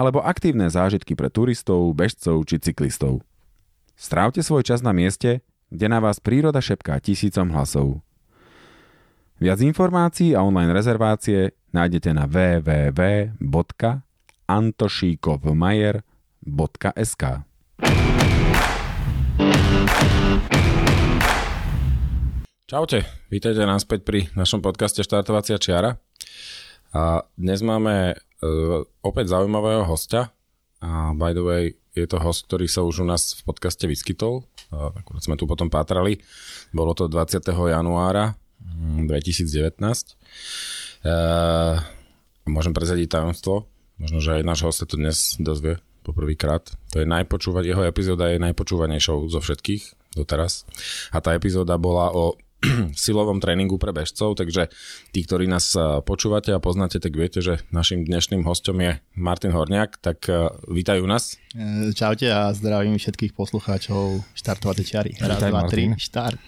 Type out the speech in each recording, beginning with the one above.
alebo aktívne zážitky pre turistov, bežcov či cyklistov. Strávte svoj čas na mieste, kde na vás príroda šepká tisícom hlasov. Viac informácií a online rezervácie nájdete na www.antošíkovmajer.sk Čaute, vítajte naspäť pri našom podcaste Štartovacia čiara. A dnes máme uh, opäť zaujímavého hostia. A by the way, je to host, ktorý sa už u nás v podcaste vyskytol. Uh, akurát sme tu potom pátrali. Bolo to 20. januára 2019. Uh, môžem prezadiť tajomstvo, možno, že aj náš host sa to dnes dozvie poprvýkrát. To je najpočúvať, jeho epizóda je najpočúvanejšou zo všetkých doteraz. A tá epizóda bola o silovom tréningu pre bežcov, takže tí, ktorí nás počúvate a poznáte, tak viete, že našim dnešným hostom je Martin Horniak, tak vítajú nás. E, čaute a zdravím všetkých poslucháčov štartovate čiary. Raz, dva, tri, štart.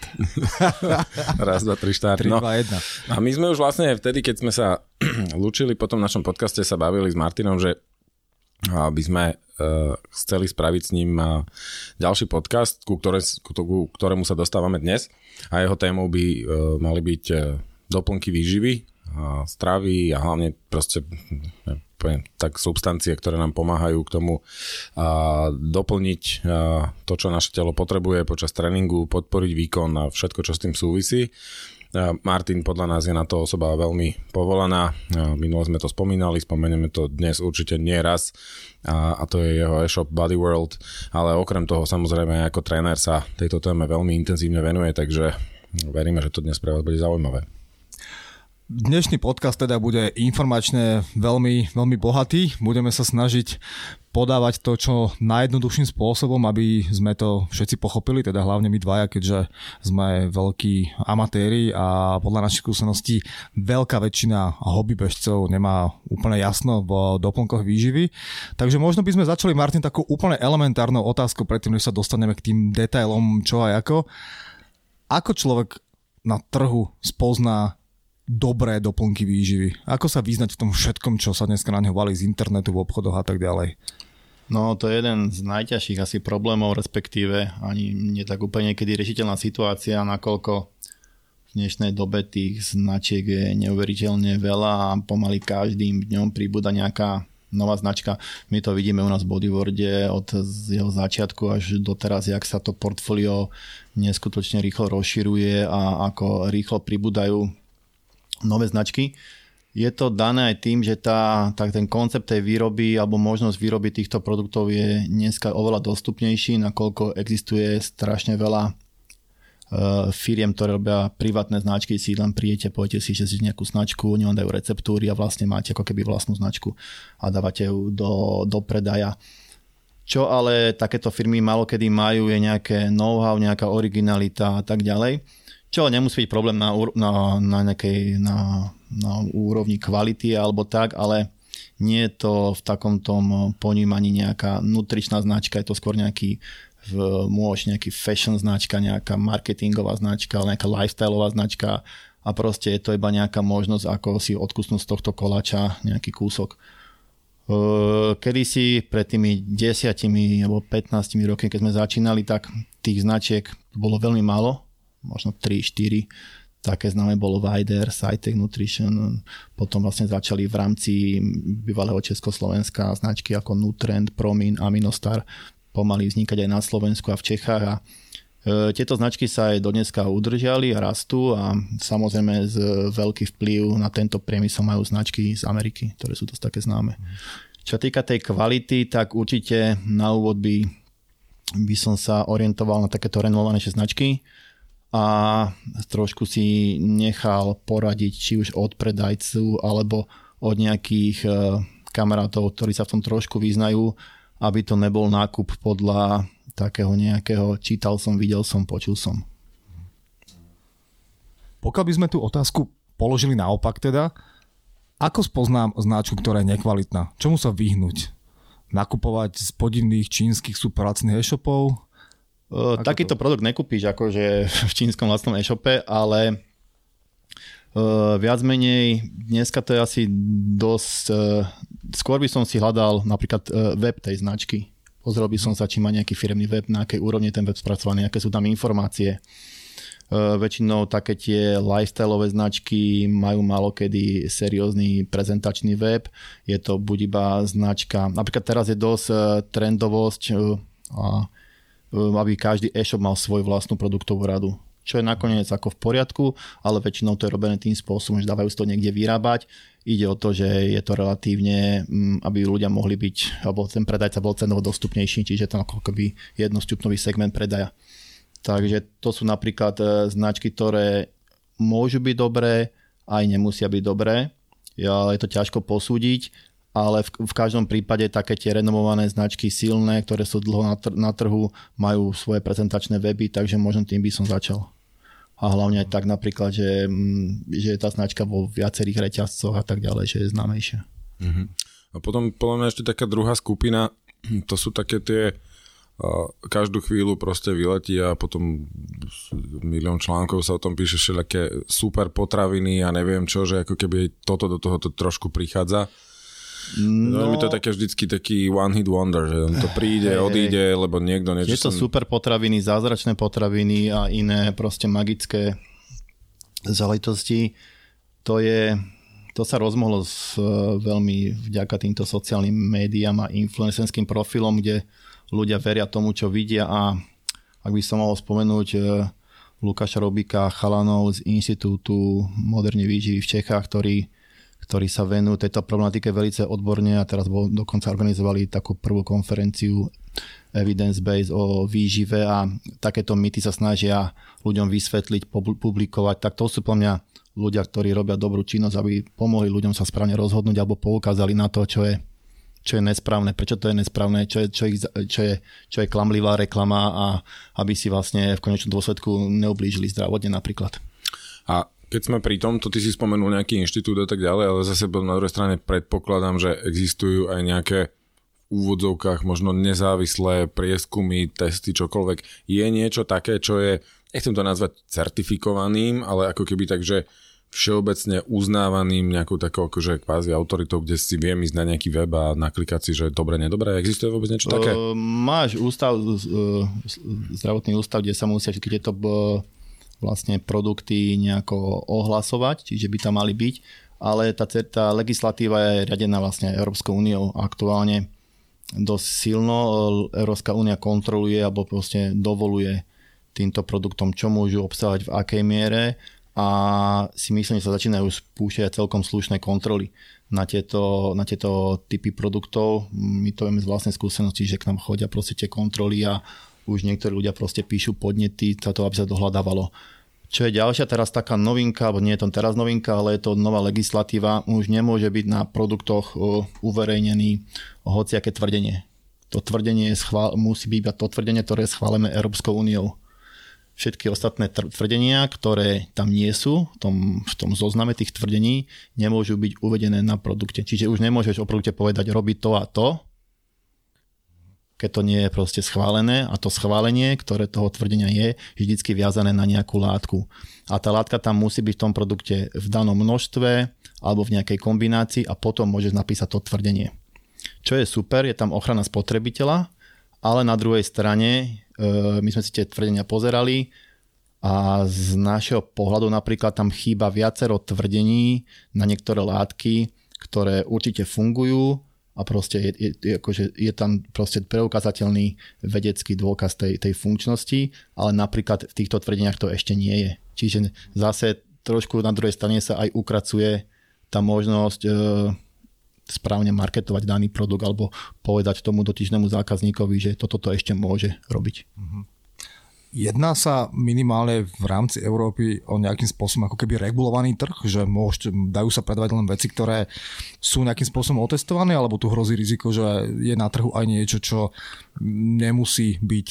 Raz, dva, tri, štart. 3, no. 2, 1. A my sme už vlastne vtedy, keď sme sa lúčili po tom našom podcaste, sa bavili s Martinom, že aby sme chceli spraviť s ním uh, ďalší podcast, ku, ktoré, ku, ktorému sa dostávame dnes a jeho témou by uh, mali byť doplnky výživy, uh, stravy a hlavne proste poviem, tak substancie, ktoré nám pomáhajú k tomu uh, doplniť uh, to, čo naše telo potrebuje počas tréningu, podporiť výkon a všetko, čo s tým súvisí. Martin podľa nás je na to osoba veľmi povolaná. Minulo sme to spomínali, spomenieme to dnes určite nie raz a, a to je jeho e-shop Body World, ale okrem toho samozrejme ako tréner sa tejto téme veľmi intenzívne venuje, takže veríme, že to dnes pre vás bude zaujímavé. Dnešný podcast teda bude informačne veľmi, veľmi bohatý. Budeme sa snažiť podávať to čo najjednoduchším spôsobom, aby sme to všetci pochopili, teda hlavne my dvaja, keďže sme veľkí amatéri a podľa našich skúseností veľká väčšina hobby bežcov nemá úplne jasno v doplnkoch výživy. Takže možno by sme začali, Martin, takú úplne elementárnou otázkou, predtým, než sa dostaneme k tým detailom čo a ako. Ako človek na trhu spozná dobré doplnky výživy? Ako sa vyznať v tom všetkom, čo sa dneska na neho valí z internetu, v obchodoch a tak ďalej? No to je jeden z najťažších asi problémov, respektíve ani nie tak úplne niekedy riešiteľná situácia, nakoľko v dnešnej dobe tých značiek je neuveriteľne veľa a pomaly každým dňom pribúda nejaká nová značka. My to vidíme u nás v Bodyboarde od jeho začiatku až doteraz, jak sa to portfólio neskutočne rýchlo rozširuje a ako rýchlo pribúdajú nové značky. Je to dané aj tým, že tá, tak ten koncept tej výroby alebo možnosť výroby týchto produktov je dneska oveľa dostupnejší, nakoľko existuje strašne veľa uh, firiem, ktoré robia privátne značky, si len príjete, poviete si, že si nejakú značku, oni vám dajú receptúry a vlastne máte ako keby vlastnú značku a dávate ju do, do predaja. Čo ale takéto firmy malokedy majú je nejaké know-how, nejaká originalita a tak ďalej čo nemusí byť problém na, na, na, nejakej, na, na úrovni kvality alebo tak, ale nie je to v takom tom ponímaní nejaká nutričná značka, je to skôr nejaký v, môž nejaký fashion značka, nejaká marketingová značka, nejaká lifestyleová značka a proste je to iba nejaká možnosť, ako si odkusnúť z tohto kolača nejaký kúsok. Kedy si pred tými desiatimi alebo 15 rokmi, keď sme začínali, tak tých značiek bolo veľmi málo, možno 3-4. Také známe bolo Vider, Cytec Nutrition, potom vlastne začali v rámci bývalého Československa značky ako Nutrend, Promin, Aminostar pomaly vznikať aj na Slovensku a v Čechách a E, tieto značky sa aj dodneska udržali a rastú a samozrejme z veľký vplyv na tento priemysel majú značky z Ameriky, ktoré sú dosť také známe. Čo týka tej kvality, tak určite na úvod by, by som sa orientoval na takéto renovovanejšie značky a trošku si nechal poradiť či už od predajcu alebo od nejakých e, kamarátov, ktorí sa v tom trošku vyznajú, aby to nebol nákup podľa takého nejakého čítal som, videl som, počul som. Pokiaľ by sme tú otázku položili naopak teda, ako spoznám značku, ktorá je nekvalitná? Čomu sa vyhnúť? Nakupovať z podivných čínskych superlacných e-shopov? Takýto to? produkt nekúpiš akože v čínskom vlastnom e-shope, ale uh, viac menej dneska to je asi dosť... Uh, skôr by som si hľadal napríklad uh, web tej značky Pozrel by som sa, či má nejaký firmný web, na akej úrovni ten web spracovaný, aké sú tam informácie. Uh, väčšinou také tie lifestyleové značky majú málo kedy seriózny prezentačný web. Je to buď iba značka, napríklad teraz je dosť uh, trendovosť, uh, a, aby každý e-shop mal svoju vlastnú produktovú radu čo je nakoniec ako v poriadku, ale väčšinou to je robené tým spôsobom, že dávajú to niekde vyrábať. Ide o to, že je to relatívne, mm, aby ľudia mohli byť, alebo ten predajca bol cenovo dostupnejší, čiže to ako keby jednostupnový segment predaja. Takže to sú napríklad e, značky, ktoré môžu byr dobré, aj nemusia byť dobré, ale je to ťažko posúdiť, ale v, v každom prípade také tie renomované značky silné, ktoré sú dlho na, tr- na trhu, majú svoje prezentačné weby, takže možno tým by som začal a hlavne aj tak napríklad, že, mm, že je tá značka vo viacerých reťazcoch a tak ďalej, že je známejšia. Uh-huh. A potom podľa mňa ešte taká druhá skupina, to sú také tie každú chvíľu proste vyletí a potom milión článkov sa o tom píše všelijaké super potraviny a neviem čo, že ako keby toto do toho trošku prichádza. No, no mi to také vždycky taký one hit wonder, že on to príde, hey, odíde, hey. lebo niekto niečo... Je to som... super potraviny, zázračné potraviny a iné proste magické záležitosti. To je, to sa rozmohlo s, veľmi vďaka týmto sociálnym médiám a influencerským profilom, kde ľudia veria tomu, čo vidia a ak by som mohol spomenúť e, Lukáša Robika, chalanov z Inštitútu modernej výživy v Čechách, ktorí ktorí sa venujú tejto problematike veľmi odborne a teraz bol, dokonca organizovali takú prvú konferenciu evidence-based o výžive a takéto mýty sa snažia ľuďom vysvetliť, publikovať. Tak to sú po mňa ľudia, ktorí robia dobrú činnosť, aby pomohli ľuďom sa správne rozhodnúť alebo poukázali na to, čo je, čo je nesprávne, prečo to je nesprávne, čo je, čo, ich, čo, je, čo je klamlivá reklama a aby si vlastne v konečnom dôsledku neublížili zdravotne napríklad. A keď sme pri tom, to ty si spomenul nejaký inštitút a tak ďalej, ale zase na druhej strane predpokladám, že existujú aj nejaké v úvodzovkách možno nezávislé prieskumy, testy, čokoľvek. Je niečo také, čo je, nechcem to nazvať certifikovaným, ale ako keby tak, že všeobecne uznávaným nejakou takou akože kvázi autoritou, kde si viem ísť na nejaký web a naklikať si, že dobre, nedobre. Existuje vôbec niečo také? Uh, máš ústav, uh, zdravotný ústav, kde sa musia všetky tieto uh, vlastne produkty nejako ohlasovať, čiže by tam mali byť, ale tá, tá legislatíva je riadená vlastne Európskou úniou aktuálne dosť silno. Európska únia kontroluje alebo proste dovoluje týmto produktom, čo môžu obsahovať v akej miere a si myslím, že sa začínajú spúšťať celkom slušné kontroly na tieto, na tieto typy produktov. My to vieme z vlastnej skúsenosti, že k nám chodia proste tie kontroly a už niektorí ľudia proste píšu podnety za to, aby sa dohľadávalo. Čo je ďalšia teraz taká novinka, alebo nie je to teraz novinka, ale je to nová legislatíva, už nemôže byť na produktoch uverejnený hociaké tvrdenie. To tvrdenie je schvál, musí byť iba to tvrdenie, ktoré je schválené Európskou úniou. všetky ostatné tvrdenia, ktoré tam nie sú v tom, v tom zozname tých tvrdení, nemôžu byť uvedené na produkte. Čiže už nemôžeš o produkte povedať robiť to a to, keď to nie je proste schválené a to schválenie, ktoré toho tvrdenia je, je vždy viazané na nejakú látku. A tá látka tam musí byť v tom produkte v danom množstve alebo v nejakej kombinácii a potom môžeš napísať to tvrdenie. Čo je super, je tam ochrana spotrebiteľa, ale na druhej strane e, my sme si tie tvrdenia pozerali a z našeho pohľadu napríklad tam chýba viacero tvrdení na niektoré látky, ktoré určite fungujú, a proste je, je, je, akože je tam proste preukázateľný vedecký dôkaz tej, tej funkčnosti, ale napríklad v týchto tvrdeniach to ešte nie je. Čiže zase trošku na druhej strane sa aj ukracuje tá možnosť e, správne marketovať daný produkt alebo povedať tomu dotyčnému zákazníkovi, že toto to ešte môže robiť. Mm-hmm. Jedná sa minimálne v rámci Európy o nejakým spôsobom ako keby regulovaný trh, že môžete, dajú sa predávať len veci, ktoré sú nejakým spôsobom otestované, alebo tu hrozí riziko, že je na trhu aj niečo, čo nemusí byť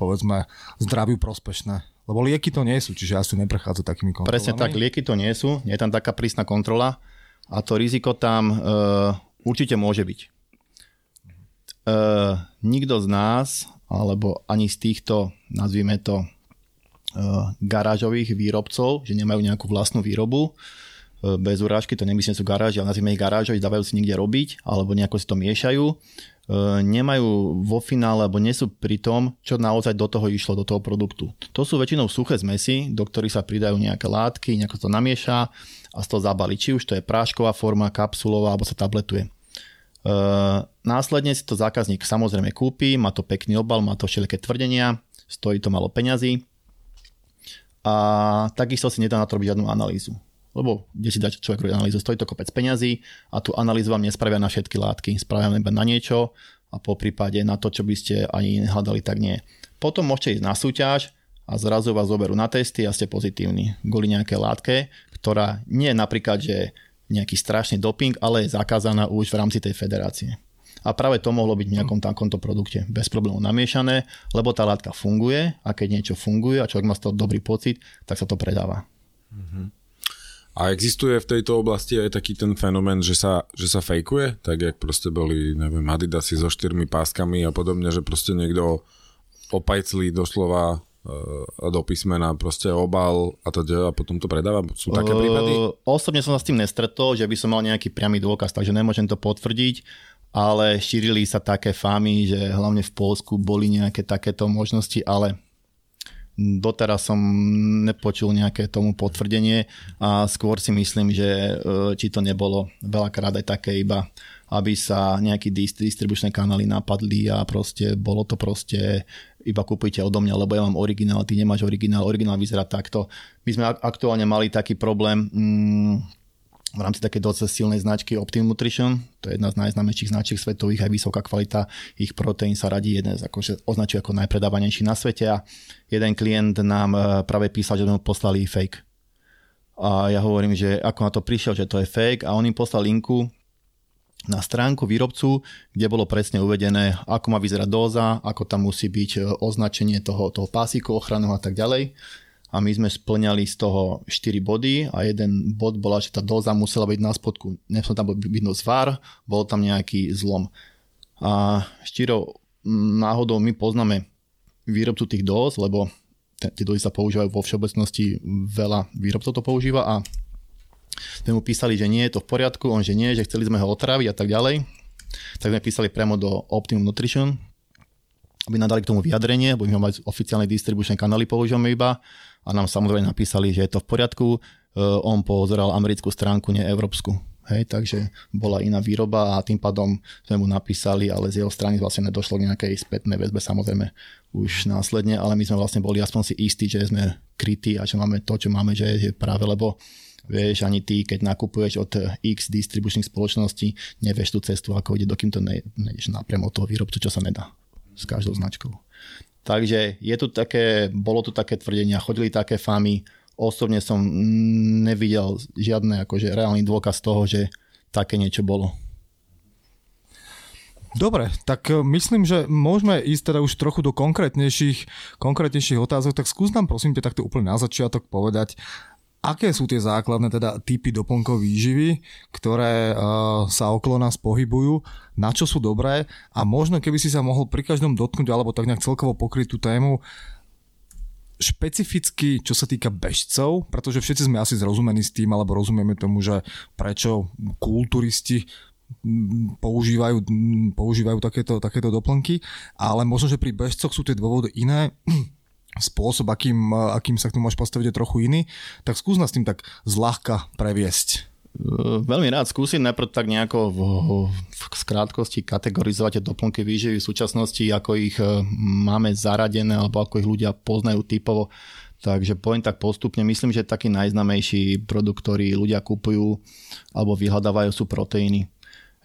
povedzme zdraviu prospešné. Lebo lieky to nie sú, čiže asi neprechádza takými kontrolami. Presne tak, lieky to nie sú, je tam taká prísna kontrola a to riziko tam uh, určite môže byť. Uh, nikto z nás alebo ani z týchto, nazvime to, e, garážových výrobcov, že nemajú nejakú vlastnú výrobu. E, bez urážky, to nemyslím, sú garáži, ale nazvime ich garážovi, dávajú si niekde robiť, alebo nejako si to miešajú. E, nemajú vo finále, alebo nie sú pri tom, čo naozaj do toho išlo, do toho produktu. To sú väčšinou suché zmesy, do ktorých sa pridajú nejaké látky, nejako to namieša a z toho zabali. Či už to je prášková forma, kapsulová, alebo sa tabletuje. Ehm, následne si to zákazník samozrejme kúpi, má to pekný obal, má to všelijaké tvrdenia, stojí to malo peňazí a takisto si nedá na to robiť žiadnu analýzu. Lebo kde si dá človek robiť analýzu, stojí to kopec peňazí a tú analýzu vám nespravia na všetky látky, spravia iba na niečo a po prípade na to, čo by ste ani nehľadali, tak nie. Potom môžete ísť na súťaž a zrazu vás zoberú na testy a ste pozitívni kvôli nejaké látke, ktorá nie je napríklad, že nejaký strašný doping, ale je zakázaná už v rámci tej federácie. A práve to mohlo byť v nejakom takomto produkte bez problémov namiešané, lebo tá látka funguje a keď niečo funguje a človek má z toho dobrý pocit, tak sa to predáva. A existuje v tejto oblasti aj taký ten fenomén, že sa, že sa fejkuje? Tak jak proste boli, neviem, Adidasy so štyrmi páskami a podobne, že proste niekto opajclí doslova do písmena proste obal a to a potom to predáva? Sú také prípady? Uh, osobne som sa s tým nestretol, že by som mal nejaký priamy dôkaz, takže nemôžem to potvrdiť, ale šírili sa také fámy, že hlavne v Polsku boli nejaké takéto možnosti, ale doteraz som nepočul nejaké tomu potvrdenie a skôr si myslím, že e, či to nebolo veľakrát aj také iba aby sa nejaké distribučné kanály napadli a proste bolo to proste iba kúpujte odo mňa, lebo ja mám originál, ty nemáš originál, originál vyzerá takto. My sme aktuálne mali taký problém mm, v rámci také dosť silnej značky Optimum Nutrition, to je jedna z najznámejších značiek svetových, aj vysoká kvalita, ich proteín sa radí jeden akože označuje ako najpredávanejší na svete a jeden klient nám e, práve písal, že sme mu poslali fake. A ja hovorím, že ako na to prišiel, že to je fake a on im poslal linku, na stránku výrobcu, kde bolo presne uvedené, ako má vyzerať dóza, ako tam musí byť e, označenie toho, toho pásíku ochranu a tak ďalej. A my sme splňali z toho 4 body a jeden bod bola, že tá dóza musela byť na spodku. Nesol tam byť zvar, bol tam nejaký zlom. A štyro náhodou my poznáme výrobcu tých dóz, lebo tie dózy sa používajú vo všeobecnosti, veľa výrobcov to používa a sme mu písali, že nie je to v poriadku, on že nie, že chceli sme ho otraviť a tak ďalej. Tak sme písali priamo do Optimum Nutrition, aby nám dali k tomu vyjadrenie, budeme mať oficiálne distribučné kanály, používame iba a nám samozrejme napísali, že je to v poriadku. Uh, on pozeral americkú stránku, nie európsku. Hej, takže bola iná výroba a tým pádom sme mu napísali, ale z jeho strany vlastne nedošlo k nejakej spätnej väzbe samozrejme už následne, ale my sme vlastne boli aspoň si istí, že sme krytí a že máme to, čo máme, že je práve, lebo Vieš, ani ty, keď nakupuješ od X distribučných spoločností, nevieš tú cestu, ako ide, dokým to ne, nejdeš napriamo od toho výrobcu, čo sa nedá s každou značkou. Takže je tu také, bolo tu také tvrdenia, chodili také famy, osobne som nevidel žiadny akože reálny dôkaz toho, že také niečo bolo. Dobre, tak e, myslím, že môžeme ísť teda už trochu do konkrétnejších, konkrétnejších otázok, tak skús nám prosím te takto úplne na začiatok povedať, aké sú tie základné teda typy doplnkov výživy, ktoré uh, sa okolo nás pohybujú, na čo sú dobré? A možno keby si sa mohol pri každom dotknúť alebo tak nejak celkovo pokryť tú tému, špecificky, čo sa týka bežcov, pretože všetci sme asi zrozumení s tým, alebo rozumieme tomu, že prečo kulturisti používajú, používajú takéto, takéto doplnky, ale možno, že pri bežcoch sú tie dôvody iné, spôsob, akým, akým sa k tomu môžeš postaviť je trochu iný, tak skús nás tým tak zľahka previesť. Veľmi rád skúsim najprv tak nejako v, v skrátkosti kategorizovať doplnky výživy v súčasnosti, ako ich e, máme zaradené alebo ako ich ľudia poznajú typovo. Takže poviem tak postupne. Myslím, že taký najznamejší produkt, ktorý ľudia kupujú alebo vyhľadávajú sú proteíny.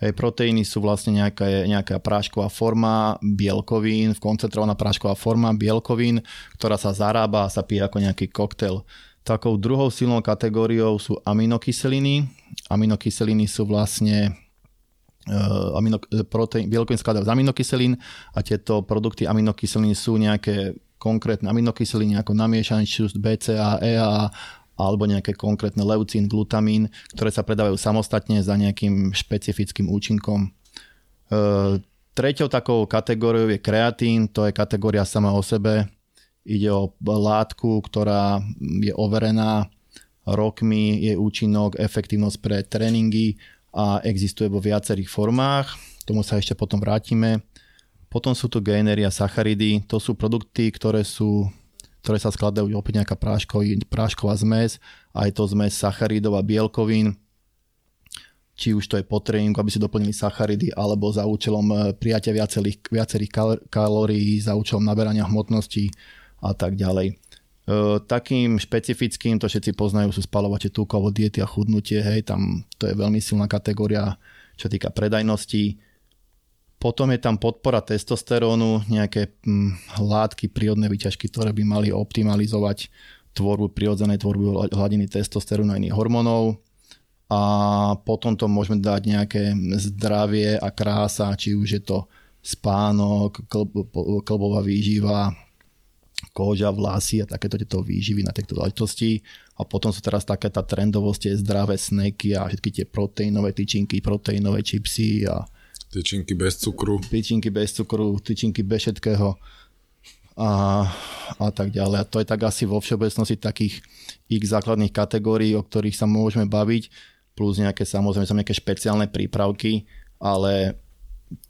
Hej, proteíny sú vlastne nejaká, nejaká prášková forma bielkovín, koncentrovaná prášková forma bielkovín, ktorá sa zarába a sa pije ako nejaký koktail. Takou druhou silnou kategóriou sú aminokyseliny. Aminokyseliny sú vlastne uh, amino, proteín, bielkovín skladajú z aminokyselín a tieto produkty aminokyselín sú nejaké konkrétne aminokyseliny ako namiešaný čust BCA, EA alebo nejaké konkrétne leucín, glutamín, ktoré sa predávajú samostatne za nejakým špecifickým účinkom. E, treťou takou kategóriou je kreatín, to je kategória sama o sebe. Ide o látku, ktorá je overená rokmi, je účinok, efektívnosť pre tréningy a existuje vo viacerých formách. Tomu sa ešte potom vrátime. Potom sú tu géneria sacharidy, to sú produkty, ktoré sú ktoré sa skladajú opäť nejaká prášková zmes, aj to zmes sacharidov a bielkovín, či už to je po tréningu, aby si doplnili sacharidy, alebo za účelom e, prijatia viacerých, viacerých kal- kalórií, za účelom naberania hmotnosti a tak ďalej. E, takým špecifickým, to všetci poznajú, sú spalovače tukov, diety a chudnutie, hej, tam to je veľmi silná kategória, čo týka predajnosti potom je tam podpora testosterónu, nejaké hm, látky, prírodné vyťažky, ktoré by mali optimalizovať tvorbu, prirodzenej tvorbu hladiny testosterónu a iných hormónov. A potom to môžeme dať nejaké zdravie a krása, či už je to spánok, klbová výživa, koža, vlasy a takéto tieto výživy na tieto záležitosti. A potom sú teraz také tá trendovosť, tie zdravé sneky a všetky tie proteínové tyčinky, proteínové čipsy a Tyčinky bez cukru. Tyčinky bez cukru, tyčinky bez všetkého a, a tak ďalej. A to je tak asi vo všeobecnosti takých ich základných kategórií, o ktorých sa môžeme baviť, plus nejaké samozrejme sa nejaké špeciálne prípravky, ale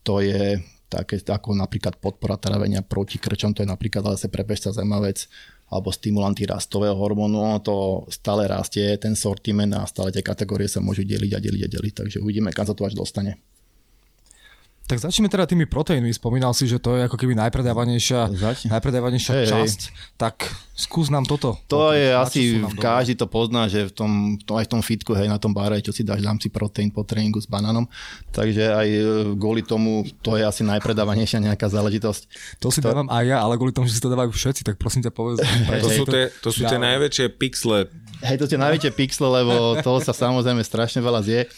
to je také ako napríklad podpora trávenia proti krčom, to je napríklad zase pre bežca vec, alebo stimulanty rastového hormónu, ono to stále rastie, ten sortiment a stále tie kategórie sa môžu deliť a deliť a deliť, takže uvidíme, kam sa to až dostane. Tak začneme teda tými proteínmi. Spomínal si, že to je ako keby najpredávanejšia, najpredávanejšia hey, časť. Hey. Tak skús nám toto. To je asi, každý to pozná, že v tom, to aj v tom fitku, hej, na tom bare, čo si dáš, dám si proteín po tréningu s banánom. Takže aj e, kvôli tomu, to je asi najpredávanejšia nejaká záležitosť. To si to... dávam aj ja, ale kvôli tomu, že si to dávajú všetci, tak prosím ťa povedz. to, sú tie, to sú tie najväčšie pixle Hej, to tie najväčšie pixle, lebo toho sa samozrejme strašne veľa zje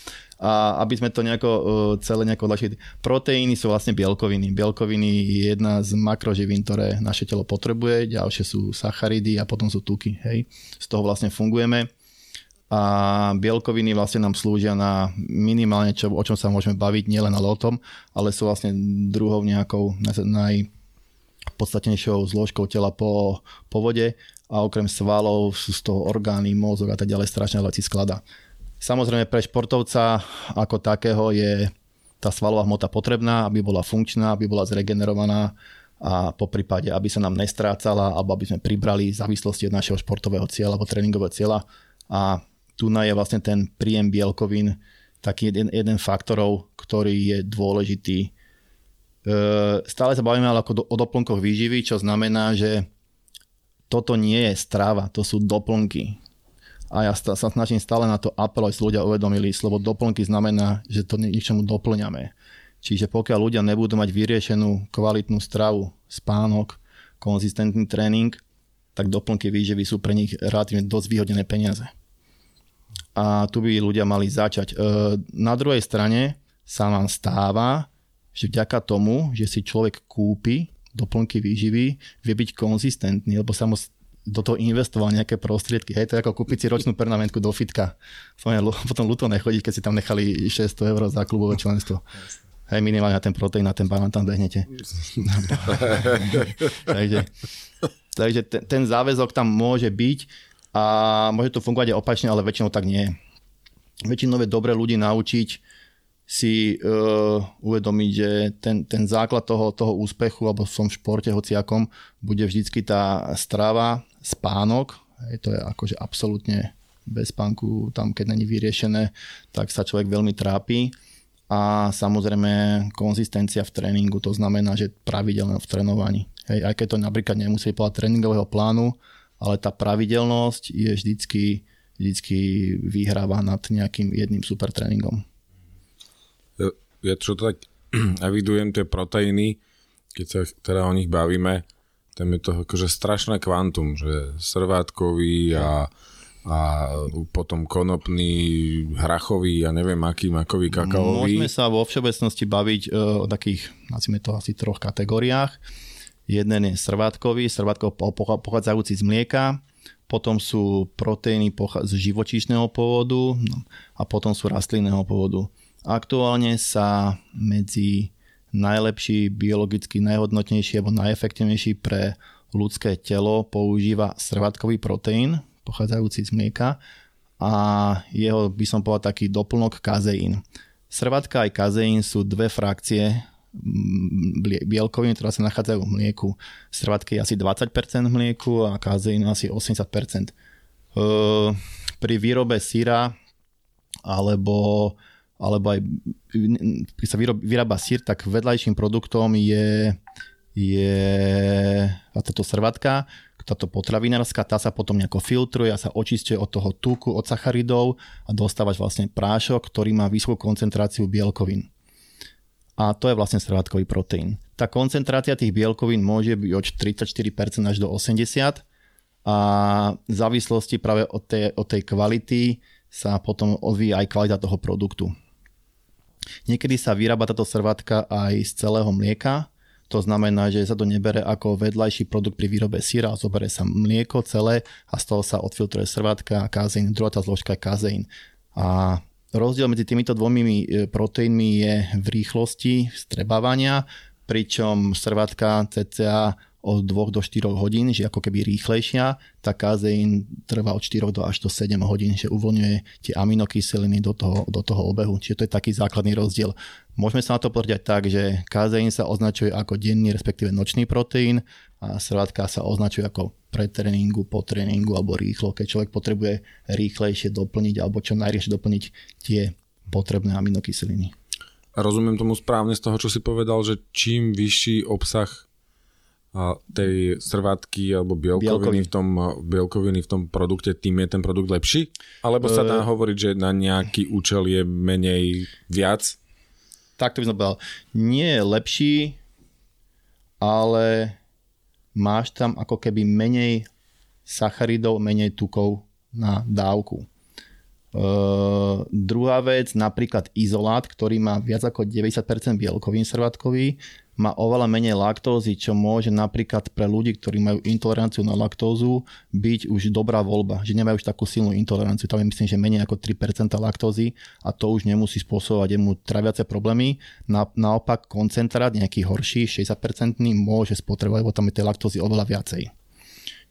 a aby sme to nejako uh, celé nejako odľahčili. Proteíny sú vlastne bielkoviny. Bielkoviny je jedna z makroživín, ktoré naše telo potrebuje, ďalšie sú sacharidy a potom sú tuky. Hej. Z toho vlastne fungujeme a bielkoviny vlastne nám slúžia na minimálne, čo, o čom sa môžeme baviť, nielen ale o tom, ale sú vlastne druhou nejakou najpodstatnejšou zložkou tela po, po vode a okrem svalov sú z toho orgány, mozog a tak ďalej strašne veľa skladá. Samozrejme pre športovca ako takého je tá svalová hmota potrebná, aby bola funkčná, aby bola zregenerovaná a po prípade, aby sa nám nestrácala alebo aby sme pribrali v závislosti od našeho športového cieľa alebo tréningového cieľa. A tu je vlastne ten príjem bielkovín taký jeden, jeden faktorov, ktorý je dôležitý. E, stále sa bavíme ale ako o doplnkoch výživy, čo znamená, že toto nie je strava, to sú doplnky a ja sa snažím stále na to apelovať, ľudia uvedomili, slovo doplnky znamená, že to ničomu doplňame. Čiže pokiaľ ľudia nebudú mať vyriešenú kvalitnú stravu, spánok, konzistentný tréning, tak doplnky výživy sú pre nich relatívne dosť výhodnené peniaze. A tu by ľudia mali začať. E, na druhej strane sa vám stáva, že vďaka tomu, že si človek kúpi doplnky výživy, vie byť konzistentný, lebo sa mu do toho investoval nejaké prostriedky. Hej, to je ako kúpiť si ročnú permanentku do fitka. Potom ľúto nechodiť, keď si tam nechali 600 eur za klubové členstvo. Hej, minimálne na ten proteín, na ten banán tam behnete. takže takže ten, ten záväzok tam môže byť a môže to fungovať aj opačne, ale väčšinou tak nie. Väčšinou je dobre ľudí naučiť si uh, uvedomiť, že ten, ten základ toho, toho úspechu, alebo som v športe hociakom, bude vždycky tá strava, spánok, hej, to je akože absolútne bez spánku, tam keď není vyriešené, tak sa človek veľmi trápi a samozrejme konzistencia v tréningu, to znamená, že pravidelné v trénovaní. Hej, aj keď to napríklad nemusí podľa tréningového plánu, ale tá pravidelnosť je vždycky, vždycky vyhráva nad nejakým jedným super tréningom ja čo tak evidujem tie proteíny, keď sa teda o nich bavíme, tam je to akože strašné kvantum, že srvátkový a, a potom konopný, hrachový a neviem aký makový, kakaový. Môžeme sa vo všeobecnosti baviť e, o takých, nazvime to asi troch kategóriách. Jeden je srvátkový, srvátkov pochádzajúci z mlieka, potom sú proteíny z živočíšneho pôvodu no, a potom sú rastlinného pôvodu. Aktuálne sa medzi najlepší, biologicky najhodnotnejší alebo najefektívnejší pre ľudské telo používa srvátkový proteín pochádzajúci z mlieka a jeho by som povedal taký doplnok kazeín. Srvátka aj kazeín sú dve frakcie mm, bielkovín, ktoré sa nachádzajú v mlieku. Srvátky je asi 20% v mlieku a kazeín asi 80%. Pri výrobe syra alebo alebo aj keď sa vyrába sír, tak vedľajším produktom je, je táto srvatka, táto potravinárska, tá sa potom nejako filtruje a sa očistuje od toho tuku, od sacharidov a dostávaš vlastne prášok, ktorý má vysokú koncentráciu bielkovín. A to je vlastne srvátkový proteín. Tá koncentrácia tých bielkovín môže byť od 34% až do 80% a v závislosti práve od tej, od tej kvality sa potom odvíja aj kvalita toho produktu. Niekedy sa vyrába táto srvátka aj z celého mlieka, to znamená, že sa to nebere ako vedľajší produkt pri výrobe syra, zoberie sa mlieko celé a z toho sa odfiltruje srvátka a kazeín, druhá tá zložka kazeín. A rozdiel medzi týmito dvomi e, proteínmi je v rýchlosti strebávania, pričom srvátka cca od 2 do 4 hodín, že ako keby rýchlejšia, tak kazeín trvá od 4 do až do 7 hodín, že uvoľňuje tie aminokyseliny do toho, do toho obehu. Čiže to je taký základný rozdiel. Môžeme sa na to povedať tak, že kazeín sa označuje ako denný, respektíve nočný proteín a srvátka sa označuje ako pre tréningu, po tréningu alebo rýchlo, keď človek potrebuje rýchlejšie doplniť alebo čo najrýchlejšie doplniť tie potrebné aminokyseliny. Rozumiem tomu správne z toho, čo si povedal, že čím vyšší obsah tej srvátky alebo bielkoviny, v tom, bielkoviny v tom produkte, tým je ten produkt lepší? Alebo sa dá uh, hovoriť, že na nejaký účel je menej viac? Tak to by som povedal. Nie je lepší, ale máš tam ako keby menej sacharidov, menej tukov na dávku. Uh, druhá vec, napríklad izolát, ktorý má viac ako 90% bielkovín srvátkový, má oveľa menej laktózy, čo môže napríklad pre ľudí, ktorí majú intoleranciu na laktózu, byť už dobrá voľba, že nemajú už takú silnú intoleranciu. Tam je myslím, že menej ako 3% laktózy a to už nemusí spôsobovať mu traviace problémy. Na, naopak koncentrát, nejaký horší, 60% môže spotrebovať, lebo tam je tej laktózy oveľa viacej.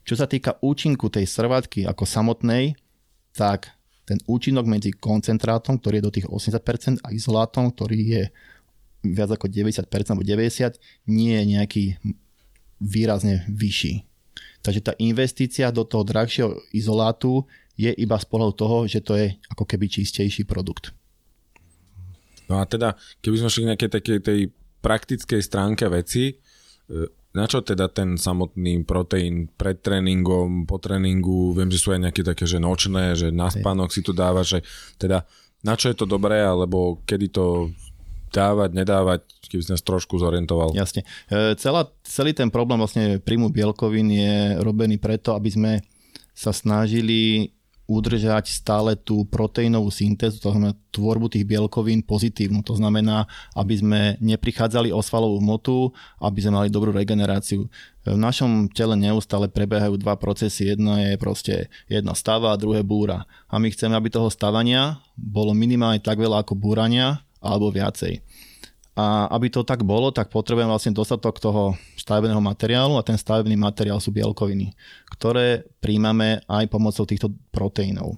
Čo sa týka účinku tej srvátky ako samotnej, tak ten účinok medzi koncentrátom, ktorý je do tých 80% a izolátom, ktorý je viac ako 90% alebo 90% nie je nejaký výrazne vyšší. Takže tá investícia do toho drahšieho izolátu je iba z pohľadu toho, že to je ako keby čistejší produkt. No a teda, keby sme šli nejakej takej tej praktickej stránke veci, e, na čo teda ten samotný proteín pred tréningom, po tréningu, viem, že sú aj nejaké také, že nočné, že na spánok si to dáva, že teda na čo je to dobré, alebo kedy to dávať, nedávať, keby si nás trošku zorientoval. Jasne. E, celá, celý ten problém vlastne príjmu bielkovín je robený preto, aby sme sa snažili udržať stále tú proteínovú syntézu, to znamená tvorbu tých bielkovín pozitívnu. To znamená, aby sme neprichádzali o svalovú hmotu, aby sme mali dobrú regeneráciu. V našom tele neustále prebiehajú dva procesy. Jedno je proste jedno stáva a druhé búra. A my chceme, aby toho stávania bolo minimálne tak veľa ako búrania alebo viacej. A aby to tak bolo, tak potrebujem vlastne dostatok toho stavebného materiálu a ten stavebný materiál sú bielkoviny, ktoré príjmame aj pomocou týchto proteínov. E,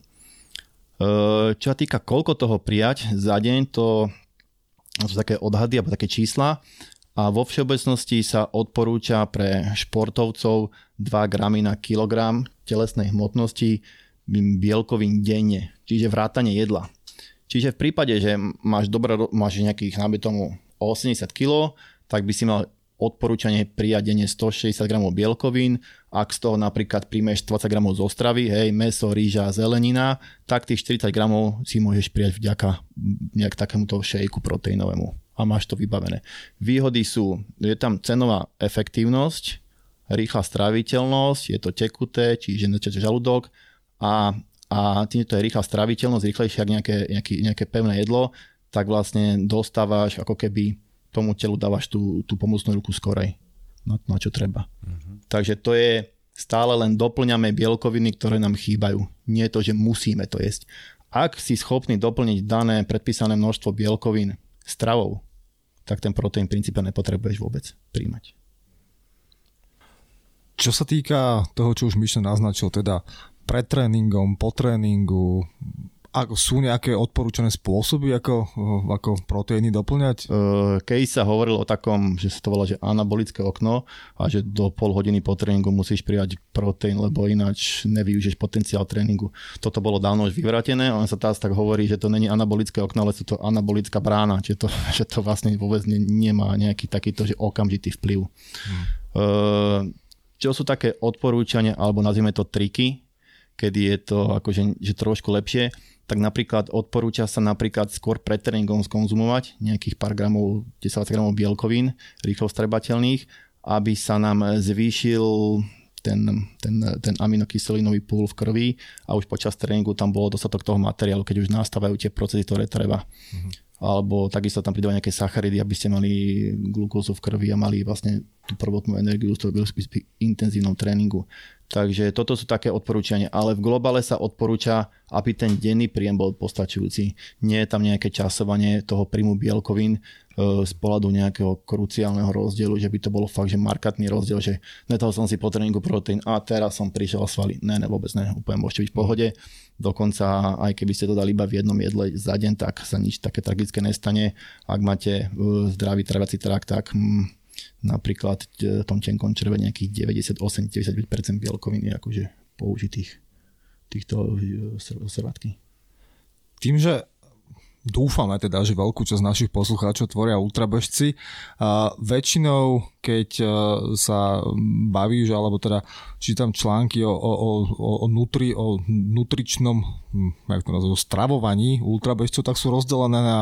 čo sa týka koľko toho prijať za deň, to sú také odhady alebo také čísla a vo všeobecnosti sa odporúča pre športovcov 2 gramy na kilogram telesnej hmotnosti bielkovín denne, čiže vrátanie jedla. Čiže v prípade, že máš, dobré, máš nejakých, tomu, 80 kg, tak by si mal odporúčanie prijať denne 160 g bielkovín. Ak z toho napríklad príjmeš 20 g z ostravy, hej, meso, rýža, zelenina, tak tých 40 g si môžeš prijať vďaka nejak takémuto šejku proteínovému a máš to vybavené. Výhody sú, je tam cenová efektívnosť, rýchla stráviteľnosť, je to tekuté, čiže nečete žalúdok a, a tým, to je rýchla stráviteľnosť, rýchlejšie ako nejaké, nejaké, nejaké pevné jedlo, tak vlastne dostávaš ako keby tomu telu dávaš tú, tú pomocnú ruku skorej na, na čo treba. Uh-huh. Takže to je stále len doplňame bielkoviny, ktoré nám chýbajú. Nie je to, že musíme to jesť. Ak si schopný doplniť dané predpísané množstvo bielkovín stravou, tak ten proteín v princípe nepotrebuješ vôbec príjmať. Čo sa týka toho, čo už Mišo naznačil, teda pred tréningom, po tréningu, ako sú nejaké odporúčané spôsoby, ako, ako proteíny doplňať? Keď sa hovoril o takom, že sa to volá, že anabolické okno a že do pol hodiny po tréningu musíš prijať proteín, lebo ináč nevyužiješ potenciál tréningu. Toto bolo dávno už vyvratené, on sa teraz tak hovorí, že to není anabolické okno, ale sú to anabolická brána, že to, že to vlastne vôbec ne, nemá nejaký takýto že okamžitý vplyv. Hmm. Čo sú také odporúčania, alebo nazvime to triky, kedy je to akože že trošku lepšie tak napríklad odporúča sa napríklad skôr pred tréningom skonzumovať nejakých pár gramov, 10 gramov bielkovín, rýchlo strebateľných, aby sa nám zvýšil ten, ten, ten aminokyselinový púl v krvi a už počas tréningu tam bolo dostatok toho materiálu, keď už nastávajú tie procesy, ktoré treba. Mm-hmm alebo takisto tam pridávajú nejaké sacharidy, aby ste mali glukózu v krvi a mali vlastne tú prvotnú energiu z toho intenzívnom tréningu. Takže toto sú také odporúčania, ale v globále sa odporúča, aby ten denný príjem bol postačujúci. Nie je tam nejaké časovanie toho príjmu bielkovín e, z pohľadu nejakého kruciálneho rozdielu, že by to bolo fakt, že markantný rozdiel, že netal som si po tréningu proteín a teraz som prišiel svaly. Ne, ne, vôbec ne, úplne môžete byť v pohode. Dokonca aj keby ste to dali iba v jednom jedle za deň, tak sa nič také tragické nestane. Ak máte e, zdravý traviaci trakt, tak hm, napríklad v tom tenkom červe nejakých 98-95% bielkovín je akože použitých týchto e, servátky. Tým, že dúfame teda, že veľkú časť našich poslucháčov tvoria ultrabežci. A väčšinou, keď e, sa bavíš, alebo teda čítam články o, o, o, o, nutri, o nutričnom hm, jak to nazvú, stravovaní ultrabežcov, tak sú rozdelené na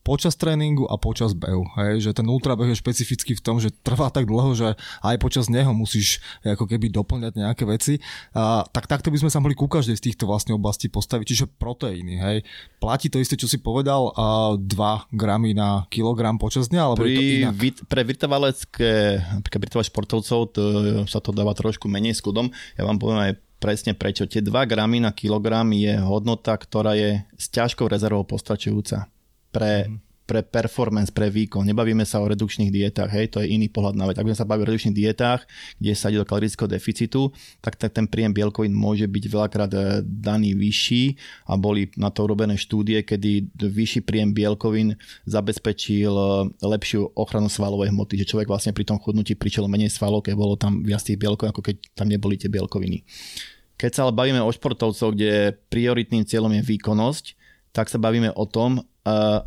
počas tréningu a počas behu. Hej, že ten ultrabeh je špecifický v tom, že trvá tak dlho, že aj počas neho musíš ako keby doplňať nejaké veci. A, tak takto by sme sa mohli ku každej z týchto vlastne oblastí postaviť, čiže proteíny. Hej. Platí to isté, čo si povedal, a 2 gramy na kilogram počas dňa, alebo Pri, je to inak? Vit, pre vytrvalecké, napríklad športovcov to, sa to dáva trošku menej s kudom. Ja vám poviem aj presne prečo. Tie 2 gramy na kilogram je hodnota, ktorá je s ťažkou rezervou postačujúca pre, mm. pre performance, pre výkon. Nebavíme sa o redukčných dietách, hej, to je iný pohľad na vec. Ak by sa bavili o redukčných dietách, kde sa ide do kalorického deficitu, tak, tak ten príjem bielkovín môže byť veľakrát e, daný vyšší a boli na to urobené štúdie, kedy vyšší príjem bielkovín zabezpečil e, lepšiu ochranu svalovej hmoty, že človek vlastne pri tom chudnutí prišiel menej svalov, keď bolo tam viac tých bielkovín, ako keď tam neboli tie bielkoviny. Keď sa ale bavíme o športovcoch, kde prioritným cieľom je výkonnosť, tak sa bavíme o tom,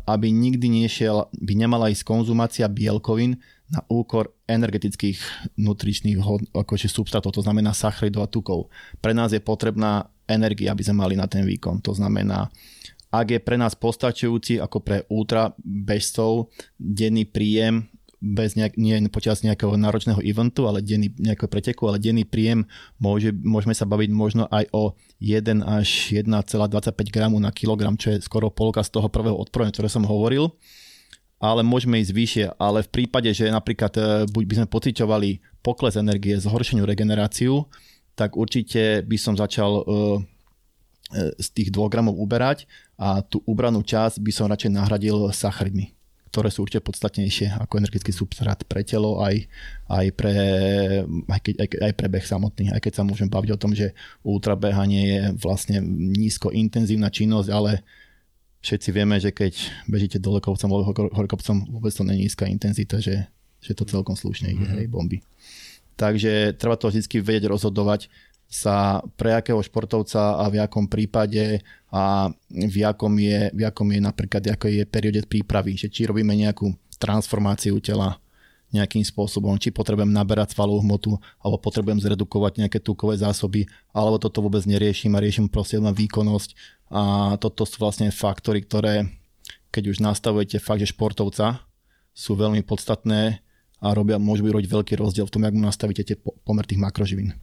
aby nikdy nešiel, by nemala ísť konzumácia bielkovín na úkor energetických nutričných akože substrátov, to znamená sacharidov a tukov. Pre nás je potrebná energia, aby sme mali na ten výkon. To znamená, ak je pre nás postačujúci ako pre ultra bežcov denný príjem bez nejak, nie počas nejakého náročného eventu, ale denný nejakého preteku, ale denný príjem môže, môžeme sa baviť možno aj o 1 až 1,25 gramu na kilogram, čo je skoro polka z toho prvého odporu, ktoré som hovoril. Ale môžeme ísť vyššie, ale v prípade, že napríklad e, buď by sme pociťovali pokles energie, zhoršenú regeneráciu, tak určite by som začal e, e, z tých 2 gramov uberať a tú ubranú časť by som radšej nahradil sacharidmi ktoré sú určite podstatnejšie ako energetický substrát pre telo, aj, aj, pre, aj, keď, aj, aj pre beh samotný. Aj keď sa môžem baviť o tom, že ultrabehanie je vlastne nízko intenzívna činnosť, ale všetci vieme, že keď bežíte dole kopcom, hore kopcom, vôbec to není nízka intenzita, že, že to celkom slušne ide, mm-hmm. hej, bomby. Takže treba to vždy vedieť rozhodovať sa pre akého športovca a v akom prípade a v akom je, v akom je napríklad, ako je periode prípravy, že či robíme nejakú transformáciu tela nejakým spôsobom, či potrebujem naberať svalovú hmotu, alebo potrebujem zredukovať nejaké tukové zásoby, alebo toto vôbec neriešim a riešim proste len výkonnosť a toto sú vlastne faktory, ktoré keď už nastavujete fakt, že športovca sú veľmi podstatné a robia, môžu byť robiť veľký rozdiel v tom, ako nastavíte tie pomer tých makroživín.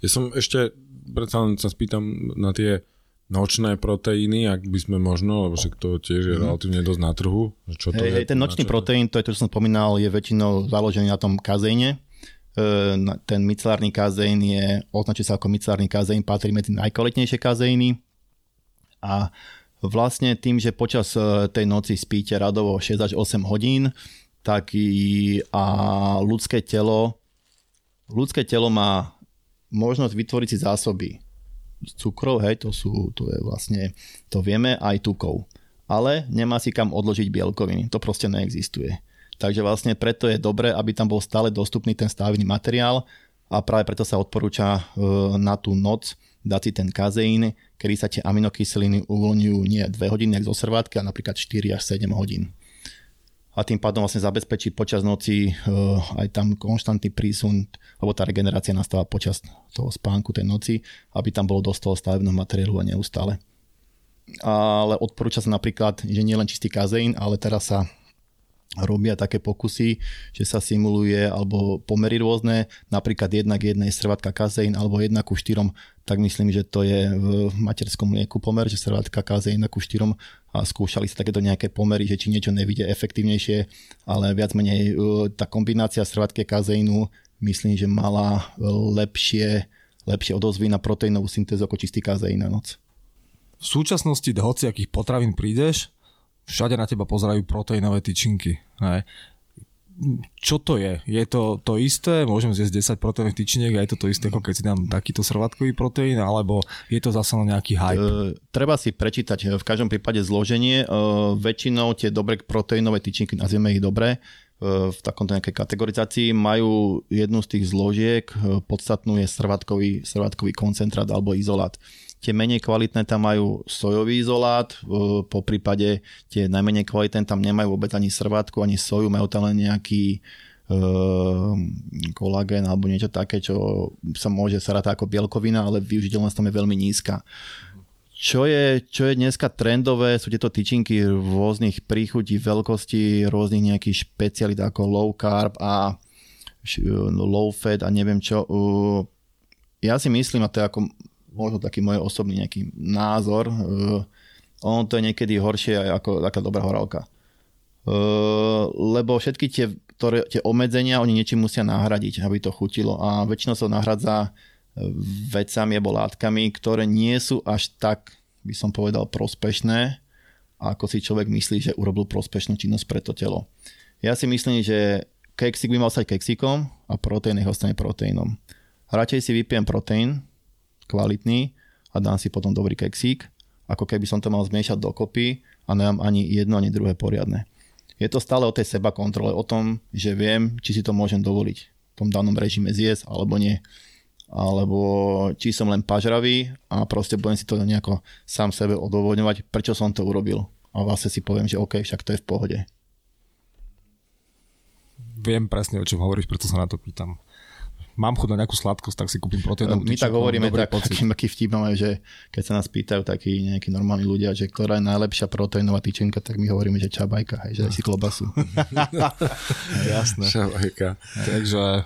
Ja som ešte, predsa len sa spýtam na tie nočné proteíny, ak by sme možno, lebo však to tiež je mm. relatívne dosť na trhu. Čo to hej, je, hej, ten nočný proteín, to je to, čo som spomínal, je väčšinou založený na tom kazéne, E, ten micelárny kazeín je, označuje sa ako micelárny kazeín, patrí medzi najkvalitnejšie kazeíny a vlastne tým, že počas e, tej noci spíte radovo 6 až 8 hodín, tak i a ľudské telo ľudské telo má možnosť vytvoriť si zásoby cukrov, hej, to sú, to je vlastne, to vieme, aj tukov. Ale nemá si kam odložiť bielkoviny, to proste neexistuje. Takže vlastne preto je dobré, aby tam bol stále dostupný ten stavebný materiál a práve preto sa odporúča e, na tú noc dať si ten kazeín, kedy sa tie aminokyseliny uvoľňujú nie 2 hodiny, ako zo servátky, a napríklad 4 až 7 hodín. A tým pádom vlastne zabezpečí počas noci uh, aj tam konštantný prísun, lebo tá regenerácia nastáva počas toho spánku tej noci, aby tam bolo dosť toho stavebného materiálu a neustále. Ale odporúča sa napríklad, že nie len čistý kazeín, ale teraz sa robia také pokusy, že sa simuluje alebo pomery rôzne, napríklad jedna k jednej srvatka kazeín alebo jedna ku štyrom, tak myslím, že to je v materskom mlieku pomer, že srvatka kazeín ku štyrom a skúšali sa takéto nejaké pomery, že či niečo nevidie efektívnejšie, ale viac menej e, tá kombinácia srvatky kazeínu myslím, že mala lepšie, lepšie odozvy na proteínovú syntézu ako čistý kazeín na noc. V súčasnosti do hociakých potravín prídeš, všade na teba pozerajú proteínové tyčinky. Hej. Čo to je? Je to to isté? Môžem zjesť 10 proteínových tyčiniek a je to to isté, ako keď si dám takýto srvatkový proteín, alebo je to zase len nejaký hype? E, treba si prečítať e, v každom prípade zloženie. E, väčšinou tie dobré proteínové tyčinky, nazvieme ich dobre, v takomto nejakej kategorizácii majú jednu z tých zložiek, podstatnú je srvatkový, srvatkový koncentrát alebo izolát. Tie menej kvalitné tam majú sojový izolát, po prípade tie najmenej kvalitné tam nemajú vôbec ani srvátku, ani soju, majú tam len nejaký kolagén alebo niečo také, čo sa môže sa ako bielkovina, ale využiteľnosť tam je veľmi nízka. Čo je, čo je dneska trendové, sú tieto tyčinky rôznych príchutí, veľkosti, rôznych nejakých špecialit ako low carb a low fat a neviem čo. Ja si myslím, a to je ako možno taký môj osobný nejaký názor, uh, on to je niekedy horšie ako taká dobrá horálka. Uh, lebo všetky tie, ktoré, tie obmedzenia oni niečím musia nahradiť, aby to chutilo a väčšinou sa nahradza vecami alebo látkami, ktoré nie sú až tak, by som povedal, prospešné, ako si človek myslí, že urobil prospešnú činnosť pre to telo. Ja si myslím, že keksik by mal stať keksikom a proteín nech ostane proteínom. Radšej si vypijem proteín, kvalitný a dám si potom dobrý keksík, ako keby som to mal zmiešať dokopy a nemám ani jedno, ani druhé poriadne. Je to stále o tej seba kontrole, o tom, že viem, či si to môžem dovoliť v tom danom režime zjesť alebo nie. Alebo či som len pažravý a proste budem si to nejako sám sebe odôvodňovať, prečo som to urobil. A vlastne si poviem, že OK, však to je v pohode. Viem presne, o čom hovoríš, preto sa na to pýtam mám chuť na nejakú sladkosť, tak si kúpim proteínovú My tak hovoríme, tak, pocit. taký, vtip máme, že keď sa nás pýtajú takí nejakí normálni ľudia, že ktorá je najlepšia proteínová tyčinka, tak my hovoríme, že čabajka, hej, že si klobasu. Jasné. Šabajka. Takže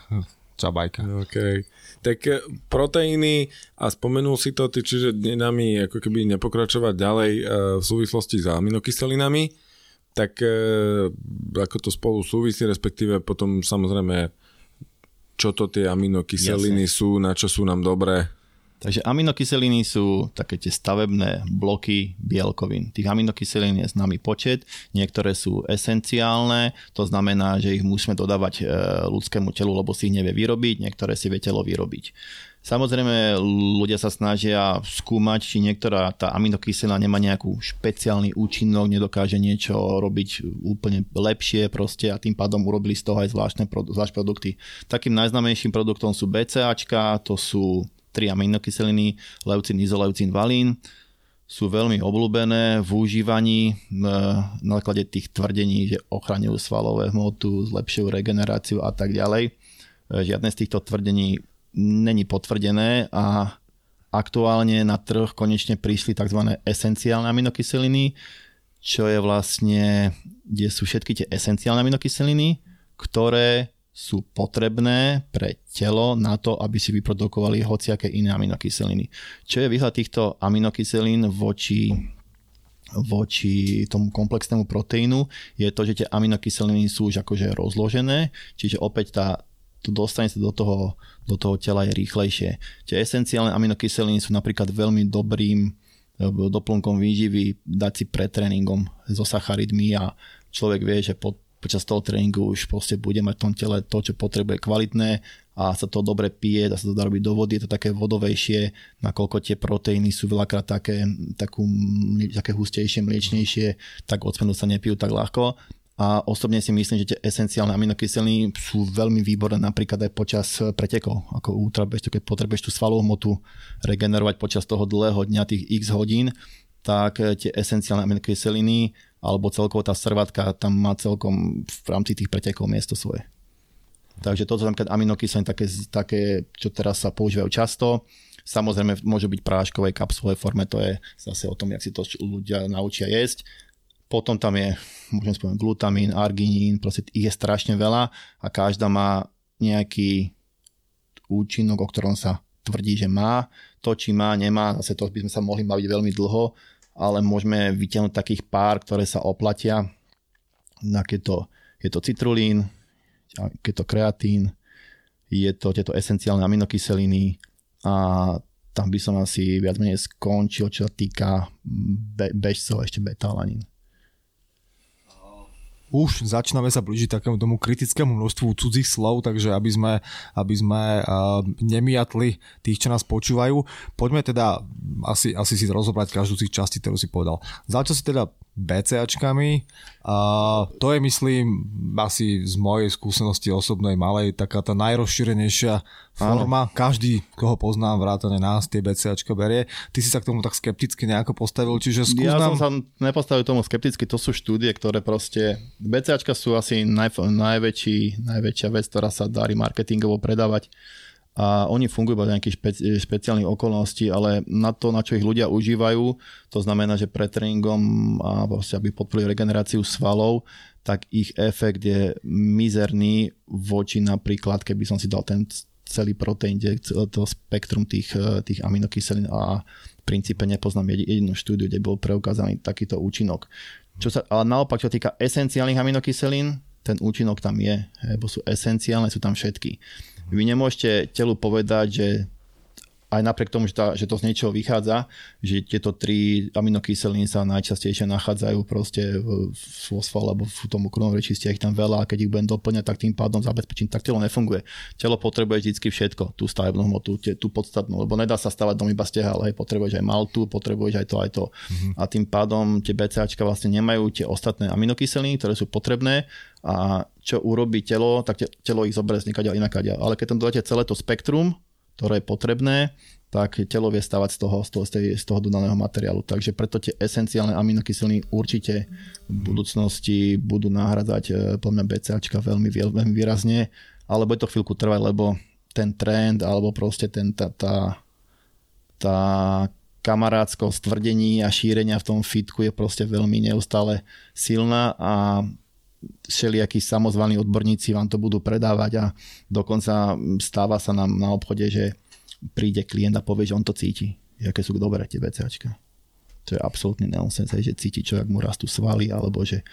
čabajka. OK. Tak e, proteíny, a spomenul si to, ty, čiže nami ako keby nepokračovať ďalej e, v súvislosti s aminokyselinami, tak e, ako to spolu súvisí, respektíve potom samozrejme, čo to tie aminokyseliny Jasne. sú, na čo sú nám dobré. Takže aminokyseliny sú také tie stavebné bloky bielkovín. Tých aminokyselín je známy počet, niektoré sú esenciálne, to znamená, že ich musíme dodávať e, ľudskému telu, lebo si ich nevie vyrobiť, niektoré si vie telo vyrobiť. Samozrejme, ľudia sa snažia skúmať, či niektorá tá aminokyselina nemá nejakú špeciálny účinok, nedokáže niečo robiť úplne lepšie proste a tým pádom urobili z toho aj zvláštne, zvláštne produkty. Takým najznamejším produktom sú BCAčka, to sú tri aminokyseliny, leucin, izoleucin, valín sú veľmi obľúbené v užívaní na základe tých tvrdení, že ochraňujú svalové hmotu, zlepšujú regeneráciu a tak ďalej. Žiadne z týchto tvrdení není potvrdené a aktuálne na trh konečne prišli tzv. esenciálne aminokyseliny, čo je vlastne, kde sú všetky tie esenciálne aminokyseliny, ktoré sú potrebné pre telo na to, aby si vyprodukovali hociaké iné aminokyseliny. Čo je výhľad týchto aminokyselín voči voči tomu komplexnému proteínu je to, že tie aminokyseliny sú už akože rozložené, čiže opäť tá, to dostane sa do toho, do toho tela je rýchlejšie. Tie esenciálne aminokyseliny sú napríklad veľmi dobrým eh, doplnkom výživy dať si pred tréningom so sacharidmi a človek vie, že pod, počas toho tréningu už proste bude mať v tom tele to, čo potrebuje kvalitné a sa to dobre pije, dá sa to dá robiť do vody, je to také vodovejšie, nakoľko tie proteíny sú veľakrát také, takú, také hustejšie, mliečnejšie, tak od sa nepijú tak ľahko. A osobne si myslím, že tie esenciálne aminokyseliny sú veľmi výborné napríklad aj počas pretekov, ako ultrabežte, keď potrebuješ tú svalovú hmotu regenerovať počas toho dlhého dňa, tých x hodín, tak tie esenciálne aminokyseliny alebo celkovo tá srvatka tam má celkom v rámci tých pretekov miesto svoje. Takže toto napríklad aminokyseliny také, také, čo teraz sa používajú často. Samozrejme môže byť práškovej kapsulovej forme, to je zase o tom, jak si to ľudia naučia jesť. Potom tam je, môžem spomenúť, glutamín, arginín, proste ich je strašne veľa a každá má nejaký účinok, o ktorom sa tvrdí, že má. To, či má, nemá, zase to by sme sa mohli baviť veľmi dlho, ale môžeme vyťahnuť takých pár, ktoré sa oplatia. Je to, je to citrulín, je to kreatín, je to tieto esenciálne aminokyseliny a tam by som asi viac menej skončil, čo sa týka be- bežcov, ešte betalanín už začíname sa blížiť takému tomu kritickému množstvu cudzích slov, takže aby sme, aby sme nemiatli tých, čo nás počúvajú. Poďme teda asi, asi si rozobrať každú z tých častí, ktorú si povedal. Začal si teda BCAčkami. A to je, myslím, asi z mojej skúsenosti osobnej malej, taká tá najrozšírenejšia forma. Áno. Každý, koho poznám, vrátane nás, tie BCAčka berie. Ty si sa k tomu tak skepticky nejako postavil, čiže skús Ja nám... som sa nepostavil tomu skepticky, to sú štúdie, ktoré proste... BCAčka sú asi naj, najväčší, najväčšia vec, ktorá sa darí marketingovo predávať a oni fungujú v nejakých špeci- špeciálnych okolností, ale na to, na čo ich ľudia užívajú, to znamená, že pred tréningom a vlastne, aby podporili regeneráciu svalov, tak ich efekt je mizerný voči napríklad, keby som si dal ten celý proteín, to spektrum tých, tých aminokyselín a v princípe nepoznám jedinú štúdiu, kde bol preukázaný takýto účinok. Čo sa, ale naopak, čo týka esenciálnych aminokyselín, ten účinok tam je, lebo sú esenciálne, sú tam všetky. Vy nemôžete telu povedať, že aj napriek tomu, že, tá, že to z niečoho vychádza, že tieto tri aminokyseliny sa najčastejšie nachádzajú proste vo svale alebo v tom okolnom rečiste ich tam veľa a keď ich budem doplňať, tak tým pádom zabezpečím, tak telo nefunguje. Telo potrebuje vždy všetko, tú stavebnú hmotu, tú podstatnú, lebo nedá sa stavať dom iba z teha, ale potrebuješ aj maltu, potrebuješ aj to, aj to. Mm-hmm. A tým pádom tie BCAčka vlastne nemajú tie ostatné aminokyseliny, ktoré sú potrebné a čo urobí telo, tak telo ich zoberie z niekaďa inakaďa. Ale keď tam dodáte celé to spektrum, ktoré je potrebné, tak telo vie stavať z toho, z toho, z tej, z toho dodaného materiálu. Takže preto tie esenciálne aminokyseliny určite v budúcnosti budú nahradzať e, podľa mňa BCAčka veľmi, veľmi výrazne, ale bude to chvíľku trvať, lebo ten trend alebo proste ten, tá, tá, tá kamarátskosť tvrdení a šírenia v tom fitku je proste veľmi neustále silná a všelijakí samozvaní odborníci vám to budú predávať a dokonca stáva sa nám na obchode, že príde klient a povie, že on to cíti, aké sú dobré tie BCAčka to je absolútny nonsens, že cíti čo, ak mu rastú svaly, alebo že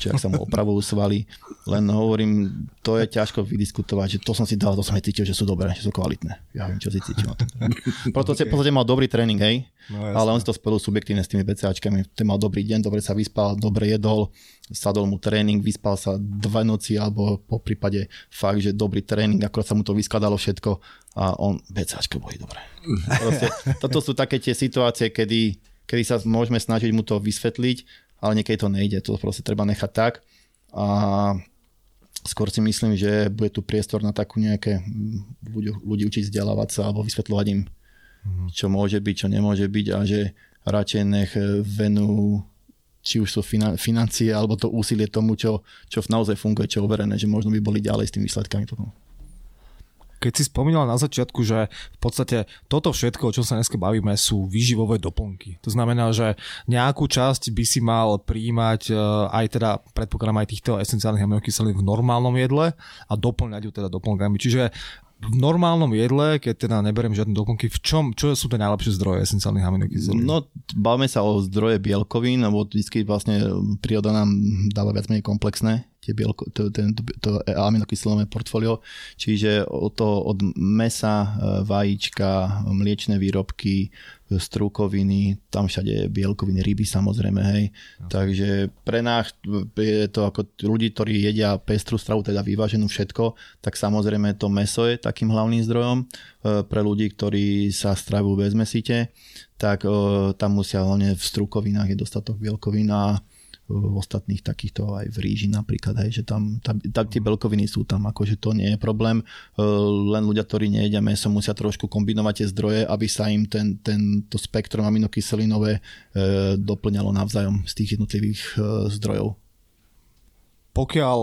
čo, ak sa mu opravujú svaly. Len hovorím, to je ťažko vydiskutovať, že to som si dal, to som aj cítil, že sú dobré, že sú kvalitné. Ja viem, čo si tom. Proto okay. podstate mal dobrý tréning, hej, no, ale on si to spojil subjektívne s tými BCAčkami. Ten mal dobrý deň, dobre sa vyspal, dobre jedol, sadol mu tréning, vyspal sa dva noci, alebo po prípade fakt, že dobrý tréning, ako sa mu to vyskladalo všetko a on, BCAčko boli dobré. Proste, toto sú také tie situácie, kedy kedy sa môžeme snažiť mu to vysvetliť, ale niekedy to nejde, to proste treba nechať tak. A skôr si myslím, že bude tu priestor na takú nejaké ľudí, ľudí učiť vzdelávať sa alebo vysvetľovať im, mhm. čo môže byť, čo nemôže byť a že radšej nech venú či už sú financie alebo to úsilie tomu, čo, čo naozaj funguje, čo je overené, že možno by boli ďalej s tými výsledkami potom keď si spomínala na začiatku, že v podstate toto všetko, o čom sa dnes bavíme, sú výživové doplnky. To znamená, že nejakú časť by si mal príjmať e, aj teda, predpokladám aj týchto esenciálnych aminokyselín v normálnom jedle a doplňať ju teda doplnkami. Čiže v normálnom jedle, keď teda neberiem žiadne doplnky, v čom, čo sú tie najlepšie zdroje esenciálnych aminokyselín? No, bavíme sa o zdroje bielkovín, lebo vždy vlastne príroda nám dáva viac menej komplexné tie bielko, to, ten, to, aminokyselové portfólio, čiže od, to, od mesa, e, vajíčka, mliečne výrobky, strukoviny, tam všade bielkoviny, ryby samozrejme, hej. No. Takže pre nás je to ako ľudí, ktorí jedia pestru stravu, teda vyváženú všetko, tak samozrejme to meso je takým hlavným zdrojom. E, pre ľudí, ktorí sa stravujú bez mesite, tak e, tam musia hlavne v strukovinách je dostatok bielkovín a v ostatných takýchto aj v ríži napríklad, hej, že tam, tam, tam tie belkoviny sú tam, akože to nie je problém, len ľudia, ktorí nejedia meso, musia trošku kombinovať tie zdroje, aby sa im ten, ten, to spektrum aminokyselinové e, doplňalo navzájom z tých jednotlivých e, zdrojov. Pokiaľ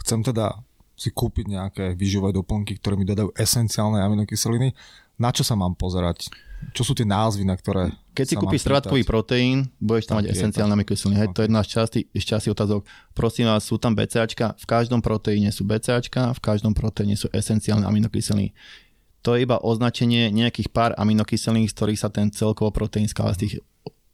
chcem teda si kúpiť nejaké výživové doplnky, ktoré mi dodajú esenciálne aminokyseliny, na čo sa mám pozerať? Čo sú tie názvy, na ktoré Keď si kúpiš stratkový proteín, budeš tam mať esenciálne aminokyseliny. Hej, to je jedna z časti, z časti otázok. Prosím vás, sú tam BCAčka, v každom proteíne sú BCAčka, v každom proteíne sú esenciálne aminokyseliny. To je iba označenie nejakých pár aminokyselín, z ktorých sa ten celkovo proteín skladá z tých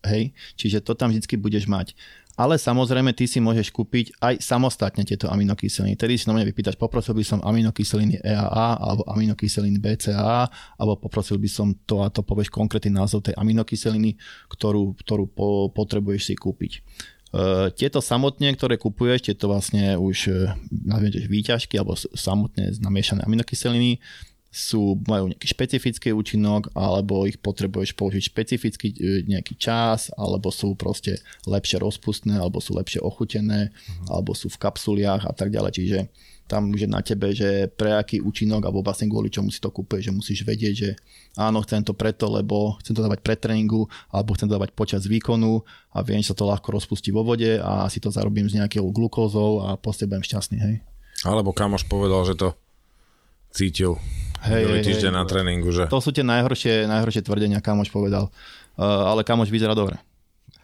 hej, čiže to tam vždy budeš mať ale samozrejme ty si môžeš kúpiť aj samostatne tieto aminokyseliny. Tedy si na mňa vypýtaš, poprosil by som aminokyseliny EAA alebo aminokyseliny BCAA alebo poprosil by som to a to povieš konkrétny názov tej aminokyseliny, ktorú, ktorú po, potrebuješ si kúpiť. Uh, tieto samotne, ktoré kupuješ, tieto vlastne už uh, nazvieme výťažky alebo samotne namiešané aminokyseliny, sú, majú nejaký špecifický účinok, alebo ich potrebuješ použiť špecifický e, nejaký čas, alebo sú proste lepšie rozpustné, alebo sú lepšie ochutené, uh-huh. alebo sú v kapsuliach a tak ďalej. Čiže tam už je na tebe, že pre aký účinok, alebo vlastne kvôli čomu si to kúpeš, že musíš vedieť, že áno, chcem to preto, lebo chcem to dávať pre tréningu, alebo chcem to dávať počas výkonu a viem, že sa to ľahko rozpustí vo vode a si to zarobím s nejakou glukózou a proste budem šťastný, hej. Alebo kamoš povedal, že to cítil hej, hej, týždeň hej, na tréningu, že? To sú tie najhoršie, najhoršie tvrdenia, kamoš povedal. Uh, ale kamoš vyzerá dobre.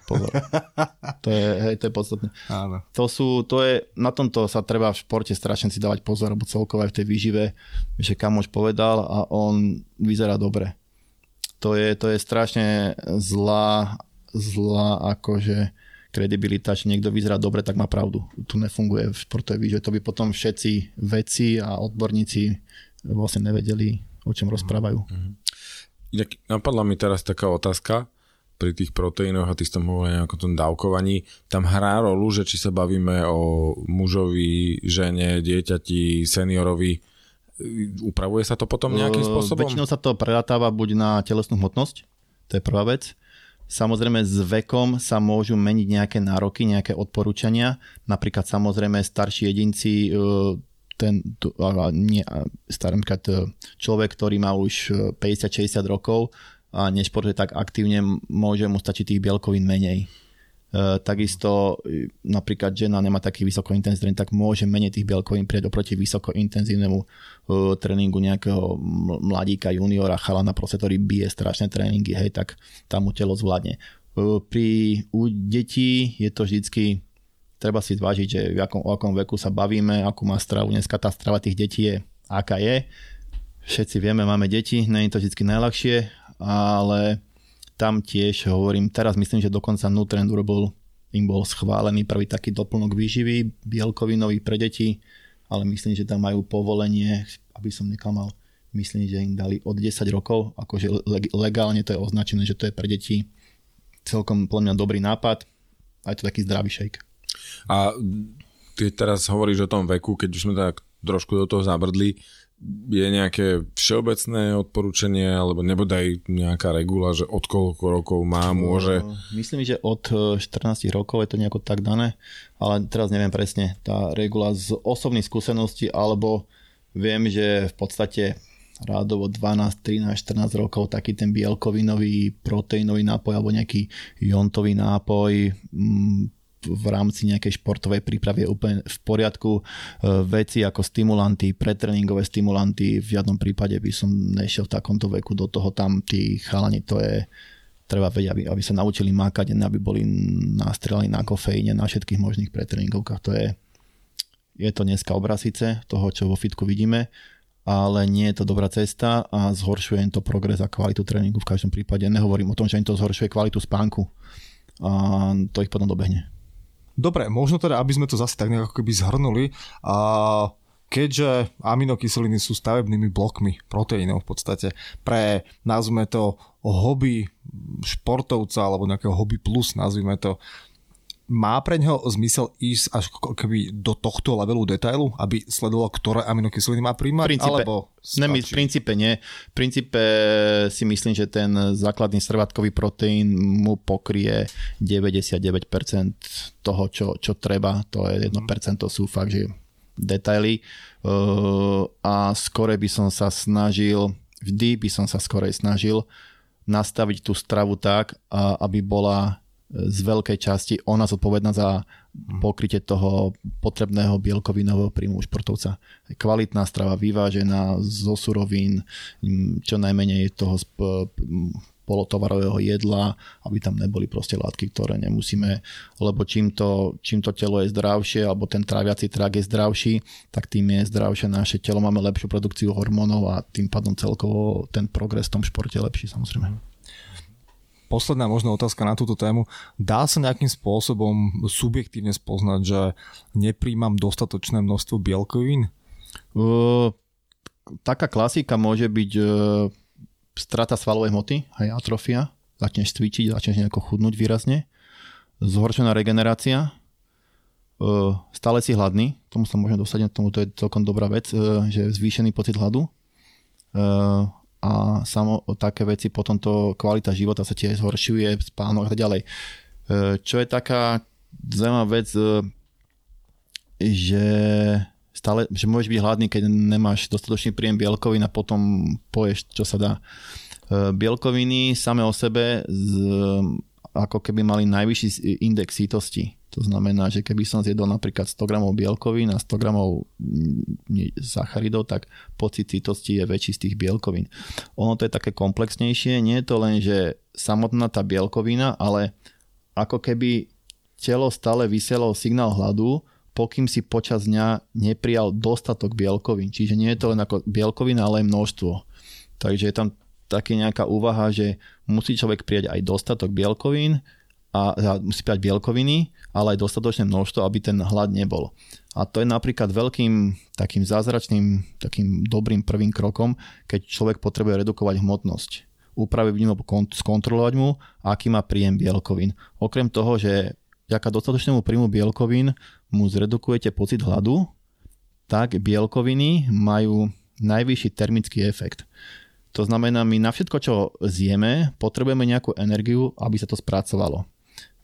Pozor. to je, hej, to je podstatné. Áno. To sú, to je, na tomto sa treba v športe strašne si dávať pozor, lebo celkovo aj v tej výžive, že kamoš povedal a on vyzerá dobre. To je, to je strašne zlá, zlá akože kredibilita, či niekto vyzerá dobre, tak má pravdu. Tu nefunguje v športovej výžive. To by potom všetci veci a odborníci vlastne nevedeli, o čom rozprávajú. Mm-hmm. Inak napadla mi teraz taká otázka pri tých proteínoch a ty si tam hovoril o tom dávkovaní. Tam hrá rolu, že či sa bavíme o mužovi, žene, dieťati, seniorovi. Upravuje sa to potom nejakým spôsobom? Väčšinou sa to predátáva buď na telesnú hmotnosť, to je prvá vec. Samozrejme s vekom sa môžu meniť nejaké nároky, nejaké odporúčania. Napríklad samozrejme starší jedinci ten, nie, napríklad e, človek, ktorý má už 50-60 e, rokov a nešportuje tak aktívne, môže mu stačiť tých bielkovín menej. takisto e, napríklad žena nemá taký vysokointenzívny tréning, tak môže menej tých bielkovín prieť oproti vysokointenzívnemu tréningu nejakého mladíka, juniora, chalana, proste, ktorý bije strašné tréningy, hej, tak tam mu telo zvládne. Pri u detí je to vždycky treba si zvážiť, že v akom, o akom veku sa bavíme, akú má stravu. Dneska tá strava tých detí je, aká je. Všetci vieme, máme deti, nie je to vždy najľahšie, ale tam tiež hovorím, teraz myslím, že dokonca Nutrend urobil, im bol schválený prvý taký doplnok výživy, bielkovinový pre deti, ale myslím, že tam majú povolenie, aby som neklamal, myslím, že im dali od 10 rokov, akože legálne to je označené, že to je pre deti celkom podľa mňa dobrý nápad a je to taký zdravý shake. A ty teraz hovoríš o tom veku, keď už sme tak trošku do toho zabrdli, je nejaké všeobecné odporúčanie alebo nebodaj nejaká regula, že od koľko rokov má, môže? Myslím, že od 14 e, rokov je to nejako tak dané, ale teraz neviem presne. Tá regula z osobných skúseností alebo viem, že v podstate rádovo 12, 13, 14 rokov taký ten bielkovinový proteínový nápoj alebo nejaký jontový nápoj mm, v rámci nejakej športovej prípravy je úplne v poriadku. E, veci ako stimulanty, pretreningové stimulanty, v žiadnom prípade by som nešiel v takomto veku do toho tam tí chalani, to je treba vedieť, aby, aby sa naučili mákať, aby boli nastrelení na kofeíne, na všetkých možných pretreningovkách. To je, je to dneska obrasice toho, čo vo fitku vidíme, ale nie je to dobrá cesta a zhoršuje im to progres a kvalitu tréningu v každom prípade. Nehovorím o tom, že im to zhoršuje kvalitu spánku a to ich potom dobehne. Dobre, možno teda, aby sme to zase tak nejako keby zhrnuli, a keďže aminokyseliny sú stavebnými blokmi proteínov v podstate pre, nazvime to, hobby športovca alebo nejakého hobby plus, nazvime to, má pre ňo zmysel ísť až keby do tohto levelu detailu, aby sledoval, ktoré aminokyseliny má príjmať, princípe, alebo ne, v princípe nie. V princípe si myslím, že ten základný srvátkový proteín mu pokrie 99% toho, čo, čo treba. To je 1% to sú fakt, že detaily. Uh, a skore by som sa snažil, vždy by som sa skorej snažil nastaviť tú stravu tak, aby bola z veľkej časti ona zodpovedná za pokrytie toho potrebného bielkovinového príjmu športovca. Kvalitná strava, vyvážená zo surovín, čo najmenej toho polotovarového jedla, aby tam neboli proste látky, ktoré nemusíme, lebo čím to, čím to telo je zdravšie, alebo ten tráviaci trak je zdravší, tak tým je zdravšie naše telo, máme lepšiu produkciu hormónov a tým pádom celkovo ten progres v tom športe je lepší samozrejme posledná možná otázka na túto tému. Dá sa nejakým spôsobom subjektívne spoznať, že nepríjmam dostatočné množstvo bielkovín? Uh, taká klasika môže byť uh, strata svalovej hmoty, aj atrofia. Začneš cvičiť, začneš nejako chudnúť výrazne. Zhoršená regenerácia. Uh, stále si hladný, tomu sa môžeme dosadiť, tomu to je celkom dobrá vec, uh, že zvýšený pocit hladu. Uh, a samo také veci potom to kvalita života sa tiež zhoršuje, spánok a tak ďalej. E, čo je taká zaujímavá vec, e, že stále, že môžeš byť hladný, keď nemáš dostatočný príjem bielkovín a potom poješ, čo sa dá. E, bielkoviny same o sebe z, ako keby mali najvyšší index sítosti to znamená, že keby som zjedol napríklad 100 gramov bielkovín a 100 gramov mm, sacharidov, tak pocit citosti je väčší z tých bielkovín. Ono to je také komplexnejšie, nie je to len, že samotná tá bielkovina, ale ako keby telo stále vysielalo signál hladu, pokým si počas dňa neprijal dostatok bielkovín. Čiže nie je to len ako bielkovina, ale aj množstvo. Takže je tam také nejaká úvaha, že musí človek prijať aj dostatok bielkovín, a, a musí pať bielkoviny, ale aj dostatočné množstvo, aby ten hlad nebol. A to je napríklad veľkým takým zázračným, takým dobrým prvým krokom, keď človek potrebuje redukovať hmotnosť. Upraviť mu, skontrolovať mu, aký má príjem bielkovín. Okrem toho, že vďaka dostatočnému príjmu bielkovín mu zredukujete pocit hladu, tak bielkoviny majú najvyšší termický efekt. To znamená, my na všetko, čo zjeme, potrebujeme nejakú energiu, aby sa to spracovalo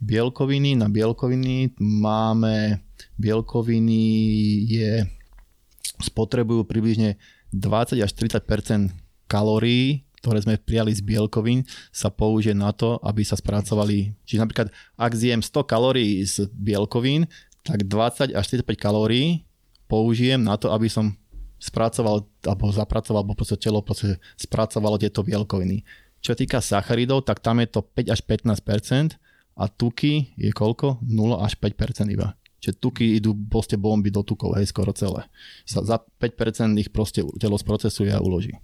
bielkoviny. Na bielkoviny máme, bielkoviny je, spotrebujú približne 20 až 30% kalórií ktoré sme prijali z bielkovín, sa použije na to, aby sa spracovali. Čiže napríklad, ak zjem 100 kalórií z bielkovín, tak 20 až 45 kalórií použijem na to, aby som spracoval, alebo zapracoval, alebo proste telo proste spracovalo tieto bielkoviny. Čo týka sacharidov, tak tam je to 5 až 15 a tuky je koľko? 0 až 5% iba. Čiže tuky idú proste bomby do tukov, hej, skoro celé. Sa za 5% ich proste telo sprocesuje a uloží.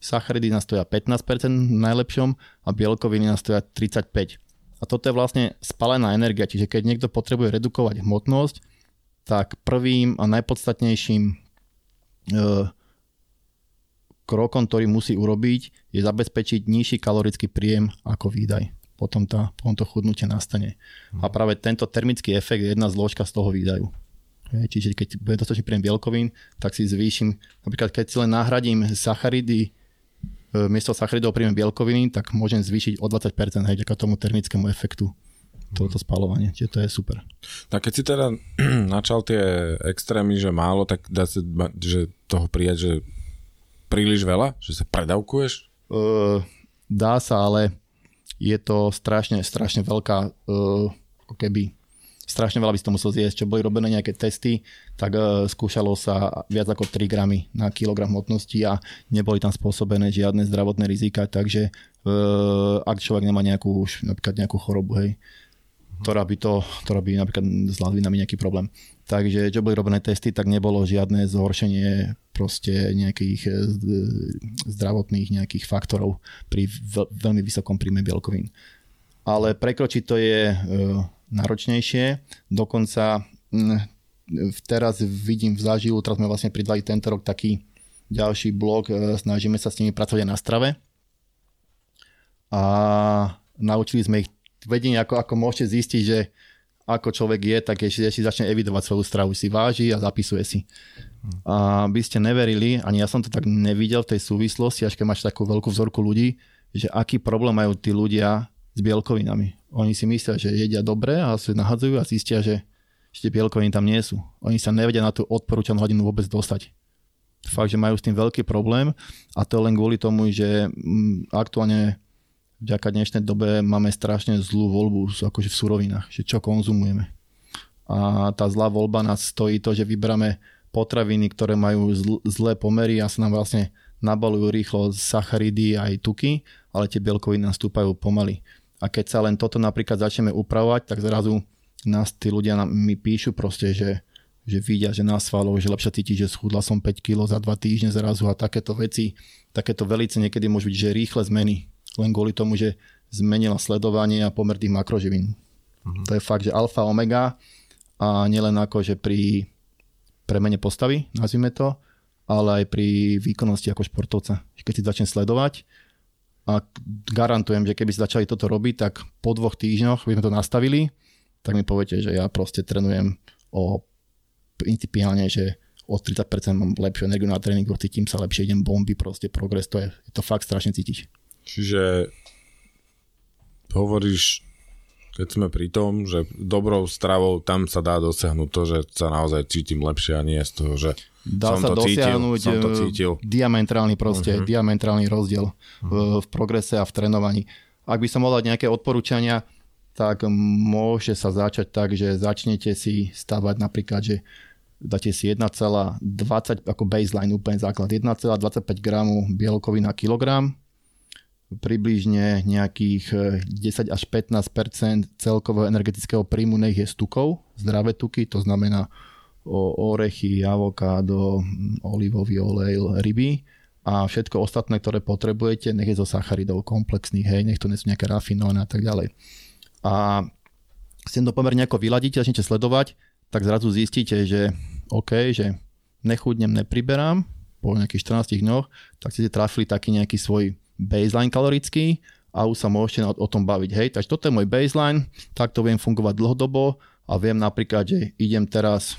Sacharidy nás stoja 15% v najlepšom a bielkoviny nás stoja 35%. A toto je vlastne spalená energia, čiže keď niekto potrebuje redukovať hmotnosť, tak prvým a najpodstatnejším e, krokom, ktorý musí urobiť, je zabezpečiť nižší kalorický príjem ako výdaj. Potom, tá, potom to chudnutie nastane. A práve tento termický efekt je jedna zložka z toho výdaju. Čiže keď bude dostatočný príjem bielkovín, tak si zvýšim, napríklad keď si len nahradím sacharidy E, miesto sacharidov príjmem bielkoviny, tak môžem zvýšiť o 20% hej, ďaká tomu termickému efektu toto spalovanie, čiže to je super. Tak keď si teda načal tie extrémy, že málo, tak dá sa že toho prijať, že príliš veľa? Že sa predavkuješ? Uh, dá sa, ale je to strašne, strašne veľká uh, keby strašne veľa by si to musel zjesť. Čo boli robené nejaké testy, tak uh, skúšalo sa viac ako 3 gramy na kilogram hmotnosti a neboli tam spôsobené žiadne zdravotné rizika, takže uh, ak človek nemá nejakú, už napríklad nejakú chorobu, hej, ktorá by to, ktorá by napríklad s ladvinami nejaký problém. Takže čo boli robené testy, tak nebolo žiadne zhoršenie proste nejakých e, zdravotných nejakých faktorov pri veľmi vysokom príjme bielkovín. Ale prekročiť to je náročnejšie. Dokonca mm, teraz vidím v záživu, teraz sme vlastne pridali tento rok taký ďalší blok, snažíme sa s nimi pracovať na strave. A naučili sme ich vedenie, ako, ako môžete zistiť, že ako človek je, tak ešte, ešte začne evidovať svoju stravu, si váži a zapisuje si. A by ste neverili, ani ja som to tak nevidel v tej súvislosti, až keď máš takú veľkú vzorku ľudí, že aký problém majú tí ľudia s bielkovinami. Oni si myslia, že jedia dobre a sa nahadzujú a zistia, že ešte bielkoviny tam nie sú. Oni sa nevedia na tú odporúčanú hladinu vôbec dostať. Fakt, že majú s tým veľký problém a to len kvôli tomu, že mm, aktuálne vďaka dnešnej dobe máme strašne zlú voľbu akože v surovinách, že čo konzumujeme. A tá zlá voľba nás stojí to, že vyberáme potraviny, ktoré majú zl- zlé pomery a sa nám vlastne nabalujú rýchlo sacharidy aj tuky, ale tie bielkoviny nastúpajú pomaly. A keď sa len toto napríklad začneme upravovať, tak zrazu nás tí ľudia mi píšu proste, že, že vidia, že nás svalovo, že lepšie cíti, že schudla som 5 kg za 2 týždne zrazu a takéto veci, takéto velice niekedy môžu byť, že rýchle zmeny, len kvôli tomu, že zmenila sledovanie a pomer tých makroživín. Mhm. To je fakt, že alfa, omega a nielen ako, že pri premene postavy, nazvime to, ale aj pri výkonnosti ako športovca. Keď si začne sledovať, a garantujem, že keby ste začali toto robiť, tak po dvoch týždňoch by sme to nastavili, tak mi poviete, že ja proste trenujem o principiálne, že o 30% mám lepšiu energiu na tréningu, cítim sa lepšie, idem bomby, proste progres, to je, je to fakt strašne cítiť. Čiže hovoríš, keď sme pri tom, že dobrou stravou tam sa dá dosiahnuť to, že sa naozaj cítim lepšie a nie z toho, že Dá som sa to dosiahnuť cítil, som to eh, cítil. diametrálny proste, uh-huh. diametrálny rozdiel uh-huh. v, v progrese a v trénovaní. Ak by som mohol dať nejaké odporúčania, tak môže sa začať tak, že začnete si stavať napríklad, že dáte si 1,20 ako baseline, úplne základ, 1,25 gramu bielkový na kilogram, približne nejakých 10 eh, až 15% celkového energetického príjmu nech je z tukov, zdravé tuky, to znamená orechy, avokádo, olivový olej, ryby a všetko ostatné, ktoré potrebujete, nech je zo sacharidov komplexných, hej, nech to nie sú nejaké rafinované a tak ďalej. A si to pomerne nejako vyladíte, začnete sledovať, tak zrazu zistíte, že OK, že nechudnem, nepriberám po nejakých 14 dňoch, tak ste trafili taký nejaký svoj baseline kalorický a už sa môžete o, tom baviť. Hej, takže toto je môj baseline, takto viem fungovať dlhodobo a viem napríklad, že idem teraz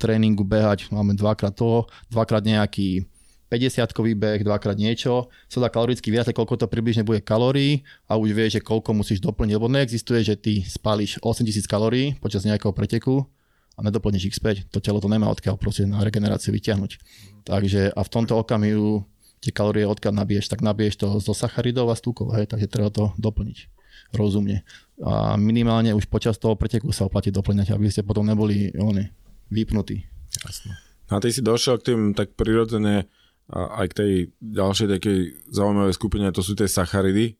tréningu behať, máme dvakrát toho, dvakrát nejaký 50-kový beh, dvakrát niečo, sa dá kaloricky viac, koľko to približne bude kalórií a už vieš, že koľko musíš doplniť, lebo neexistuje, že ty spáliš 8000 kalórií počas nejakého preteku a nedoplníš ich späť. To telo to nemá odkiaľ proste na regeneráciu vyťahnuť. Takže a v tomto okamihu tie kalórie odkiaľ nabiješ, tak nabiješ to zo sacharidov a z hej, takže treba to doplniť rozumne. A minimálne už počas toho preteku sa oplatí doplňať, aby ste potom neboli oni, vypnutí. Jasne. No a ty si došiel k tým tak prirodzene aj k tej ďalšej takej zaujímavej skupine, to sú tie sacharidy,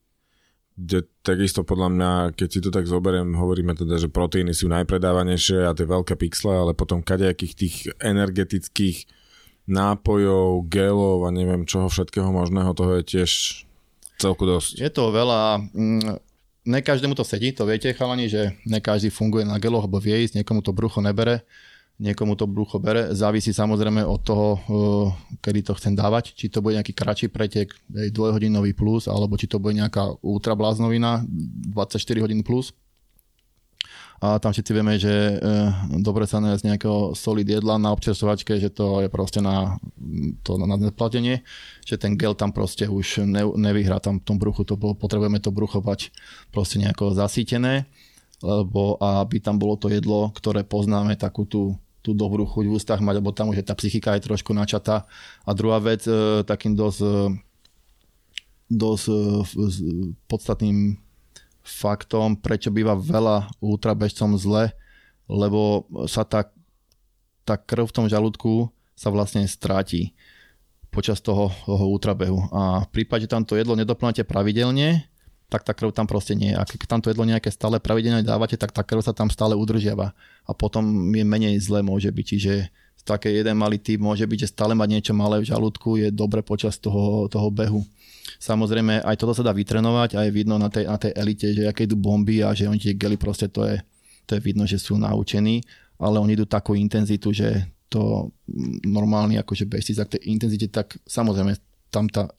kde takisto podľa mňa, keď si to tak zoberiem, hovoríme teda, že proteíny sú najpredávanejšie a tie veľké pixle, ale potom kadejakých tých energetických nápojov, gelov a neviem čoho všetkého možného, toho je tiež celku dosť. Je to veľa, mm, ne každému to sedí, to viete chalani, že ne každý funguje na geloch, alebo vie ísť, niekomu to brucho nebere niekomu to brucho bere. Závisí samozrejme od toho, eh, kedy to chcem dávať, či to bude nejaký kratší pretek, dvojhodinový plus, alebo či to bude nejaká ultrabláznovina, 24 hodín plus. A tam všetci vieme, že e, dobre sa nájsť nejakého solid jedla na občerstvovačke, že to je proste na, to na neplatenie, že ten gel tam proste už ne, nevyhrá tam v tom bruchu, to bolo, potrebujeme to brucho proste nejako zasítené, lebo aby tam bolo to jedlo, ktoré poznáme, takú tú tú dobrú chuť v ústach mať, lebo tam už je tá psychika je trošku načatá. A druhá vec, e, takým dosť, e, dosť e, podstatným faktom, prečo býva veľa ultrabežcom zle, lebo sa tá, tá krv v tom žalúdku sa vlastne stráti počas toho, toho ultrabehu. A v prípade, že tam to jedlo nedoplňate pravidelne, tak tá krv tam proste nie je. A keď tam to jedlo nejaké stále pravidelne dávate, tak tá krv sa tam stále udržiava a potom je menej zle môže byť. Čiže také jeden malý typ môže byť, že stále mať niečo malé v žalúdku je dobre počas toho, toho behu. Samozrejme, aj toto sa dá vytrenovať a je vidno na tej, na tej elite, že aké idú bomby a že oni tie gely proste to je, to je vidno, že sú naučení, ale oni idú takú intenzitu, že to normálny akože bežci za tej intenzite, tak samozrejme tam tá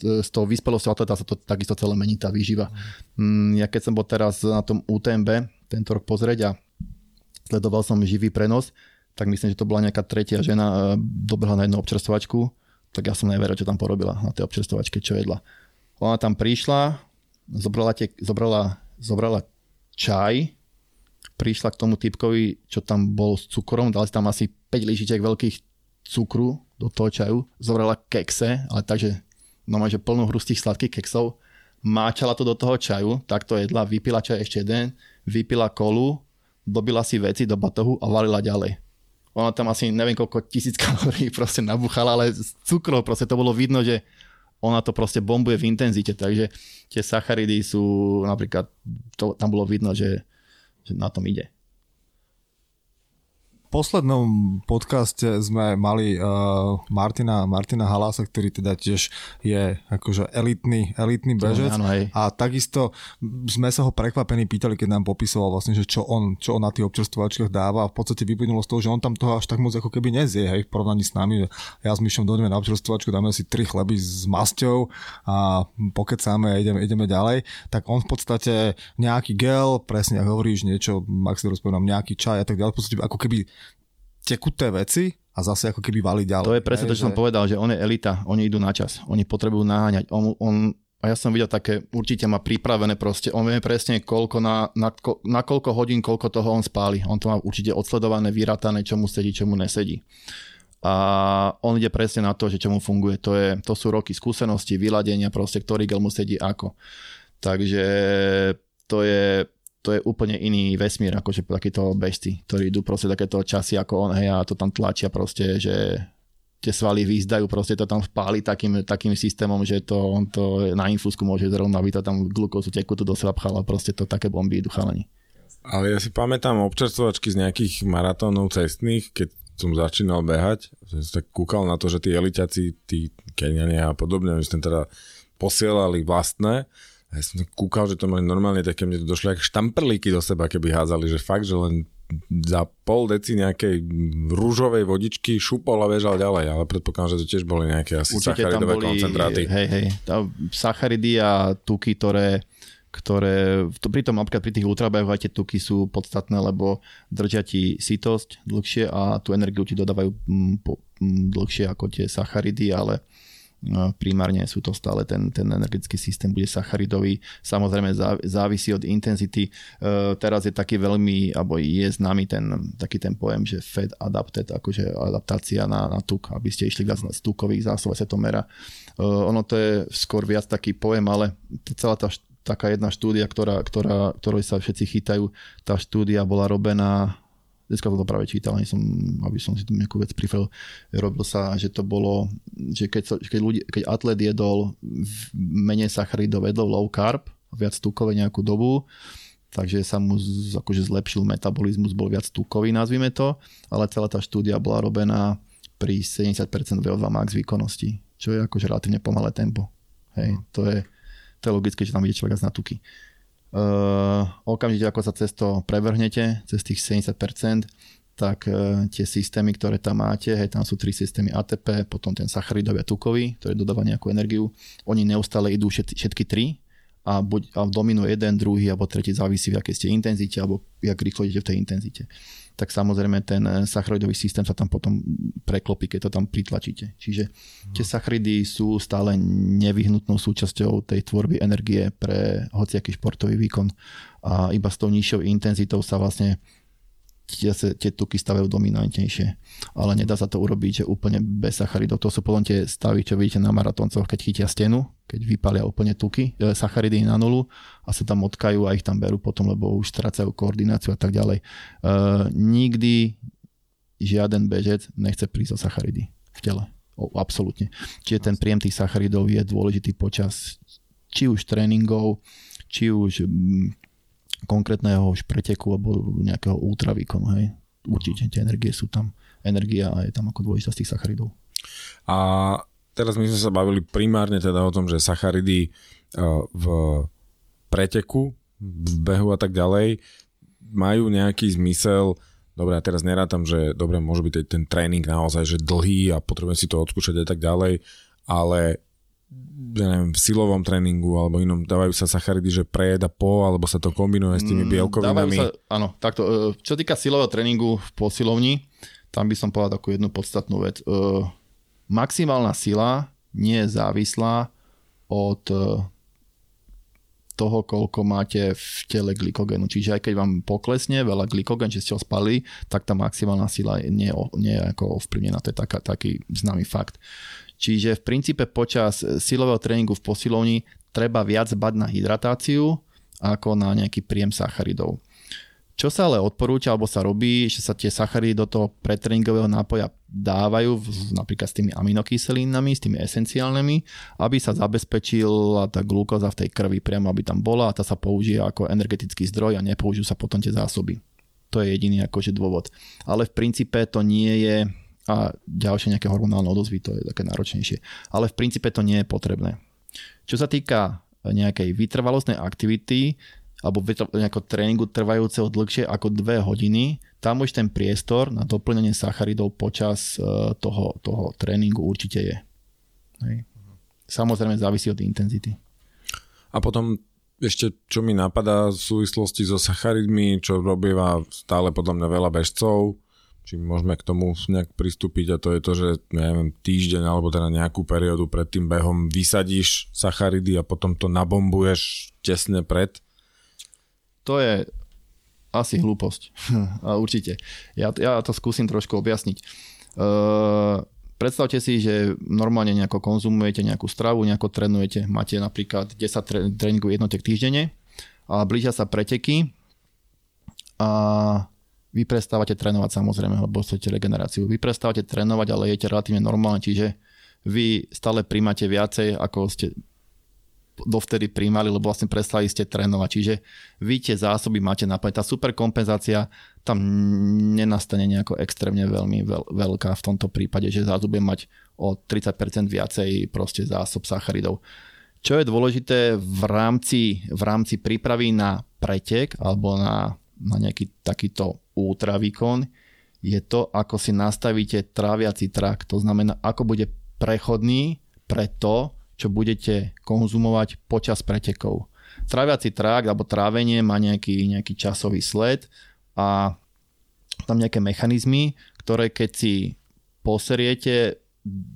z toho vyspelého atleta sa to takisto celé mení, tá výživa. Mm, ja keď som bol teraz na tom UTMB tento rok pozrieť a sledoval som živý prenos, tak myslím, že to bola nejaká tretia žena, e, dobehla na jednu občerstvačku, tak ja som neveril, čo tam porobila na tej občerstvačke, čo jedla. Ona tam prišla, zobrala, tie, zobrala, zobrala čaj, prišla k tomu typkovi, čo tam bol s cukrom, dali tam asi 5 lyžičiek veľkých cukru do toho čaju, zobrala kekse, ale takže no že plnú hrustých sladkých keksov, máčala to do toho čaju, tak to jedla, vypila čaj ešte jeden, vypila kolu, dobila si veci do batohu a valila ďalej. Ona tam asi neviem koľko tisíc kalórií proste nabuchala, ale z cukrov proste to bolo vidno, že ona to proste bombuje v intenzite, takže tie sacharidy sú napríklad, to, tam bolo vidno, že, že na tom ide poslednom podcaste sme mali uh, Martina, Martina Halasa, ktorý teda tiež je akože elitný, elitný bežec. áno, a takisto sme sa ho prekvapení pýtali, keď nám popisoval vlastne, že čo on, čo on na tých občerstvovačkách dáva. A v podstate vyplynulo z toho, že on tam toho až tak moc ako keby nezie, hej, v porovnaní s nami, že ja s Myšom dojdeme na občerstvovačku, dáme si tri chleby s masťou a pokecáme a ideme, ideme ďalej, tak on v podstate nejaký gel, presne ako hovoríš, niečo, ak si rozpomínam, nejaký čaj a tak ďalej, v podstate ako keby tekuté veci a zase ako keby vali ďalej. To je presne to, čo že... som povedal, že on je elita, oni idú na čas, oni potrebujú naháňať. On, on, a ja som videl také, určite má pripravené proste, on vie presne koľko na, na, na koľko hodín, koľko toho on spáli. On to má určite odsledované, vyratané, čo mu sedí, čo mu nesedí. A on ide presne na to, že čo mu funguje. To, je, to sú roky skúsenosti, vyladenia, proste, ktorý gel mu sedí ako. Takže to je, to je úplne iný vesmír, akože takíto bežci, ktorí idú proste takéto časy ako on, hej, a to tam tlačia proste, že tie svaly vyzdajú, proste to tam vpáli takým, takým systémom, že to, on to na infúzku môže zrovna, aby to tam glukózu tekutú do seba pchal a proste to také bomby idú chalani. Ale ja si pamätám občerstvovačky z nejakých maratónov cestných, keď som začínal behať, som tak kúkal na to, že tí eliťaci, tí Keniania a podobne, že sme teda posielali vlastné a ja som kúkal, že to mali normálne také, mne to došli ako štamprlíky do seba, keby házali, že fakt, že len za pol deci nejakej rúžovej vodičky šupol a bežal ďalej, ale predpokladám, že to tiež boli nejaké asi Určite sacharidové boli, koncentráty. Hej, hej, sacharidy a tuky, ktoré ktoré pri tom napríklad pri tých ultrabehoch aj tie tuky sú podstatné, lebo držia ti sitosť dlhšie a tú energiu ti dodávajú mm, po, mm, dlhšie ako tie sacharidy, ale primárne sú to stále ten, ten energetický systém bude sacharidový. Samozrejme závisí od intenzity. E, teraz je taký veľmi, alebo je známy ten, taký ten pojem, že Fed adapted, akože adaptácia na, na tuk, aby ste išli viac z tukových zásob, sa to mera. E, ono to je skôr viac taký pojem, ale celá tá taká jedna štúdia, ktorá, ktorá, ktorej sa všetci chytajú, tá štúdia bola robená dneska som to práve čítal, som, aby som si tu nejakú vec prifel, robil sa, že to bolo, že keď, keď, ľudí, keď atlet jedol menej sacharidov, jedol low carb, viac tukové nejakú dobu, takže sa mu z, akože zlepšil metabolizmus, bol viac tukový, nazvime to, ale celá tá štúdia bola robená pri 70% VO2 max výkonnosti, čo je akože relatívne pomalé tempo. Hej, to je, to je logické, že tam ide človek na tuky. Uh, okamžite ako sa cez to prevrhnete, cez tých 70%, tak uh, tie systémy, ktoré tam máte, hej, tam sú tri systémy ATP, potom ten sacharidový a tukový, ktorý dodáva nejakú energiu, oni neustále idú všetky, všetky tri a, buď, a dominuje jeden, druhý alebo tretí, závisí v akej ste intenzite alebo jak rýchlo idete v tej intenzite tak samozrejme ten eh, sacharidový systém sa tam potom preklopí, keď to tam pritlačíte. Čiže tie sacharidy sú stále nevyhnutnou súčasťou tej tvorby energie pre hociaký športový výkon a iba s tou nižšou intenzitou sa vlastne tie, tie tuky stavajú dominantnejšie. Ale nedá sa to urobiť, že úplne bez sacharidov. To sú potom tie stavy, čo vidíte na maratóncoch, keď chytia stenu, keď vypalia úplne tuky, e, sacharidy na nulu a sa tam odkajú a ich tam berú potom, lebo už strácajú koordináciu a tak ďalej. E, nikdy žiaden bežec nechce prísť o sacharidy v tele. O, absolútne. Čiže ten príjem tých sacharidov je dôležitý počas či už tréningov, či už konkrétneho už preteku alebo nejakého výkonu. Hej. Určite tie energie sú tam. Energia a je tam ako dôležitá z tých sacharidov. A teraz my sme sa bavili primárne teda o tom, že sacharidy e, v preteku, v behu a tak ďalej majú nejaký zmysel Dobre, a teraz nerátam, že dobre, môže byť ten tréning naozaj že dlhý a potrebujem si to odskúšať a tak ďalej, ale ja neviem, v silovom tréningu alebo inom dávajú sa sacharidy, že prejeda po, alebo sa to kombinuje s tými mm, bielkovinami? Sa, áno, takto. E, čo týka silového tréningu v posilovni, tam by som povedal takú jednu podstatnú vec. E, maximálna sila nie je závislá od e, toho, koľko máte v tele glykogénu. Čiže aj keď vám poklesne veľa glykogén, že ste ho spali, tak tá maximálna sila nie, nie je ako ovplyvnená. To je taká, taký známy fakt. Čiže v princípe počas silového tréningu v posilovni treba viac bať na hydratáciu ako na nejaký príjem sacharidov. Čo sa ale odporúča alebo sa robí, že sa tie sacharidy do toho pretréningového nápoja dávajú napríklad s tými aminokyselínami, s tými esenciálnymi, aby sa zabezpečila tá glukóza v tej krvi priamo, aby tam bola a tá sa použije ako energetický zdroj a nepoužijú sa potom tie zásoby. To je jediný akože dôvod. Ale v princípe to nie je a ďalšie nejaké hormonálne odozvy, to je také náročnejšie. Ale v princípe to nie je potrebné. Čo sa týka nejakej vytrvalostnej aktivity alebo nejakého tréningu trvajúceho dlhšie ako dve hodiny, tam už ten priestor na doplnenie sacharidov počas e, toho, toho tréningu určite je. Hej. Samozrejme závisí od intenzity. A potom ešte, čo mi napadá v súvislosti so sacharidmi, čo robíva stále podľa mňa veľa bežcov, či môžeme k tomu nejak pristúpiť a to je to, že neviem, týždeň alebo teda nejakú periódu pred tým behom vysadíš sacharidy a potom to nabombuješ tesne pred? To je asi hlúposť. a určite. Ja, ja to skúsim trošku objasniť. Uh, predstavte si, že normálne nejako konzumujete nejakú stravu, nejako trénujete, máte napríklad 10 tréningov jednotek týždenne a blížia sa preteky a vy prestávate trénovať samozrejme, lebo chcete regeneráciu. Vy prestávate trénovať, ale jete relatívne normálne, čiže vy stále príjmate viacej, ako ste dovtedy príjmali, lebo vlastne prestali ste trénovať. Čiže vy tie zásoby máte naplniť. Tá super kompenzácia tam nenastane nejako extrémne veľmi veľ, veľká v tomto prípade, že budem mať o 30% viacej proste zásob sacharidov. Čo je dôležité v rámci, v rámci prípravy na pretek alebo na, na nejaký takýto ultravýkon je to, ako si nastavíte tráviaci trakt. To znamená, ako bude prechodný pre to, čo budete konzumovať počas pretekov. Tráviaci trakt alebo trávenie má nejaký, nejaký časový sled a tam nejaké mechanizmy, ktoré keď si poseriete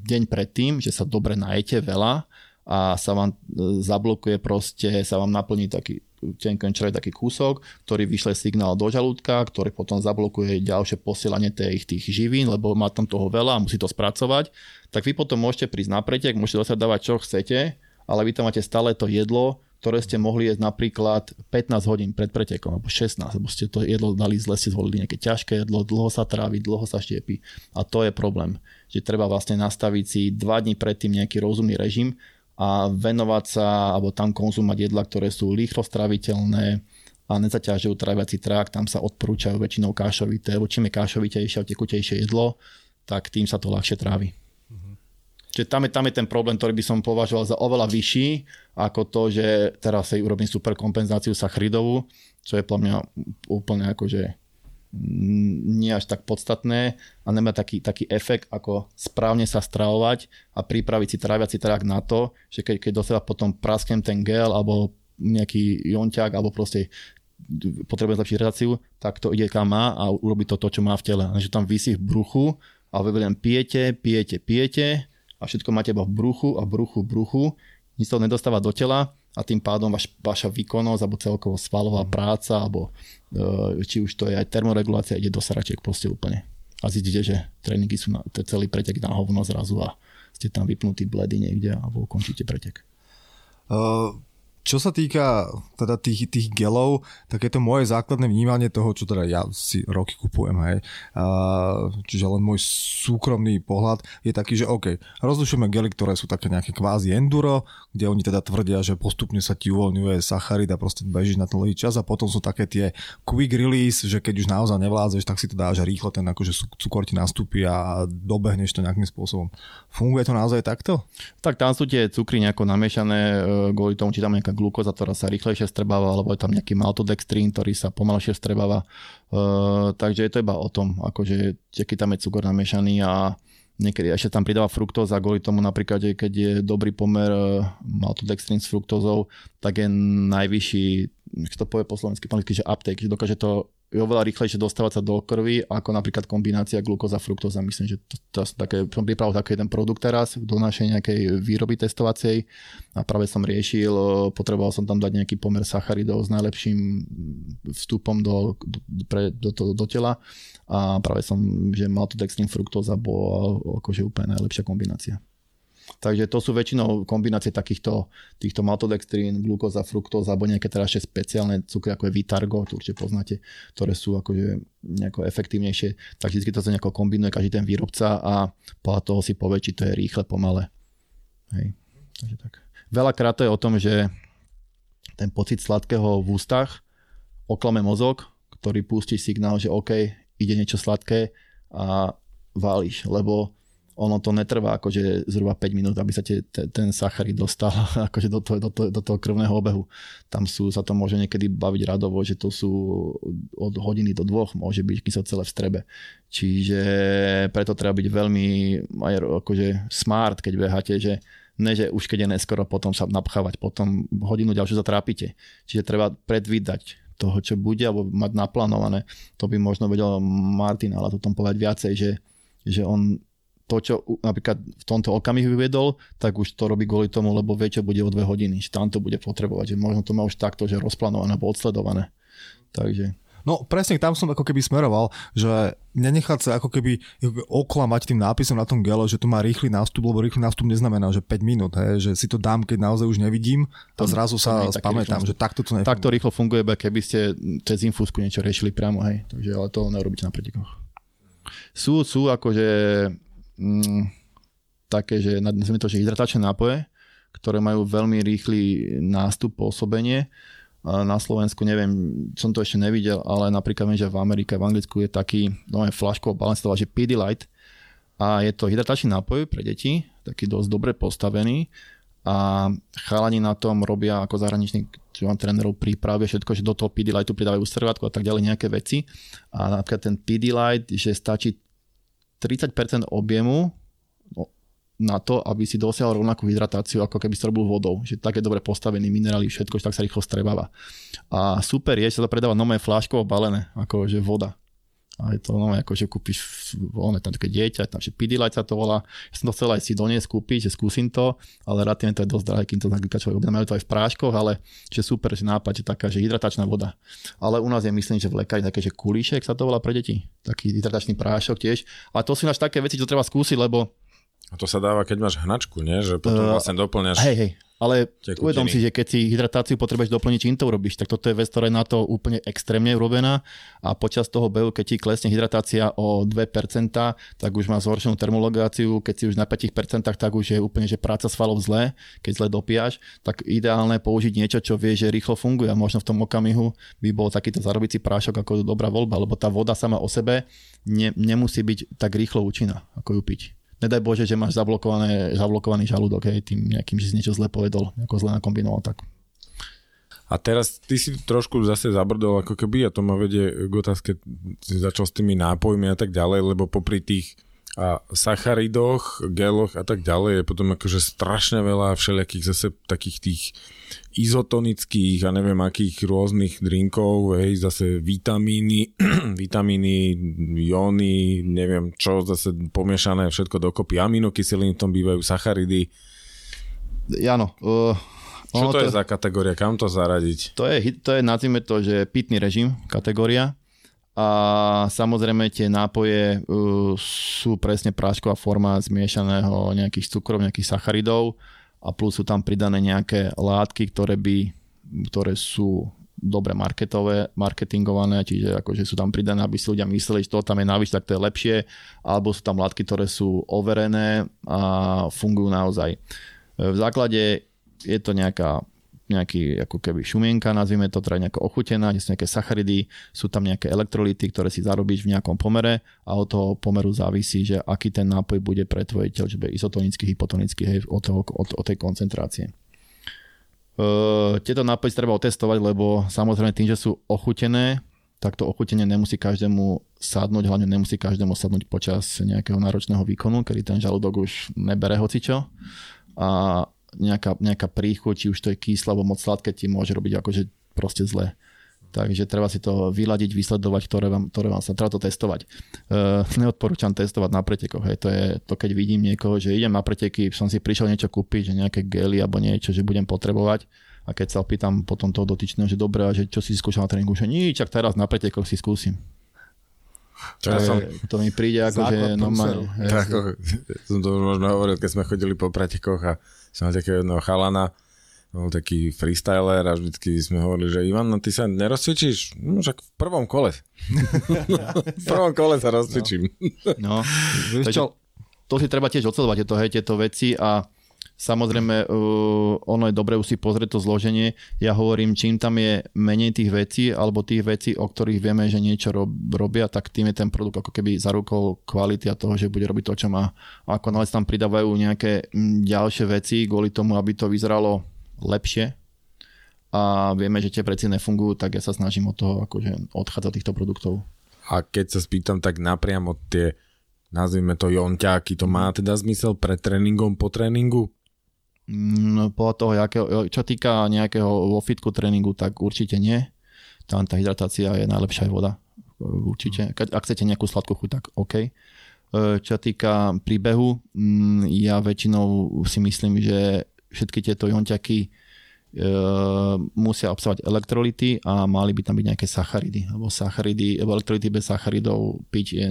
deň predtým, že sa dobre najete veľa a sa vám e, zablokuje proste, sa vám naplní taký črej taký kúsok, ktorý vyšle signál do žalúdka, ktorý potom zablokuje ďalšie posielanie tých, tých živín, lebo má tam toho veľa a musí to spracovať, tak vy potom môžete prísť na pretek, môžete dosať dávať čo chcete, ale vy tam máte stále to jedlo, ktoré ste mohli jesť napríklad 15 hodín pred pretekom, alebo 16, lebo ste to jedlo dali zle, ste zvolili nejaké ťažké jedlo, dlho sa trávi, dlho sa štiepí. A to je problém, že treba vlastne nastaviť si 2 dní predtým nejaký rozumný režim a venovať sa, alebo tam konzumovať jedla, ktoré sú rýchlo straviteľné a nezaťažujú tráviaci trakt, tam sa odporúčajú väčšinou kášovité, lebo čím je kášovitejšie a tekutejšie jedlo, tak tým sa to ľahšie trávi. Čiže tam je, tam je ten problém, ktorý by som považoval za oveľa vyšší, ako to, že teraz si urobím super kompenzáciu sacharidovú, čo je pre mňa úplne akože nie až tak podstatné a nemá taký, taký efekt, ako správne sa stravovať a pripraviť si tráviaci trakt na to, že keď, keď do seba potom prasknem ten gel alebo nejaký jonťák alebo proste potrebuje zlepšiť reláciu, tak to ide kam má a urobí to to, čo má v tele. A že tam vysí v bruchu a vy len pijete, pijete, pijete a všetko máte iba v bruchu a bruchu, bruchu, nič to nedostáva do tela a tým pádom vaš, vaša výkonnosť alebo celkovo svalová práca alebo e, či už to je aj termoregulácia ide do saračiek proste úplne. A zistíte, že tréningy sú na, to celý pretek na hovno zrazu a ste tam vypnutí bledy niekde alebo ukončíte pretek. Uh, čo sa týka teda tých, tých gelov, tak je to moje základné vnímanie toho, čo teda ja si roky kupujem, hej. Uh, čiže len môj súkromný pohľad je taký, že OK, rozlišujeme gely, ktoré sú také nejaké kvázi enduro, kde oni teda tvrdia, že postupne sa ti uvoľňuje sacharid a proste bežíš na ten dlhý čas a potom sú také tie quick release, že keď už naozaj nevládzeš, tak si to dáš rýchlo, ten akože cukor ti nastúpi a dobehneš to nejakým spôsobom. Funguje to naozaj takto? Tak tam sú tie cukry nejako namiešané e, kvôli tomu, či tam nejaká glukóza, ktorá sa rýchlejšie strebáva, alebo je tam nejaký maltodextrín, ktorý sa pomalšie strebáva. Uh, takže je to iba o tom, akože aký tam je cukor namiešaný a niekedy ešte tam pridáva fruktóza kvôli tomu napríklad, že keď je dobrý pomer uh, maltodextrín s fruktózou, tak je najvyšší, nech to povie po slovensky, že uptake, že dokáže to je oveľa rýchlejšie dostávať sa do krvi ako napríklad kombinácia glukóza, fruktóza. Myslím, že to, to, to také, som pripravil taký jeden produkt teraz do našej nejakej výroby testovacej a práve som riešil, potreboval som tam dať nejaký pomer sacharidov s najlepším vstupom do, do, pre, do, do, do tela a práve som, že maltodextrin fruktóza bola akože úplne najlepšia kombinácia. Takže to sú väčšinou kombinácie takýchto týchto maltodextrín, glukóza, fruktóza alebo nejaké teraz ešte špeciálne cukry ako je Vitargo, to určite poznáte, ktoré sú akože nejako efektívnejšie. Tak vždy to sa nejako kombinuje každý ten výrobca a podľa toho si povie, či to je rýchle, pomale. Hej. Takže tak. Veľakrát to je o tom, že ten pocit sladkého v ústach oklame mozog, ktorý pustí signál, že OK, ide niečo sladké a váliš, lebo ono to netrvá akože zhruba 5 minút, aby sa te, te, ten sacharid dostal akože do, toho, do, toho, do toho krvného obehu. Tam sú, sa to môže niekedy baviť radovo, že to sú od hodiny do dvoch, môže byť, sa celé v strebe. Čiže preto treba byť veľmi akože smart, keď beháte, že ne, že už keď je neskoro, potom sa napchávať, potom hodinu ďalšiu zatrápite. Čiže treba predvídať toho, čo bude, alebo mať naplánované. To by možno vedel Martin, ale to tom povedať viacej, že, že on to, čo napríklad v tomto okamihu vyvedol, tak už to robí kvôli tomu, lebo vie, čo bude o dve hodiny, že tam to bude potrebovať, že možno to má už takto, že rozplánované alebo odsledované. Takže... No presne tam som ako keby smeroval, že nenechať sa ako keby oklamať tým nápisom na tom gele, že to má rýchly nástup, lebo rýchly nástup neznamená, že 5 minút, hej, že si to dám, keď naozaj už nevidím a zrazu sa spamätám, že takto to nefunguje. Takto rýchlo funguje, keby ste cez infúzku niečo riešili priamo, hej, takže ale to neurobiť na pretekoch. Sú, sú akože mm, také, že nazvime to, že hydratačné nápoje, ktoré majú veľmi rýchly nástup, pôsobenie. Na Slovensku neviem, som to ešte nevidel, ale napríklad viem, že v Amerike, v Anglicku je taký no, flaškov balance, že Pedialyte a je to hydratačný nápoj pre deti, taký dosť dobre postavený. A chalani na tom robia ako zahraniční čo mám trénerov prípravia všetko, že do toho Pedialyte pridávajú servátku a tak ďalej nejaké veci. A napríklad ten Pedialyte, že stačí 30% objemu no, na to, aby si dosiahol rovnakú hydratáciu, ako keby si robil vodou. Že tak je dobre postavený, minerály, všetko, že tak sa rýchlo strebáva. A super je, že sa to predáva nové fláškovo balené, ako že voda. A je to no, ako, že kúpiš ono, tam také dieťa, tam že Pidilite sa to volá. Ja som to chcel aj si doniesť kúpiť, že skúsim to, ale relatívne to je dosť drahé, kým to napríklad človek objedná. Majú to aj v práškoch, ale že super, že nápad, že taká, že hydratačná voda. Ale u nás je myslím, že v lekári také, že kulíšek sa to volá pre deti. Taký hydratačný prášok tiež. A to sú náš také veci, čo treba skúsiť, lebo a to sa dáva, keď máš hnačku, nie? Že potom vlastne doplňaš... Hej, hej, ale Tekutiny. uvedom si, že keď si hydratáciu potrebuješ doplniť, čím to urobíš, tak toto je vec, ktorá je na to úplne extrémne urobená. A počas toho behu, keď ti klesne hydratácia o 2%, tak už má zhoršenú termologáciu, keď si už na 5%, tak už je úplne, že práca svalov zlé, keď zle dopiaš, tak ideálne použiť niečo, čo vie, že rýchlo funguje. A možno v tom okamihu by bol takýto zarobící prášok ako dobrá voľba, lebo tá voda sama o sebe ne, nemusí byť tak rýchlo účinná, ako ju piť nedaj Bože, že máš zablokované, zablokovaný žalúdok, hej, tým nejakým, že si niečo zle povedol, ako zle nakombinoval, tak. A teraz ty si trošku zase zabrdol ako keby a to ma vedie k otázke, si začal s tými nápojmi a tak ďalej, lebo popri tých a sacharidoch, geloch a tak ďalej je potom akože strašne veľa všelijakých zase takých tých izotonických a neviem akých rôznych drinkov, hej, zase vitamíny, vitamíny, jóny, neviem čo, zase pomiešané všetko dokopy, aminokyseliny v tom bývajú, sacharidy. Áno. Uh, čo to, to je za kategória, kam to zaradiť? To je, to je nazvime to, že pitný režim kategória a samozrejme tie nápoje uh, sú presne prášková forma zmiešaného nejakých cukrov, nejakých sacharidov a plus sú tam pridané nejaké látky, ktoré by, ktoré sú dobre marketové, marketingované, čiže akože sú tam pridané, aby si ľudia mysleli, že to tam je navyše, tak to je lepšie, alebo sú tam látky, ktoré sú overené a fungujú naozaj. V základe je to nejaká nejaký ako keby šumienka, nazvime to teda nejako ochutená, sú nejaké sacharidy, sú tam nejaké elektrolity, ktoré si zarobíš v nejakom pomere a od toho pomeru závisí, že aký ten nápoj bude pre tvoje telo, či bude izotonický, hypotonický, hej, od, toho, od, od tej koncentrácie. Uh, tieto nápoje treba otestovať, lebo samozrejme tým, že sú ochutené, tak to ochutenie nemusí každému sadnúť, hlavne nemusí každému sadnúť počas nejakého náročného výkonu, kedy ten žalúdok už nebere hocičo. A nejaká, nejaká príchuť, či už to je kyslé alebo moc sladké, ti môže robiť akože proste zle. Takže treba si to vyladiť, vysledovať, ktoré vám, ktoré vám sa treba to testovať. Uh, neodporúčam testovať na pretekoch. Hej. To je to, keď vidím niekoho, že idem na preteky, som si prišiel niečo kúpiť, že nejaké gely alebo niečo, že budem potrebovať. A keď sa opýtam potom toho dotyčného, že dobré, a že čo si skúšal na tréningu, že nič, ak teraz na pretekoch si skúsim. To, ja som... to mi príde ako, že normálne. Tak, som to možno hovoril, keď sme chodili po pretekoch a som mal takého jedného chalana, bol taký freestyler a vždycky sme hovorili, že Ivan, no ty sa nerozcvičíš? No však v prvom kole. v prvom kole sa rozcvičím. No, no. to, to si treba tiež odsledovať, tieto, hej, tieto veci a Samozrejme, uh, ono je dobre už si pozrieť to zloženie. Ja hovorím, čím tam je menej tých vecí, alebo tých vecí, o ktorých vieme, že niečo rob, robia, tak tým je ten produkt ako keby za rukou kvality a toho, že bude robiť to, čo má. Ako náhle tam pridávajú nejaké ďalšie veci kvôli tomu, aby to vyzeralo lepšie, a vieme, že tie veci nefungujú, tak ja sa snažím od toho akože odchádzať týchto produktov. A keď sa spýtam tak napriamo tie, nazvime to jonťáky, to má teda zmysel pre tréningom po tréningu? Mm, podľa toho, jakého, čo týka nejakého vo fitku tréningu, tak určite nie. Tam tá hydratácia je najlepšia voda. Určite. Ak chcete nejakú sladkú chuť, tak OK. E, čo týka príbehu, mm, ja väčšinou si myslím, že všetky tieto jonťaky e, musia obsahovať elektrolity a mali by tam byť nejaké sacharidy. Lebo sacharidy, elektrolity bez sacharidov piť je,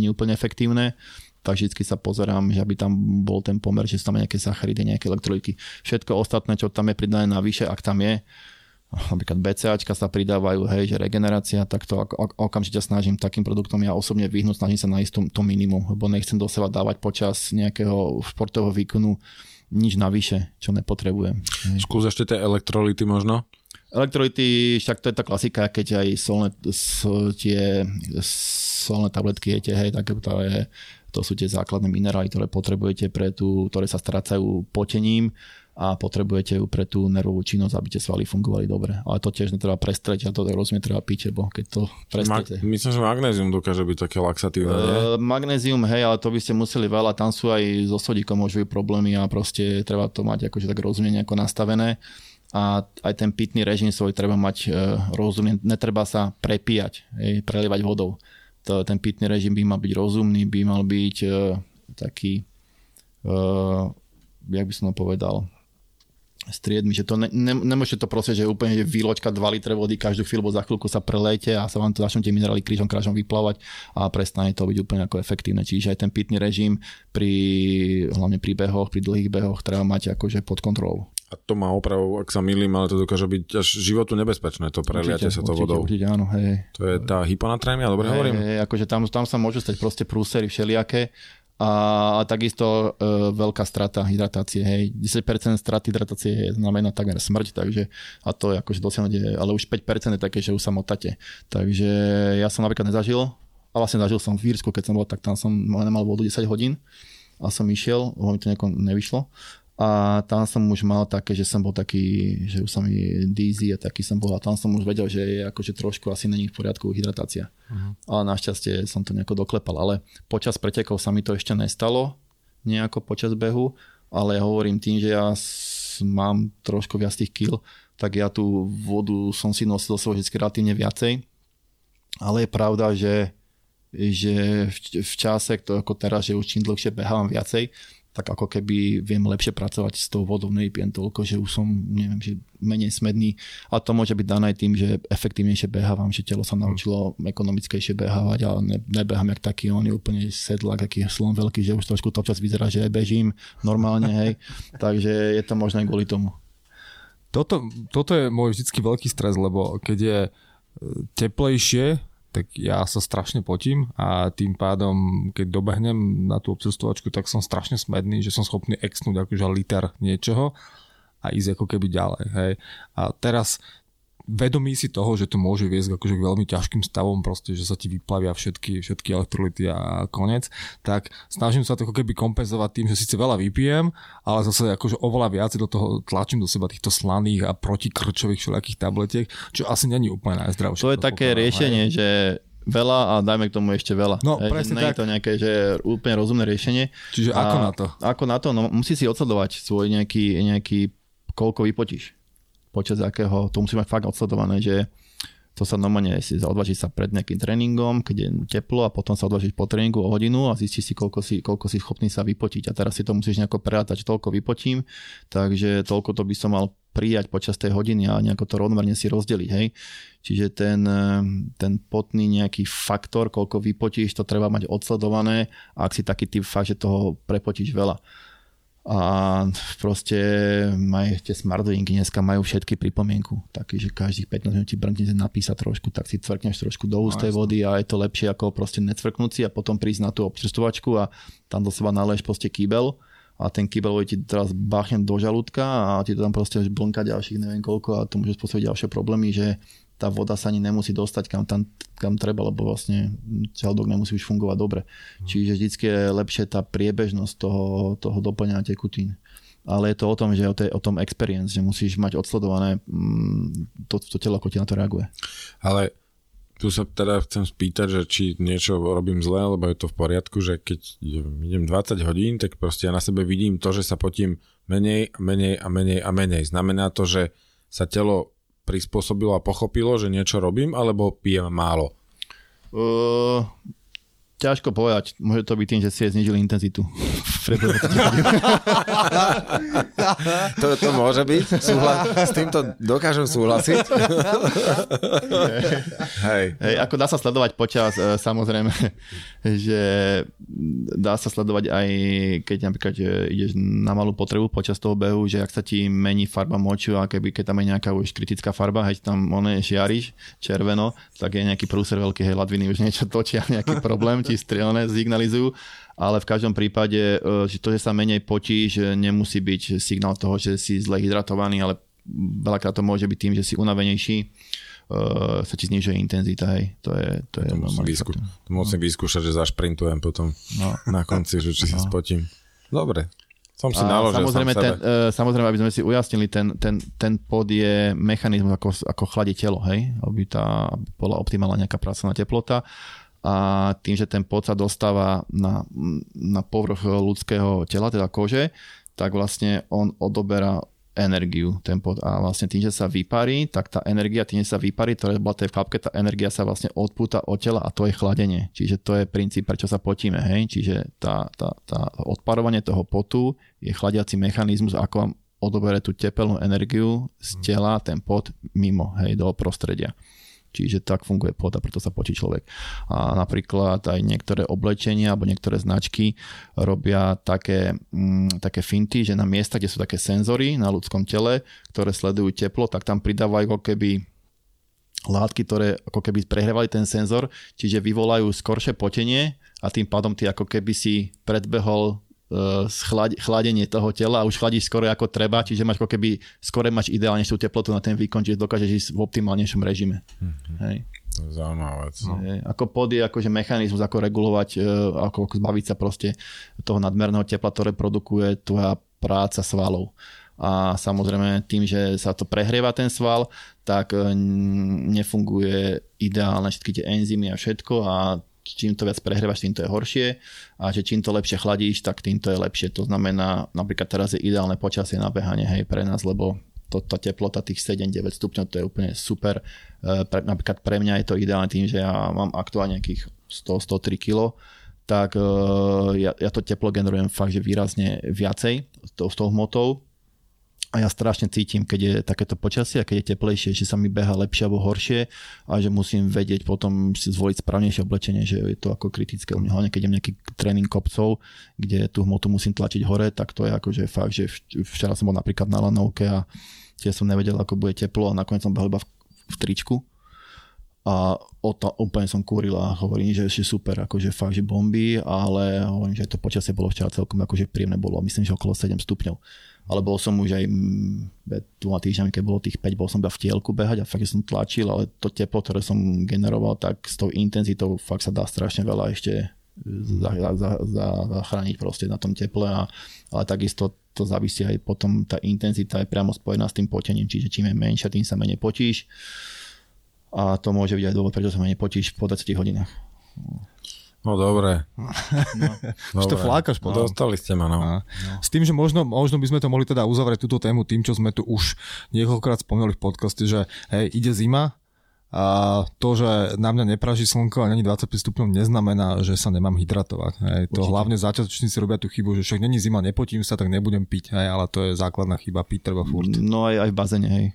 je úplne efektívne tak vždy sa pozerám, že aby tam bol ten pomer, že sú tam nejaké sacharidy, nejaké elektrolity. Všetko ostatné, čo tam je pridané navyše, ak tam je, napríklad BCAčka sa pridávajú, hej, že regenerácia, tak to okamžite snažím takým produktom ja osobne vyhnúť, snažím sa nájsť to, to minimum, lebo nechcem do seba dávať počas nejakého športového výkonu nič navyše, čo nepotrebujem. Skús ešte tie elektrolity možno? Elektrolity, však to je tá klasika, keď aj solné, tie solné tabletky jete, hej, tak to je to sú tie základné minerály, ktoré potrebujete pre tú, ktoré sa strácajú potením a potrebujete ju pre tú nervovú činnosť, aby tie svaly fungovali dobre. Ale to tiež netreba prestreť a to rozumie treba piť, lebo keď to prestrete. Ma- myslím, že magnézium dokáže byť také laxatívne, Uh, magnézium, hej, ale to by ste museli veľa, tam sú aj so sodíkom môžu byť problémy a proste treba to mať akože tak rozumne nejako nastavené a aj ten pitný režim svoj treba mať uh, rozumne, netreba sa prepíjať, hej, prelievať vodou to, ten pitný režim by mal byť rozumný, by mal byť uh, taký, uh, jak by som to povedal, striedmi, že to ne, ne, nemôžete to proste, že úplne že vyloďka 2 litre vody každú chvíľu, bo za chvíľku sa prelejte a sa vám to začnú tie minerály krížom krážom vyplávať a prestane to byť úplne ako efektívne. Čiže aj ten pitný režim pri, hlavne pri behoch, pri dlhých behoch treba mať akože pod kontrolou. A to má opravu, ak sa milím, ale to dokáže byť až životu nebezpečné, to preliate sa to určite, vodou. Určite, áno, hej. To je tá hyponatrémia, dobre hej, hovorím? Hej, akože tam, tam sa môžu stať proste prúsery všelijaké a, a takisto e, veľká strata hydratácie, hej. 10% straty hydratácie znamená takmer smrť, takže a to je akože dosiahnuť, ale už 5% je také, že už sa motate. Takže ja som napríklad nezažil, a vlastne zažil som v Írsku, keď som bol, tak tam som nemal vodu 10 hodín a som išiel, mi to nejako nevyšlo a tam som už mal také, že som bol taký, že už som mi dizzy a taký som bol a tam som už vedel, že je akože trošku asi není v poriadku hydratácia. Uh-huh. Ale našťastie som to nejako doklepal, ale počas pretekov sa mi to ešte nestalo, nejako počas behu, ale ja hovorím tým, že ja mám trošku viac tých kil, tak ja tú vodu som si nosil svoj vždy relatívne viacej, ale je pravda, že že v, v čase, to ako teraz, že už čím dlhšie behávam viacej, tak ako keby viem lepšie pracovať s tou vodou, nevypijem toľko, že už som, neviem, že menej smedný. A to môže byť dané tým, že efektívnejšie behávam, že telo sa naučilo ekonomickejšie behávať a ne, nebehám jak taký, on je úplne sedlak, aký slon veľký, že už trošku to občas vyzerá, že bežím normálne, hej. Takže je to možno aj kvôli tomu. Toto, toto je môj vždycky veľký stres, lebo keď je e, teplejšie, tak ja sa strašne potím a tým pádom, keď dobehnem na tú obcestovačku, tak som strašne smedný, že som schopný exnúť akože liter niečoho a ísť ako keby ďalej. Hej. A teraz vedomí si toho, že to môže viesť akože k veľmi ťažkým stavom, proste, že sa ti vyplavia všetky, všetky elektrolyty a konec, tak snažím sa to ako keby kompenzovať tým, že síce veľa vypijem, ale zase akože oveľa viac do toho tlačím do seba týchto slaných a protikrčových všelijakých tabletiek, čo asi není úplne najzdravšie. To je také riešenie, hej. že veľa a dajme k tomu ešte veľa. No, presne Nie tak. je to nejaké, že úplne rozumné riešenie. Čiže a ako na to? Ako na to? No musí si odsledovať svoj nejaký, nejaký koľko vypotíš počas akého, to musí mať fakt odsledované, že to sa normálne si odvážiť sa pred nejakým tréningom, keď je teplo a potom sa odvážiť po tréningu o hodinu a zistiť si, koľko si, koľko si schopný sa vypotiť. A teraz si to musíš nejako prerátať, toľko vypotím, takže toľko to by som mal prijať počas tej hodiny a nejako to rovnomerne si rozdeliť, hej. Čiže ten, ten potný nejaký faktor, koľko vypotíš, to treba mať odsledované ak si taký typ fakt, že toho prepotíš veľa a proste aj tie smartdrinky dneska majú všetky pripomienku. Taký, že každých 15 minút ti brnkne napísať trošku, tak si cvrkneš trošku do úst tej vody a je to lepšie ako proste necvrknúť si a potom prísť na tú občerstvovačku a tam do seba naleješ proste kýbel a ten kýbel ti teraz báchne do žalúdka a ti to tam proste blnka ďalších neviem koľko a to môže spôsobiť ďalšie problémy, že tá voda sa ani nemusí dostať kam, tam, kam treba, lebo vlastne žalúdok nemusí už fungovať dobre. Mm. Čiže vždy je lepšie tá priebežnosť toho, toho doplňania tekutín. Ale je to o tom, že o, tej, o tom experience, že musíš mať odsledované mm, to, to telo, ako ti na to reaguje. Ale tu sa teda chcem spýtať, že či niečo robím zle, lebo je to v poriadku, že keď idem 20 hodín, tak proste ja na sebe vidím to, že sa potím menej, menej a menej a menej. Znamená to, že sa telo prispôsobilo a pochopilo, že niečo robím, alebo pijem málo? Uh, ťažko povedať. Môže to byť tým, že si znižili intenzitu. to, to môže byť. Súhla, s týmto dokážem súhlasiť. Hej. Hej, ako dá sa sledovať počas, e, samozrejme, že dá sa sledovať aj keď napríklad že ideš na malú potrebu počas toho behu, že ak sa ti mení farba moču a keby keď tam je nejaká už kritická farba, hej, tam one žiariš červeno, tak je nejaký prúser veľký, hej, ladviny už niečo točia, nejaký problém ti strelené signalizujú ale v každom prípade, e, že to, že sa menej potíš, nemusí byť signál toho, že si zle hydratovaný, ale veľakrát to môže byť tým, že si unavenejší, uh, sa ti znižuje intenzita, hej. To je, to je to musím, vyskú, to musím no. vyskúšať, že zašprintujem potom no. na konci, že či no. si spotím. Dobre, som si naložil samozrejme, sám ten, uh, samozrejme, aby sme si ujasnili, ten, ten, ten pod je mechanizmus, ako, ako chladí telo, hej, aby tá aby bola optimálna nejaká pracovná teplota a tým, že ten pod sa dostáva na, na povrch ľudského tela, teda kože, tak vlastne on odoberá energiu ten pot. A vlastne tým, že sa vyparí, tak tá energia, tým, že sa vyparí, ktoré bola tej chlapke, tá energia sa vlastne odpúta od tela a to je chladenie. Čiže to je princíp, prečo sa potíme. Hej? Čiže tá, tá, tá odparovanie toho potu je chladiaci mechanizmus, ako vám odobere tú tepelnú energiu z tela, ten pot mimo, hej, do prostredia. Čiže tak funguje pot a preto sa potí človek. A napríklad aj niektoré oblečenia alebo niektoré značky robia také, mm, také finty, že na miesta, kde sú také senzory na ľudskom tele, ktoré sledujú teplo, tak tam pridávajú ako keby látky, ktoré ako keby prehrevali ten senzor, čiže vyvolajú skoršie potenie a tým pádom ty ako keby si predbehol chladenie toho tela a už chladíš skoro ako treba, čiže máš ako keby skore máš ideálnejšiu teplotu na ten výkon, čiže dokážeš ísť v optimálnejšom režime. Mm-hmm. Hej. To je zaujímavá vec. No. Ako pod je akože mechanizmus, ako regulovať, ako, ako zbaviť sa proste toho nadmerného tepla, ktoré produkuje tvoja práca svalov. A samozrejme tým, že sa to prehrieva ten sval, tak uh, nefunguje ideálne všetky tie enzymy a všetko a čím to viac prehrievaš, tým to je horšie a že čím to lepšie chladíš, tak tým to je lepšie. To znamená, napríklad teraz je ideálne počasie na behanie hej, pre nás, lebo to, tá teplota tých 7-9 stupňov, to je úplne super. E, pre, napríklad pre mňa je to ideálne tým, že ja mám aktuálne nejakých 100-103 kg, tak e, ja, ja to teplo generujem fakt, že výrazne viacej s tou hmotou a ja strašne cítim, keď je takéto počasie a keď je teplejšie, že sa mi beha lepšie alebo horšie a že musím vedieť potom si zvoliť správnejšie oblečenie, že je to ako kritické u mňa, hlavne keď idem nejaký tréning kopcov, kde tú hmotu musím tlačiť hore, tak to je akože fakt, že včera som bol napríklad na lanovke a tiež som nevedel, ako bude teplo a nakoniec som behol iba v, v tričku. A to, úplne som kúril a hovorím, že je super, akože fakt, že bomby, ale hovorím, že to počasie bolo včera celkom akože príjemné bolo, myslím, že okolo 7 stupňov ale bol som už aj mm, dvoma týždňami, keď bolo tých 5, bol som iba v tielku behať a fakt som tlačil, ale to teplo, ktoré som generoval, tak s tou intenzitou fakt sa dá strašne veľa ešte zachrániť proste na tom teple, a, ale takisto to závisí aj potom, tá intenzita je priamo spojená s tým potením, čiže čím je menšia, tým sa menej potíš a to môže byť aj dôvod, prečo sa menej potíš po 20 hodinách. No dobre. No. Už to flákaš potom. Dostali ste ma, no. no. S tým, že možno, možno by sme to mohli teda uzavrieť túto tému tým, čo sme tu už niekoľkokrát spomínali v podcaste, že hej, ide zima, a to, že na mňa nepraží slnko a není 25 stupňov, neznamená, že sa nemám hydratovať. Hej. To hlavne začiatočníci robia tú chybu, že však není zima, nepotím sa, tak nebudem piť, hej, ale to je základná chyba, piť treba furt. No aj, aj v bazene, hej.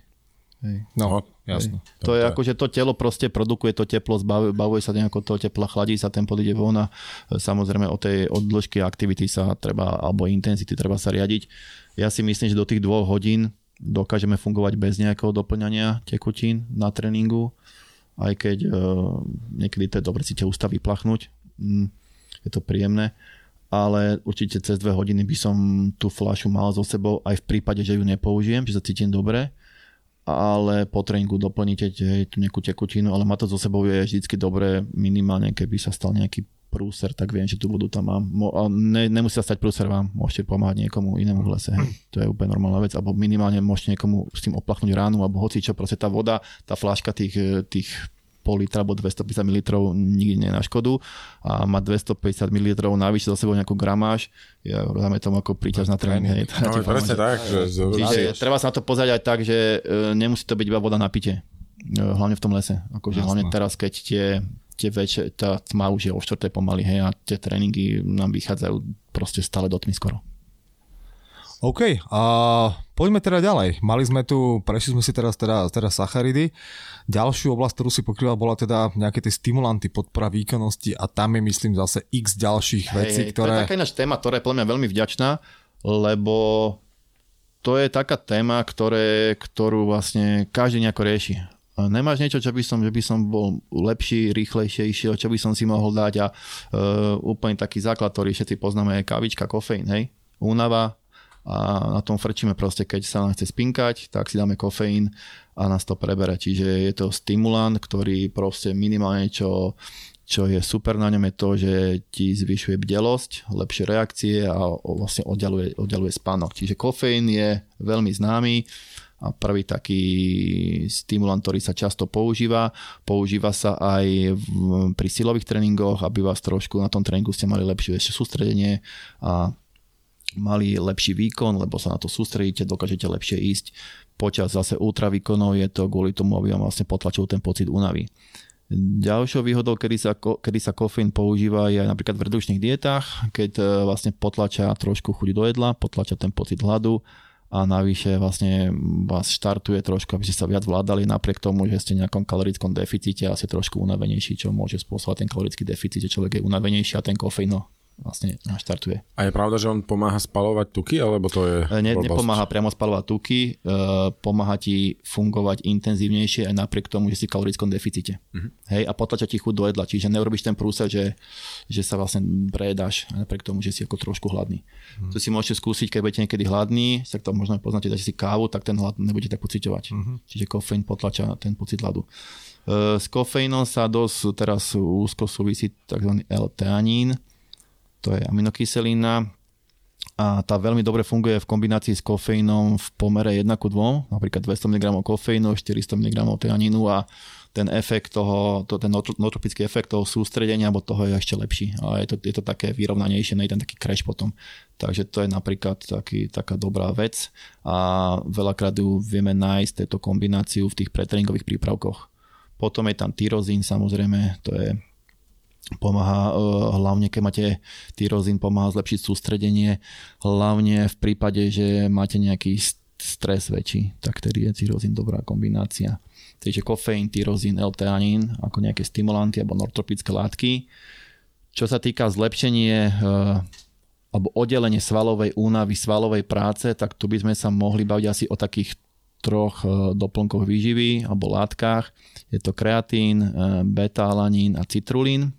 Hej. No, jasno. Hej. To je ako, že to telo proste produkuje to teplo, zbavuje, bavuje sa nejako toho tepla, chladí sa, ten pod ide von a e, samozrejme o tej odložky aktivity sa treba, alebo intenzity treba sa riadiť. Ja si myslím, že do tých dvoch hodín dokážeme fungovať bez nejakého doplňania tekutín na tréningu, aj keď uh, niekedy to je dobre si tie ústa vyplachnúť, mm, je to príjemné, ale určite cez dve hodiny by som tú fľašu mal so sebou aj v prípade, že ju nepoužijem, že sa cítim dobre ale po tréningu doplníte tú nejakú tekutinu, ale má to zo sebou je vždycky dobré, minimálne keby sa stal nejaký prúser, tak viem, že tú vodu tam mám. Ne, nemusí sa stať prúser vám, môžete pomáhať niekomu inému v lese. To je úplne normálna vec. Alebo minimálne môžete niekomu s tým oplachnúť ránu, alebo hoci čo, proste tá voda, tá fláška tých, tých pol litra alebo 250 ml nikdy nie na škodu a má 250 ml navyše za sebou nejakú gramáž, ja dáme tomu ako príťaž na tréning. Hej, no, presne tak. Že Čiže treba sa na to pozrieť aj tak, že e, nemusí to byť iba voda na pite. E, hlavne v tom lese. Akože hlavne teraz, keď tie tie väčšie, tá tma už je o 4. pomaly, hej, a tie tréningy nám vychádzajú proste stále do tmy skoro. OK, a poďme teda ďalej. Mali sme tu, prešli sme si teraz teda, teda sacharidy. Ďalšiu oblasť, ktorú si pokrýval, bola teda nejaké tie stimulanty, podpora výkonnosti a tam je myslím zase x ďalších vecí, ktoré... To je taká ináč téma, ktorá je podľa mňa veľmi vďačná, lebo to je taká téma, ktoré, ktorú vlastne každý nejako rieši. Nemáš niečo, čo by som, že by som bol lepší, rýchlejší, čo by som si mohol dať a uh, úplne taký základ, ktorý všetci poznáme, je kavička, kofeín, hej? Únava, a na tom frčíme proste, keď sa nám chce spinkať, tak si dáme kofeín a nás to prebere. Čiže je to stimulant, ktorý proste minimálne čo, čo je super na ňom je to, že ti zvyšuje bdelosť, lepšie reakcie a vlastne oddialuje, oddialuje spánok. Čiže kofeín je veľmi známy a prvý taký stimulant, ktorý sa často používa. Používa sa aj v, pri silových tréningoch, aby vás trošku na tom tréningu ste mali lepšie sústredenie a mali lepší výkon, lebo sa na to sústredíte, dokážete lepšie ísť. Počas zase ultravýkonov je to kvôli tomu, aby vám vlastne potlačil ten pocit únavy. Ďalšou výhodou, kedy sa, kedy sa kofeín používa, je napríklad v redučných dietách, keď e, vlastne potlača trošku chuť do jedla, potlača ten pocit hladu a navyše vlastne vás štartuje trošku, aby ste sa viac vládali napriek tomu, že ste v nejakom kalorickom deficite a ste trošku unavenejší, čo môže spôsobovať ten kalorický deficit, že človek je unavenejší a ten kofeín no, vlastne naštartuje. A je pravda, že on pomáha spalovať tuky, alebo to je E, Ne, nepomáha priamo spalovať tuky, e, pomáha ti fungovať intenzívnejšie aj napriek tomu, že si v kalorickom deficite. Uh-huh. Hej, a potlača ti chuť do jedla, čiže neurobiš ten prúsek, že, že sa vlastne prejedáš napriek tomu, že si ako trošku hladný. Uh-huh. To si môžete skúsiť, keď budete niekedy hladný, tak to možno poznáte, dáte si kávu, tak ten hlad nebudete tak pociťovať. Uh-huh. Čiže kofeín potlača ten pocit hladu. E, S kofeínom sa dosť teraz úzko súvisí tzv. L-teanín, to je aminokyselina a tá veľmi dobre funguje v kombinácii s kofeínom v pomere 1 ku 2, napríklad 200 mg kofeínu, 400 mg teanínu a ten efekt toho, to, ten nootropický efekt toho sústredenia alebo toho je ešte lepší. A je to, je to také vyrovnanejšie, nie ten taký crash potom. Takže to je napríklad taký, taká dobrá vec a veľakrát ju vieme nájsť, tejto kombináciu v tých pretréningových prípravkoch. Potom je tam tyrozín, samozrejme, to je pomáha hlavne, keď máte tyrozín, pomáha zlepšiť sústredenie, hlavne v prípade, že máte nejaký stres väčší, tak tedy je tyrozín dobrá kombinácia. Takže kofeín, tyrozín, L-teanín ako nejaké stimulanty alebo nortropické látky. Čo sa týka zlepšenie alebo oddelenie svalovej únavy, svalovej práce, tak tu by sme sa mohli baviť asi o takých troch doplnkoch výživy alebo látkach. Je to kreatín, beta-alanín a citrulín.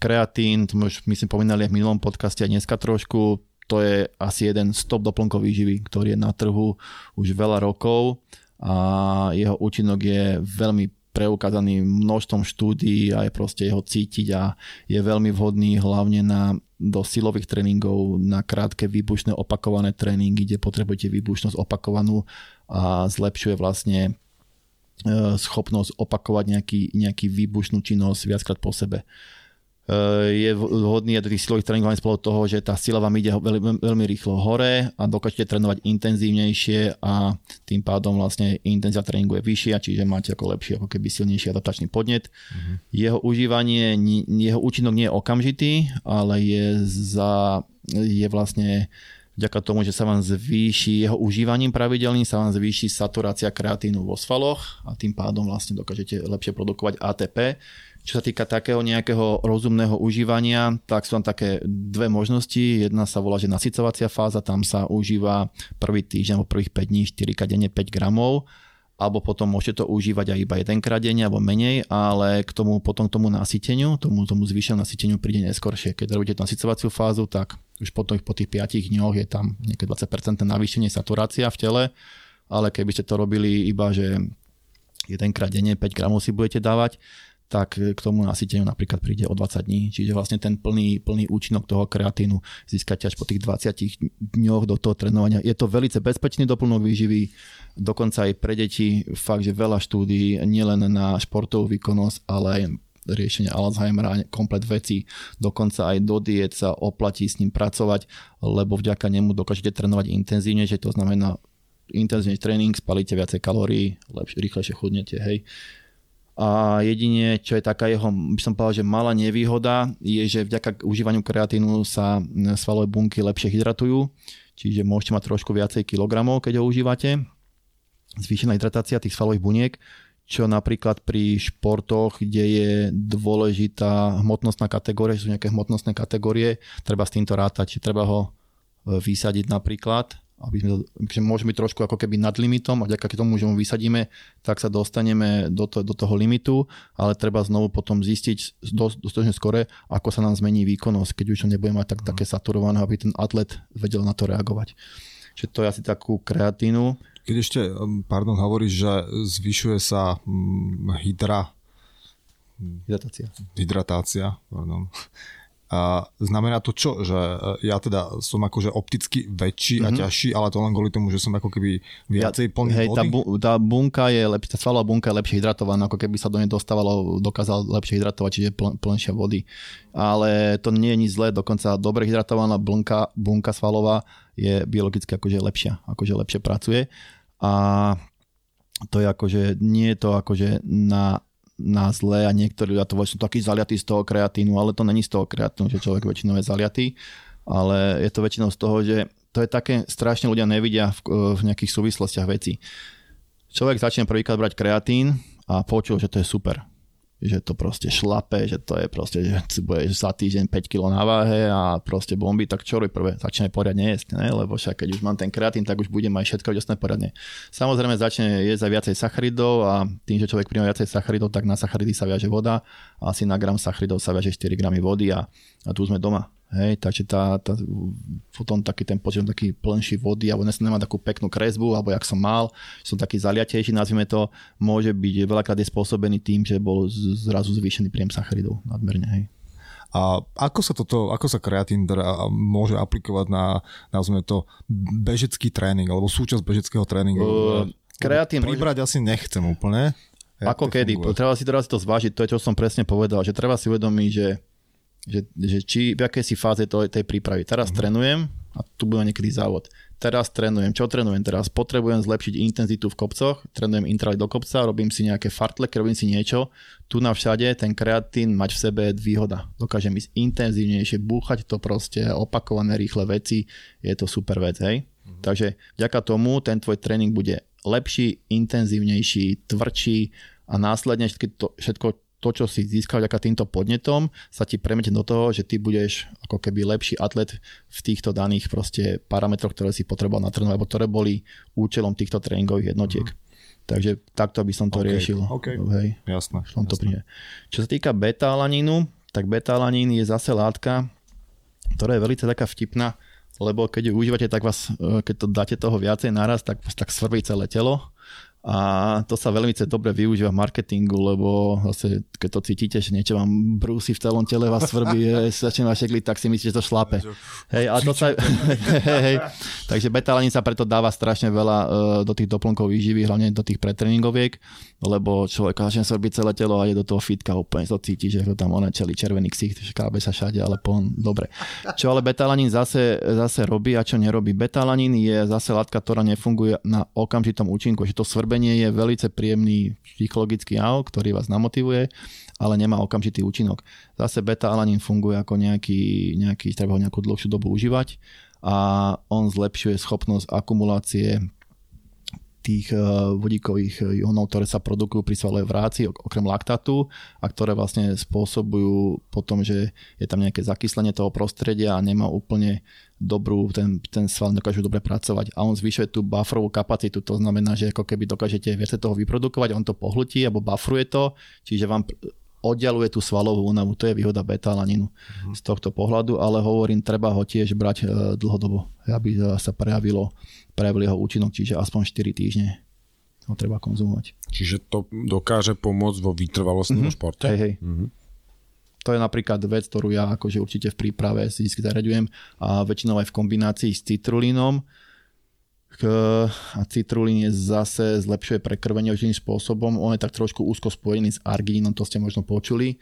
Kreatín, to už myslím spomínali aj v minulom podcaste a dneska trošku, to je asi jeden z top doplnkov výživy, ktorý je na trhu už veľa rokov a jeho účinok je veľmi preukázaný množstvom štúdií a je proste jeho cítiť a je veľmi vhodný hlavne na, do silových tréningov, na krátke výbušné opakované tréningy, kde potrebujete výbušnosť opakovanú a zlepšuje vlastne e, schopnosť opakovať nejaký, nejaký výbušnú činnosť viackrát po sebe je vhodný aj do tých silových tréningov spolu toho, že tá sila vám ide veľmi, veľmi rýchlo hore a dokážete trénovať intenzívnejšie a tým pádom vlastne intenzita tréningu je vyššia, čiže máte ako lepší, ako keby silnejší adaptačný podnet. Uh-huh. Jeho užívanie, jeho účinok nie je okamžitý, ale je za, je vlastne vďaka tomu, že sa vám zvýši jeho užívaním pravidelným, sa vám zvýši saturácia kreatínu vo svaloch a tým pádom vlastne dokážete lepšie produkovať ATP, čo sa týka takého nejakého rozumného užívania, tak sú tam také dve možnosti. Jedna sa volá, že nasycovacia fáza, tam sa užíva prvý týždeň alebo prvých 5 dní 4 denne 5 gramov alebo potom môžete to užívať aj iba jedenkrát denne alebo menej, ale k tomu potom k tomu nasyteniu, tomu, tomu zvýšenému nasyteniu príde neskôršie. Keď robíte nasycovaciu fázu, tak už potom po tých 5 dňoch je tam nejaké 20% navýšenie saturácia v tele, ale keby ste to robili iba, že jedenkrát denne 5 gramov si budete dávať, tak k tomu nasyteniu napríklad príde o 20 dní. Čiže vlastne ten plný, plný účinok toho kreatínu získate až po tých 20 dňoch do toho trénovania. Je to veľmi bezpečný doplnok výživy, dokonca aj pre deti fakt, že veľa štúdií, nielen na športovú výkonnosť, ale aj riešenia Alzheimera, komplet veci, dokonca aj do diet sa oplatí s ním pracovať, lebo vďaka nemu dokážete trénovať intenzívne, že to znamená intenzívny tréning, spalíte viacej kalórií, lepšie, rýchlejšie chudnete, hej a jedine, čo je taká jeho, by som povedal, že malá nevýhoda, je, že vďaka užívaniu kreatínu sa svalové bunky lepšie hydratujú, čiže môžete mať trošku viacej kilogramov, keď ho užívate. Zvýšená hydratácia tých svalových buniek, čo napríklad pri športoch, kde je dôležitá hmotnostná kategória, sú nejaké hmotnostné kategórie, treba s týmto rátať, treba ho e, vysadiť napríklad aby sme, že môžeme byť trošku ako keby nad limitom a vďaka tomu, že mu vysadíme, tak sa dostaneme do, to, do toho limitu, ale treba znovu potom zistiť dosť, dostatočne skore, ako sa nám zmení výkonnosť, keď už to nebude mať tak, také saturované, aby ten atlet vedel na to reagovať. Čiže to je asi takú kreatínu. Keď ešte, um, pardon, hovoríš, že zvyšuje sa um, hydra... Hydratácia. Hydratácia, pardon. A znamená to čo? Že e, ja teda som akože opticky väčší mm-hmm. a ťažší, ale to len kvôli tomu, že som ako keby viacej plný Hej, vody? tá, bu- tá bunka je lepšia, tá svalová bunka je lepšie hydratovaná, ako keby sa do nej dostávalo, dokázal lepšie hydratovať, čiže pl- plnšia vody. Ale to nie je nič zlé, dokonca dobre hydratovaná bunka, bunka svalová je biologicky akože lepšia, akože lepšie pracuje. A to je akože, nie je to akože na na zlé a niektorí ľudia to sú takí zaliatí z toho kreatínu, ale to není z toho kreatínu, že človek väčšinou je zaliatý, ale je to väčšinou z toho, že to je také, strašne ľudia nevidia v, v nejakých súvislostiach veci. Človek začne prvýkrát brať kreatín a počul, že to je super že to proste šlape, že to je proste, že bude za týždeň 5 kg na váhe a proste bomby, tak čo robí prvé? Začne poriadne jesť, ne? lebo však keď už mám ten kreatín, tak už budem aj všetko jasné poriadne. Samozrejme začne jesť aj viacej sacharidov a tým, že človek príjme viacej sacharidov, tak na sacharidy sa viaže voda a asi na gram sacharidov sa viaže 4 gramy vody a, a tu sme doma. Hej, takže tá, tá, potom taký ten pocit, taký plnší vody, alebo dnes nemá takú peknú kresbu, alebo jak som mal, som taký zaliatejší, nazvime to, môže byť veľakrát je spôsobený tým, že bol zrazu zvýšený príjem sacharidov nadmerne. Hej. A ako sa toto, ako sa kreatín môže aplikovať na, nazvime to, bežecký tréning, alebo súčasť bežeckého tréningu? Uh, kreatín... Pribrať môže... asi nechcem úplne. Ako kedy? Funguje? Treba si teraz to zvážiť, to je, čo som presne povedal, že treba si uvedomiť, že že, že či v akej si fáze to, tej prípravy. Teraz mm-hmm. trénujem a tu bude niekedy závod. Teraz trénujem. Čo trénujem teraz? Potrebujem zlepšiť intenzitu v kopcoch, trénujem intraly do kopca, robím si nejaké fartleky, robím si niečo. Tu na všade ten kreatín mať v sebe výhoda. Dokážem ísť intenzívnejšie, búchať to proste, opakované rýchle veci, je to super vec, hej? Mm-hmm. Takže vďaka tomu ten tvoj tréning bude lepší, intenzívnejší, tvrdší a následne všetko, to, všetko to, čo si získal vďaka týmto podnetom, sa ti premetie do toho, že ty budeš ako keby lepší atlet v týchto daných proste parametroch, ktoré si potreboval natrénovať, alebo ktoré boli účelom týchto tréningových jednotiek. Uh-huh. Takže takto by som to okay. riešil. Okay. Hej, jasné, v tomto jasné. Čo sa týka beta-alanínu, tak beta-alanín je zase látka, ktorá je veľmi taká vtipná, lebo keď ju užívate, tak vás, e, keď to dáte toho viacej naraz, tak, tak svrbí celé telo a to sa veľmi dobre využíva v marketingu, lebo zase, keď to cítite, že niečo vám brúsi v celom tele, vás svrbí, začne vás šekliť, tak si myslíte, že to šlape. Hej, a to sa, hej, hej, takže betalanín sa preto dáva strašne veľa uh, do tých doplnkov výživy, hlavne do tých pretréningoviek, lebo človek začne svrbiť celé telo a je do toho fitka úplne to cíti, že ho tam ona čeli červený ksicht, škábe sa všade, ale pon, dobre. Čo ale betalanín zase, zase robí a čo nerobí? Betalanín je zase látka, ktorá nefunguje na okamžitom účinku, že to svrbí svrbenie je veľmi príjemný psychologický jav, ktorý vás namotivuje, ale nemá okamžitý účinok. Zase beta-alanín funguje ako nejaký, nejaký treba ho nejakú dlhšiu dobu užívať a on zlepšuje schopnosť akumulácie tých eh, vodíkových ionov, ktoré sa produkujú pri svalovej vráci, okrem laktátu a ktoré vlastne spôsobujú potom, že je tam nejaké zakyslenie toho prostredia a nemá úplne dobrú, ten, ten sval dokážu dobre pracovať. A on zvyšuje tú bufferovú kapacitu, to znamená, že ako keby dokážete viac toho vyprodukovať, on to pohltí alebo bufferuje to, čiže vám oddialuje tú svalovú únavu. To je výhoda beta-alaninu mm. z tohto pohľadu, ale hovorím, treba ho tiež brať e, dlhodobo, aby sa prejavilo, prejavil jeho účinok, čiže aspoň 4 týždne ho treba konzumovať. Čiže to dokáže pomôcť vo vytrvalostnom mm-hmm. športe? Hej, hej. Mm-hmm. To je napríklad vec, ktorú ja akože určite v príprave si vždy zaraďujem a väčšinou aj v kombinácii s citrulínom, a citrulín je zase zlepšuje prekrvenie určitým spôsobom. On je tak trošku úzko spojený s arginínom, to ste možno počuli.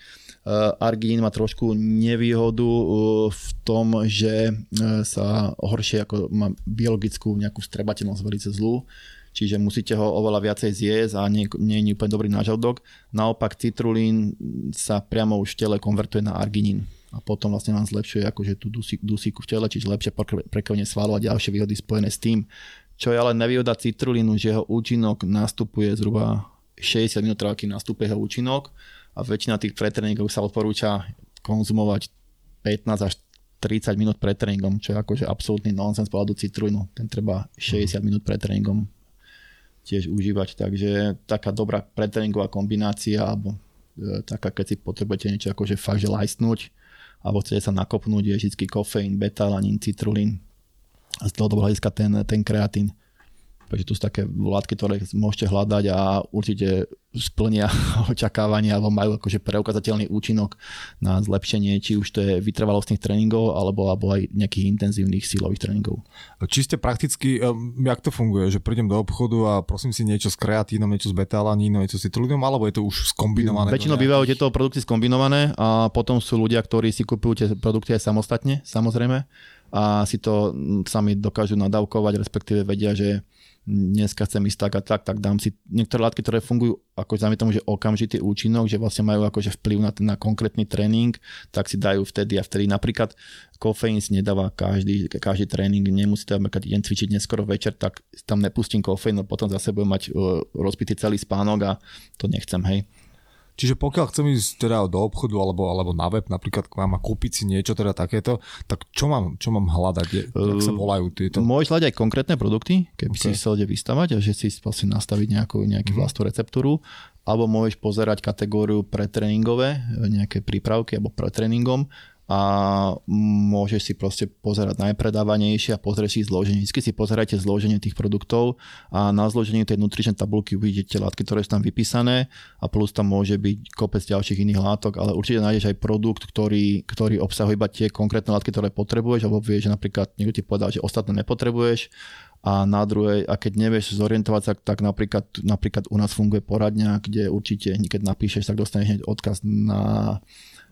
Arginín má trošku nevýhodu v tom, že sa horšie ako má biologickú nejakú strebateľnosť veľmi zlú čiže musíte ho oveľa viacej zjesť a nie, nie je úplne dobrý na žalúdok. Naopak citrulín sa priamo už v tele konvertuje na arginín a potom vlastne nám zlepšuje akože tú dusíku v tele, čiže lepšie prekrvenie svalu a ďalšie výhody spojené s tým. Čo je ale nevýhoda citrulínu, že jeho účinok nastupuje zhruba 60 minút, kým nastupuje jeho účinok a väčšina tých pretréningov sa odporúča konzumovať 15 až 30 minút pred tréningom, čo je akože absolútny nonsens pohľadu citrulínu. Ten treba 60 minút pred tréningom tiež užívať, takže taká dobrá pretréningová kombinácia alebo e, taká, keď si potrebujete niečo akože fakt, že lajstnúť alebo chcete sa nakopnúť, je vždy kofeín, betalanín, citrulín, z dlhodobého hľadiska ten, ten kreatín. Takže tu sú také látky, ktoré môžete hľadať a určite splnia očakávania alebo majú akože preukazateľný účinok na zlepšenie, či už to je vytrvalostných tréningov alebo, alebo aj nejakých intenzívnych sílových tréningov. Čiste prakticky, jak to funguje, že prídem do obchodu a prosím si niečo s kreatínom, niečo s betalanínom, niečo s citrulínom, alebo je to už skombinované? Väčšinou bývajú tieto produkty skombinované a potom sú ľudia, ktorí si kupujú tie produkty aj samostatne, samozrejme a si to sami dokážu nadávkovať, respektíve vedia, že dneska chcem ísť tak a tak, tak dám si niektoré látky, ktoré fungujú ako záme tomu, že okamžitý účinok, že vlastne majú akože vplyv na, na konkrétny tréning, tak si dajú vtedy a vtedy. Napríklad kofeín si nedáva každý, každý tréning, nemusí tam, keď idem cvičiť neskoro večer, tak tam nepustím kofeín, no potom zase budem mať uh, rozbitý celý spánok a to nechcem, hej. Čiže pokiaľ chcem ísť teda do obchodu alebo, alebo na web napríklad k vám a kúpiť si niečo teda takéto, tak čo mám, čo mám hľadať? Je, jak sa volajú tieto? Môžeš hľadať aj konkrétne produkty, keby okay. si chcel vystavať a že si vlastne nastaviť nejakú, nejakú mm-hmm. vlastnú receptúru alebo môžeš pozerať kategóriu pre tréningové, nejaké prípravky alebo pre tréningom a môžeš si proste pozerať najpredávanejšie a pozrieť si zloženie. Vždy si pozerajte zloženie tých produktov a na zložení tej nutričnej tabulky uvidíte látky, ktoré sú tam vypísané a plus tam môže byť kopec ďalších iných látok, ale určite nájdeš aj produkt, ktorý, ktorý obsahuje iba tie konkrétne látky, ktoré potrebuješ, alebo vieš, že napríklad niekto ti povedal, že ostatné nepotrebuješ a na druhej, a keď nevieš zorientovať sa, tak napríklad, napríklad u nás funguje poradňa, kde určite, keď napíšeš, tak dostaneš hneď odkaz na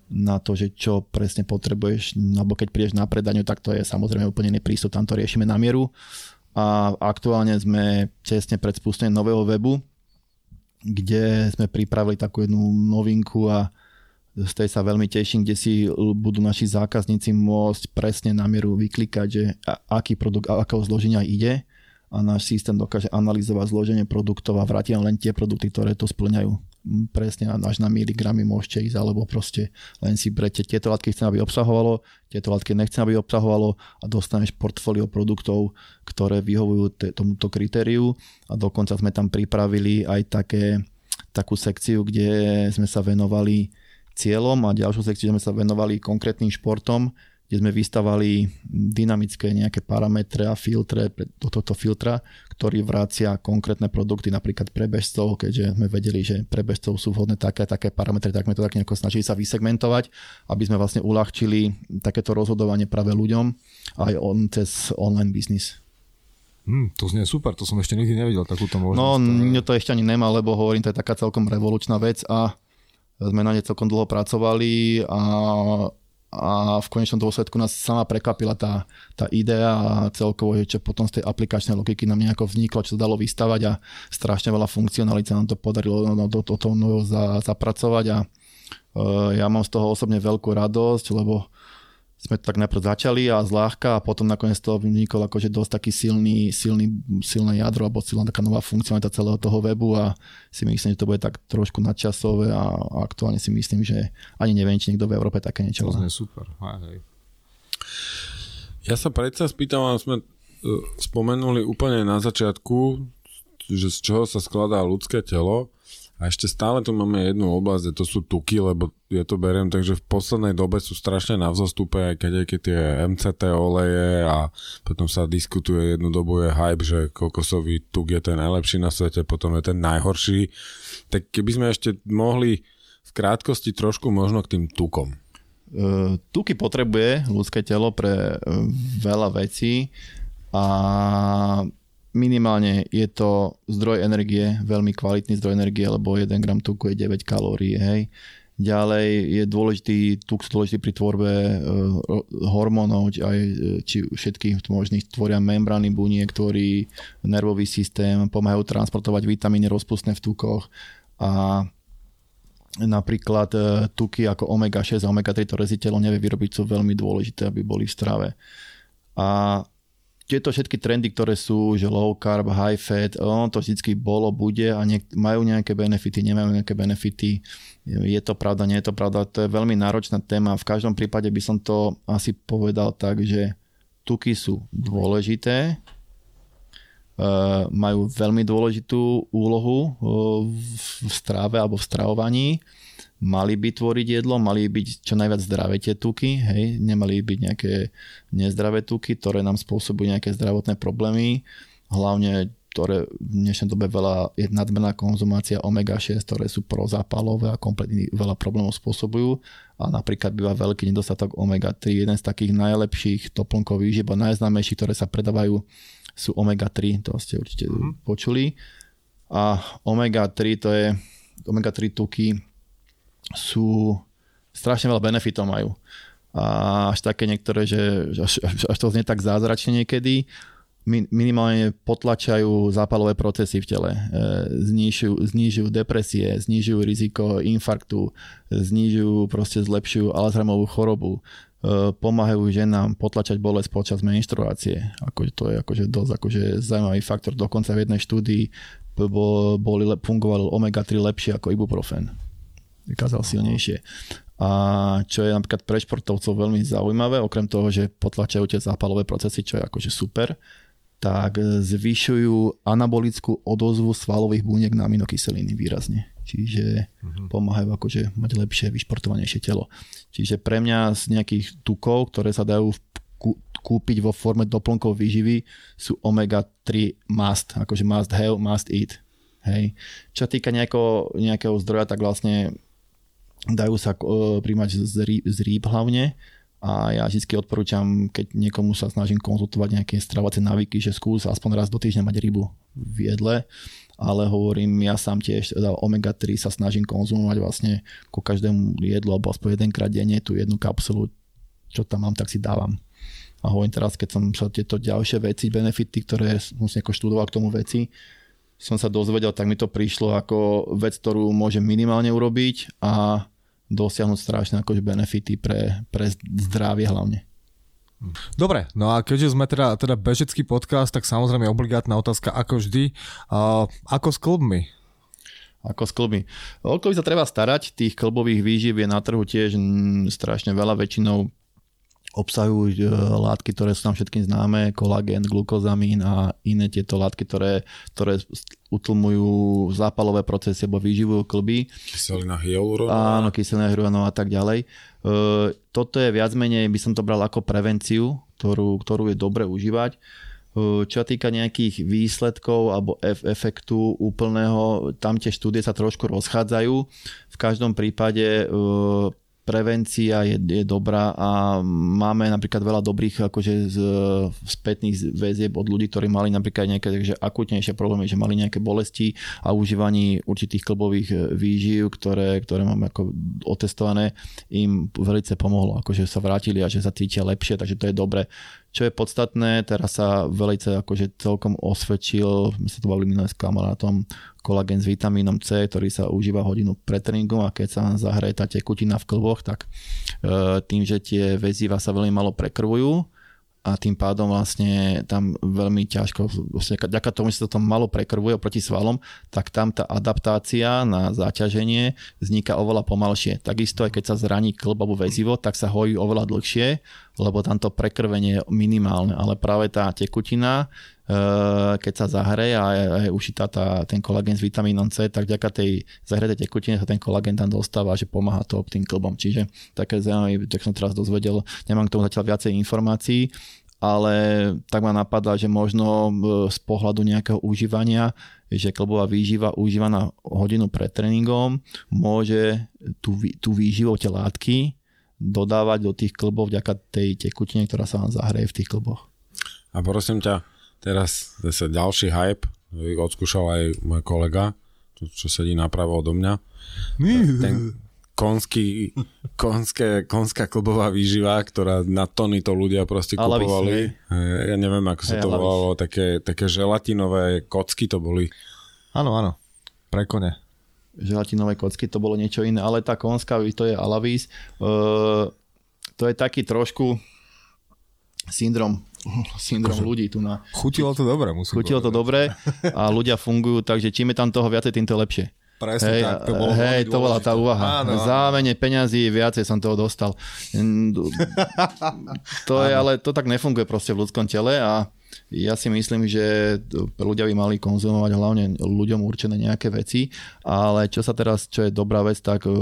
na to, že čo presne potrebuješ, alebo keď prídeš na predaniu, tak to je samozrejme úplne neprístup, tam to riešime na mieru. A aktuálne sme tesne pred spustením nového webu, kde sme pripravili takú jednu novinku a z tej sa veľmi teším, kde si budú naši zákazníci môcť presne na mieru vyklikať, že aký produkt, akého zloženia ide a náš systém dokáže analyzovať zloženie produktov a vráti len tie produkty, ktoré to splňajú. Presne až na miligramy môžete ísť, alebo proste len si brete tieto látky chcem, aby obsahovalo, tieto látky nechcem, aby obsahovalo a dostaneš portfólio produktov, ktoré vyhovujú t- tomuto kritériu. A dokonca sme tam pripravili aj také, takú sekciu, kde sme sa venovali cieľom a ďalšiu sekciu sme sa venovali konkrétnym športom, kde sme vystavali dynamické nejaké parametre a filtre do tohto filtra, ktorý vracia konkrétne produkty napríklad pre bežcov, keďže sme vedeli, že pre bežcov sú vhodné také a také parametre, tak sme to tak nejako snažili sa vysegmentovať, aby sme vlastne uľahčili takéto rozhodovanie práve ľuďom aj on cez online biznis. Hmm, to znie super, to som ešte nikdy nevidel takúto možnosť. No, mňa to ešte ani nemá, lebo hovorím, to je taká celkom revolučná vec a sme na ne celkom dlho pracovali a a v konečnom dôsledku nás sama prekvapila tá, tá idea a celkovo, čo potom z tej aplikačnej logiky nám nejako vzniklo, čo sa dalo vystavať a strašne veľa funkcionalít sa nám to podarilo no, do, do toho za, zapracovať a uh, ja mám z toho osobne veľkú radosť, lebo sme to tak najprv začali a zľahka a potom nakoniec to vynikol akože dosť taký silný, silný, silné jadro alebo silná taká nová funkcionalita celého toho webu a si myslím, že to bude tak trošku nadčasové a, a aktuálne si myslím, že ani neviem, či niekto v Európe také niečo má. To super. Hej, hej. Ja sa predsa spýtam, sme uh, spomenuli úplne na začiatku, že z čoho sa skladá ľudské telo a ešte stále tu máme jednu oblasť, to sú tuky, lebo ja to beriem, takže v poslednej dobe sú strašne na vzostupe, aj keď aj keď tie MCT oleje a potom sa diskutuje jednu dobu je hype, že kokosový tuk je ten najlepší na svete, potom je ten najhorší. Tak keby sme ešte mohli v krátkosti trošku možno k tým tukom. Uh, tuky potrebuje ľudské telo pre uh, veľa vecí a minimálne je to zdroj energie, veľmi kvalitný zdroj energie, lebo 1 gram tuku je 9 kalórií, hej. Ďalej je dôležitý, tuk dôležitý pri tvorbe uh, hormónov, aj e, či všetkých možných tvoria membrány buniek, ktorý nervový systém, pomáhajú transportovať vitamíny rozpustné v tukoch a napríklad uh, tuky ako omega-6 a omega-3, ktoré si telo nevie vyrobiť, sú veľmi dôležité, aby boli v strave. A tieto všetky trendy, ktoré sú, že low carb, high fat, on to vždycky bolo, bude a niek- majú nejaké benefity, nemajú nejaké benefity. Je to pravda, nie je to pravda. To je veľmi náročná téma. V každom prípade by som to asi povedal tak, že tuky sú dôležité, uh, majú veľmi dôležitú úlohu uh, v strave alebo v stravovaní mali by tvoriť jedlo, mali byť čo najviac zdravé tie tuky, hej, nemali byť nejaké nezdravé tuky, ktoré nám spôsobujú nejaké zdravotné problémy, hlavne ktoré v dnešnej dobe veľa je nadmerná konzumácia omega-6, ktoré sú prozápalové a kompletne veľa problémov spôsobujú a napríklad býva veľký nedostatok omega-3. Jeden z takých najlepších doplnkov výživ, najznámejších, ktoré sa predávajú sú omega-3, to ste určite mm-hmm. počuli. A omega-3 to je, omega-3 tuky sú, strašne veľa benefitov majú. A až také niektoré, že až, až to znie tak zázračne niekedy, minimálne potlačajú zápalové procesy v tele, e, znižujú, znižujú depresie, znižujú riziko infarktu, znižujú, proste zlepšujú Alzheimerovú chorobu, e, pomáhajú ženám potlačať bolesť počas menštruácie. Ako, to je akože dosť akože zaujímavý faktor. Dokonca v jednej štúdii boli, fungoval omega-3 lepšie ako ibuprofen. Vykázal silnejšie. A čo je napríklad pre športovcov veľmi zaujímavé, okrem toho, že potlačajú tie zápalové procesy, čo je akože super, tak zvyšujú anabolickú odozvu svalových buniek na aminokyseliny výrazne. Čiže uh-huh. pomáhajú akože mať lepšie, vyšportovanejšie telo. Čiže pre mňa z nejakých tukov, ktoré sa dajú kúpiť vo forme doplnkov výživy, sú omega-3 must, akože must have, must eat. Hej. Čo týka nejakého, nejakého zdroja, tak vlastne dajú sa uh, príjmať z rýb, z rýb hlavne, a ja vždy odporúčam, keď niekomu sa snažím konzultovať nejaké stravovacie návyky, že skús aspoň raz do týždňa mať rybu v jedle, ale hovorím, ja sám tiež teda omega-3 sa snažím konzumovať vlastne ku každému jedlu alebo aspoň jedenkrát denne tú jednu kapsulu, čo tam mám, tak si dávam. A hovorím teraz, keď som sa tieto ďalšie veci, benefity, ktoré som si študoval k tomu veci, som sa dozvedel, tak mi to prišlo ako vec, ktorú môžem minimálne urobiť a dosiahnuť strašné akože benefity pre, pre zdravie hlavne. Dobre, no a keďže sme teda, teda bežecký podcast, tak samozrejme obligátna otázka ako vždy. Uh, ako s klubmi? Ako s klubmi. O kluby sa treba starať, tých klubových výživ je na trhu tiež strašne veľa, väčšinou obsahujú e, látky, ktoré sú nám všetkým známe, kolagén, glukozamín a iné tieto látky, ktoré, ktoré utlmujú zápalové procesy alebo vyživujú klby. Kyselina hyaluronová. Áno, kyselina hyaluronová a tak ďalej. E, toto je viac menej, by som to bral ako prevenciu, ktorú, ktorú je dobre užívať. E, čo týka nejakých výsledkov alebo efektu úplného, tam tie štúdie sa trošku rozchádzajú. V každom prípade prevencia je, je dobrá a máme napríklad veľa dobrých akože z, spätných väzieb od ľudí, ktorí mali napríklad nejaké takže akutnejšie problémy, že mali nejaké bolesti a užívaní určitých klbových výživ, ktoré, ktoré máme ako otestované, im veľmi pomohlo, akože sa vrátili a že sa cítia lepšie, takže to je dobre. Čo je podstatné, teraz sa veľmi akože celkom osvedčil, my sa to bavili minulé s kamarátom, kolagén s vitamínom C, ktorý sa užíva hodinu pred tréningom a keď sa zahraje tá tekutina v klboch, tak e, tým, že tie väziva sa veľmi malo prekrvujú, a tým pádom vlastne tam veľmi ťažko, vlastne ďaká tomu, že sa to malo prekrvuje oproti svalom, tak tam tá adaptácia na zaťaženie vzniká oveľa pomalšie. Takisto aj keď sa zraní klb alebo väzivo, tak sa hojí oveľa dlhšie, lebo tamto prekrvenie je minimálne, ale práve tá tekutina keď sa zahreje a je ušitá tá, ten kolagén s vitamínom C, tak vďaka tej zahretej tekutine sa ten kolagén tam dostáva, že pomáha to tým klbom. Čiže také zaujímavé, tak som teraz dozvedel, nemám k tomu zatiaľ viacej informácií, ale tak ma napadá, že možno e, z pohľadu nejakého užívania, že klbová výživa užívaná hodinu pred tréningom môže tú, tú výživu tie látky dodávať do tých klbov vďaka tej tekutine, ktorá sa vám zahreje v tých klboch. A prosím ťa, teraz zase ďalší hype, odskúšal aj môj kolega, čo sedí napravo odo mňa. Ten, konský, konské, konská klubová výživa, ktorá na tony to ľudia proste kupovali. Ja neviem, ako sa to volalo, také, také želatinové kocky to boli. Áno, áno, pre kone. Želatinové kocky to bolo niečo iné, ale tá konská, to je Alavis. Uh, to je taký trošku syndrom syndrom Kože, ľudí tu na... Chutilo to dobre, musím Chutilo povedať. to dobre a ľudia fungujú, takže čím je tam toho viacej, tým to lepšie. Presne hej, tak, to bolo Hej, to bola tá úvaha. Áno, Za menej peňazí viacej som toho dostal. to je, ale to tak nefunguje proste v ľudskom tele a ja si myslím, že ľudia by mali konzumovať hlavne ľuďom určené nejaké veci, ale čo sa teraz, čo je dobrá vec, tak e,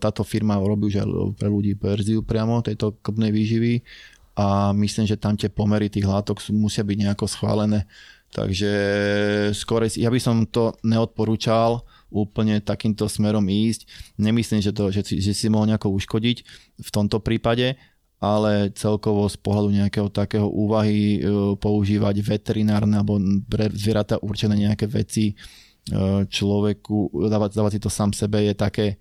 táto firma robí už aj pre ľudí verziu priamo tejto klbnej výživy a myslím, že tam tie pomery tých látok musia byť nejako schválené Takže skôr, ja by som to neodporúčal úplne takýmto smerom ísť. Nemyslím, že, to, že, si, že si mohol nejako uškodiť v tomto prípade, ale celkovo z pohľadu nejakého takého úvahy e, používať veterinárne alebo pre zvieratá určené nejaké veci e, človeku, dávať, dávať si to sám sebe je také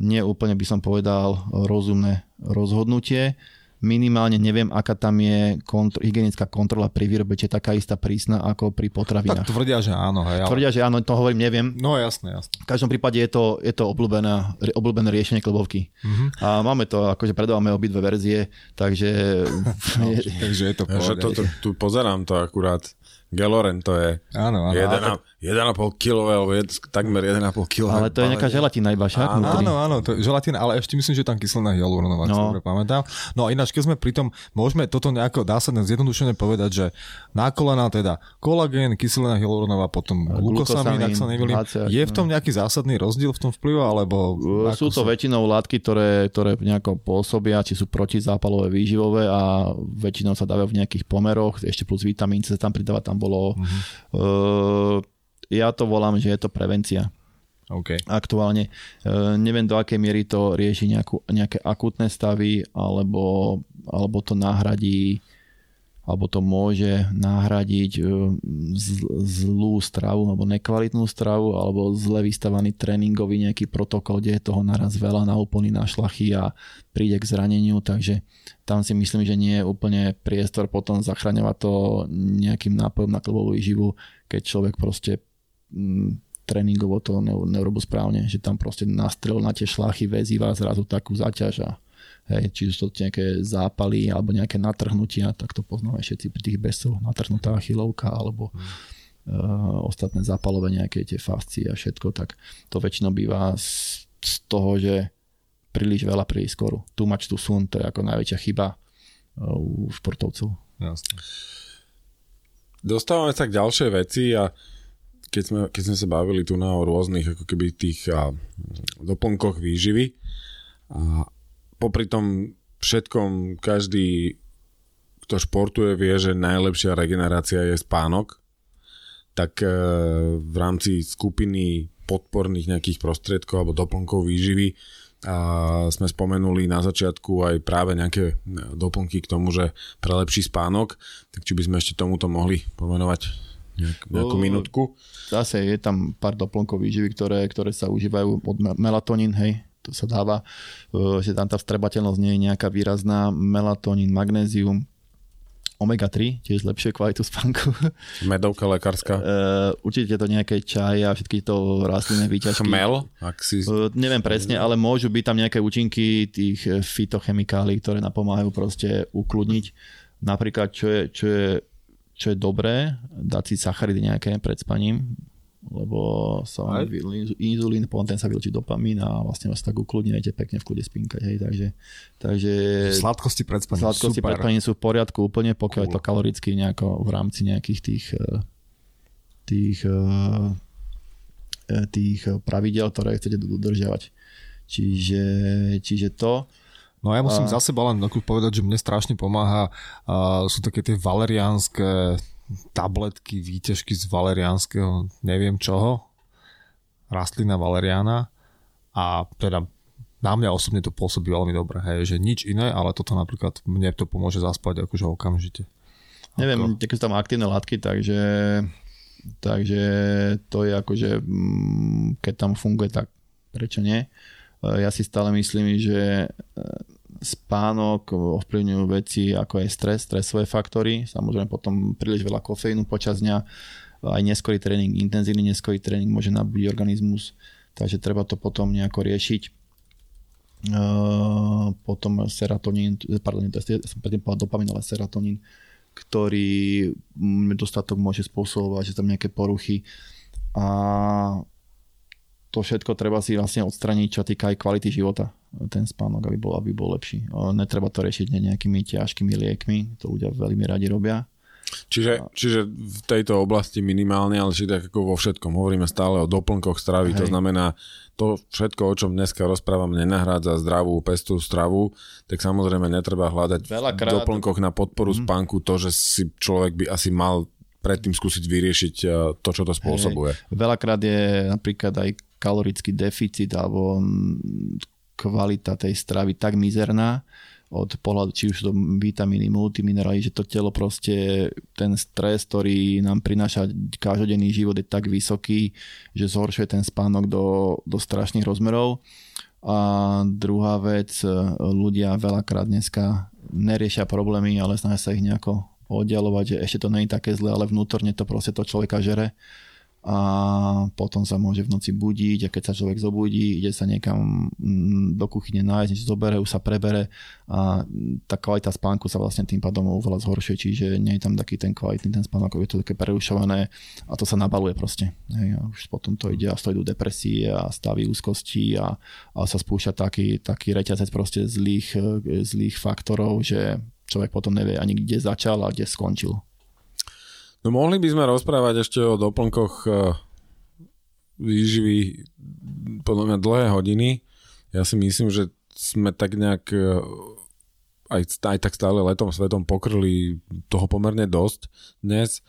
neúplne by som povedal rozumné rozhodnutie minimálne neviem, aká tam je kontro, hygienická kontrola pri výrobe, či je taká istá prísna ako pri potravinách. Tak tvrdia, že áno. Hej, ale... Tvrdia, že áno, to hovorím, neviem. No jasné, jasné. V každom prípade je to, je to obľúbené, obľúbené riešenie klbovky. Mm-hmm. A máme to, akože predávame obidve verzie, takže... no, takže je to ja, že to, to, tu pozerám to akurát. Geloren to je áno, áno, 1,5 kg alebo jed, takmer 1,5 kg. Ale to je nejaká želatina iba však. Áno, áno, áno, to je želatina, ale ešte myslím, že tam kyselina hyaluronová, no. dobre pamätám. No a ináč, keď sme pri tom, môžeme toto nejako, dá sa zjednodušene povedať, že na kolena teda kolagén, kyselina hyaluronová, potom glukosamín, ak sa nemýlim. Je v tom no. nejaký zásadný rozdiel v tom vplyvu, alebo... Sú to sa... väčšinou látky, ktoré, ktoré nejako pôsobia, či sú protizápalové, výživové a väčšinou sa dávajú v nejakých pomeroch, ešte plus vitamín C tam pridáva, tam bolo mm-hmm. uh, ja to volám, že je to prevencia. Okay. Aktuálne. E, neviem, do akej miery to rieši nejakú, nejaké akutné stavy, alebo, alebo to nahradí alebo to môže nahradiť e, zlú stravu alebo nekvalitnú stravu alebo zle vystavaný tréningový nejaký protokol, kde je toho naraz veľa na úplný na šlachy a príde k zraneniu, takže tam si myslím, že nie je úplne priestor potom zachraňovať to nejakým nápojom na klbovú výživu, keď človek proste tréningovo to neurobil správne, že tam proste nastrel na tie šlachy, vezíva zrazu takú zaťaž a hej, či sú to nejaké zápaly alebo nejaké natrhnutia, tak to poznáme všetci pri tých besoch, natrhnutá chylovka alebo uh, ostatné zápalové nejaké tie fascie a všetko, tak to väčšinou býva z, z toho, že príliš veľa príliš skoro. Tu mať tu sun, to je ako najväčšia chyba uh, u športovcov. Jasne. Dostávame sa k ďalšej veci a keď sme, keď sme sa bavili tu na o rôznych ako keby tých a, doplnkoch výživy a popri tom všetkom každý, kto športuje, vie, že najlepšia regenerácia je spánok, tak e, v rámci skupiny podporných nejakých prostriedkov alebo doplnkov výživy a sme spomenuli na začiatku aj práve nejaké doplnky k tomu, že pre lepší spánok, tak či by sme ešte tomuto mohli pomenovať nejak, nejakú minútku? Zase je tam pár doplnkov výživy, ktoré, ktoré sa užívajú od melatonín, hej, to sa dáva, e, že tam tá vstrebateľnosť nie je nejaká výrazná, melatonín, magnézium, omega-3, tiež lepšie kvalitu spánku. Medovka lekárska. Uh, určite to nejaké čaj a všetky to rastlinné výťažky. Chmel? Ak si... Uh, neviem presne, ale môžu byť tam nejaké účinky tých fitochemikálií, ktoré napomáhajú proste ukludniť. Napríklad, čo je, čo je čo je dobré, dať si sacharidy nejaké pred spaním, lebo sa inzulín, potom ten sa vylčí dopamín a vlastne vás tak ukludnite pekne v kľude spínkať. Hej, takže, takže sladkosti pred spaním, Sladkosti super. pred spaním sú v poriadku úplne, pokiaľ cool. je to kaloricky nejako v rámci nejakých tých eh, tých eh, eh, tých pravidel, ktoré chcete dodržiavať. Čiže, čiže to. No a ja musím a... za seba len povedať, že mne strašne pomáha, uh, sú také tie valeriánske tabletky, výťažky z valeriánskeho neviem čoho, rastlina valeriána a teda na mňa osobne to pôsobí veľmi dobre, hej, že nič iné, ale toto napríklad mne to pomôže zaspať akože okamžite. Neviem, Ako... sú tam aktívne látky, takže takže to je akože mm, keď tam funguje, tak prečo nie? Ja si stále myslím, že spánok ovplyvňujú veci ako je stres, stresové faktory, samozrejme potom príliš veľa kofeínu počas dňa, aj neskorý tréning, intenzívny neskorý tréning môže nabudiť organizmus, takže treba to potom nejako riešiť. Uh, potom serotonín, pardon, je, som predtým povedal dopamin, ale serotonín, ktorý nedostatok môže spôsobovať, že tam nejaké poruchy. A to všetko treba si vlastne odstraniť, čo týka aj kvality života. Ten spánok, aby bol, aby bol lepší. Netreba to riešiť nejakými ťažkými liekmi, to ľudia veľmi radi robia. Čiže, čiže v tejto oblasti minimálne, ale či tak ako vo všetkom, hovoríme stále o doplnkoch stravy, Hej. to znamená to všetko, o čom dneska rozprávam, nenahrádza zdravú, pestú stravu, tak samozrejme netreba hľadať Veľakrát... v doplnkoch na podporu mm. spánku to, že si človek by asi mal predtým skúsiť vyriešiť e, to, čo to spôsobuje. Hej. Veľakrát je napríklad aj kalorický deficit alebo kvalita tej stravy tak mizerná, od pohľadu či už to vitamíny, multiminerály, že to telo proste, ten stres, ktorý nám prináša každodenný život je tak vysoký, že zhoršuje ten spánok do, do strašných rozmerov. A druhá vec, ľudia veľakrát dneska neriešia problémy, ale snažia sa ich nejako oddialovať, že ešte to je také zlé, ale vnútorne to proste to človeka žere a potom sa môže v noci budiť a keď sa človek zobudí, ide sa niekam mm, do kuchyne nájsť, niečo zobere, už sa prebere a tá kvalita spánku sa vlastne tým pádom oveľa zhoršuje, čiže nie je tam taký ten kvalitný ten spánok, je to také prerušované a to sa nabaluje proste. Hej, a už potom to ide a stojí depresie a stavy úzkosti a, a sa spúšťa taký, taký reťazec proste zlých, zlých faktorov, že človek potom nevie ani kde začal a kde skončil. No mohli by sme rozprávať ešte o doplnkoch eh, výživy podľa mňa dlhé hodiny. Ja si myslím, že sme tak nejak eh, aj, aj tak stále letom svetom pokrli toho pomerne dosť dnes.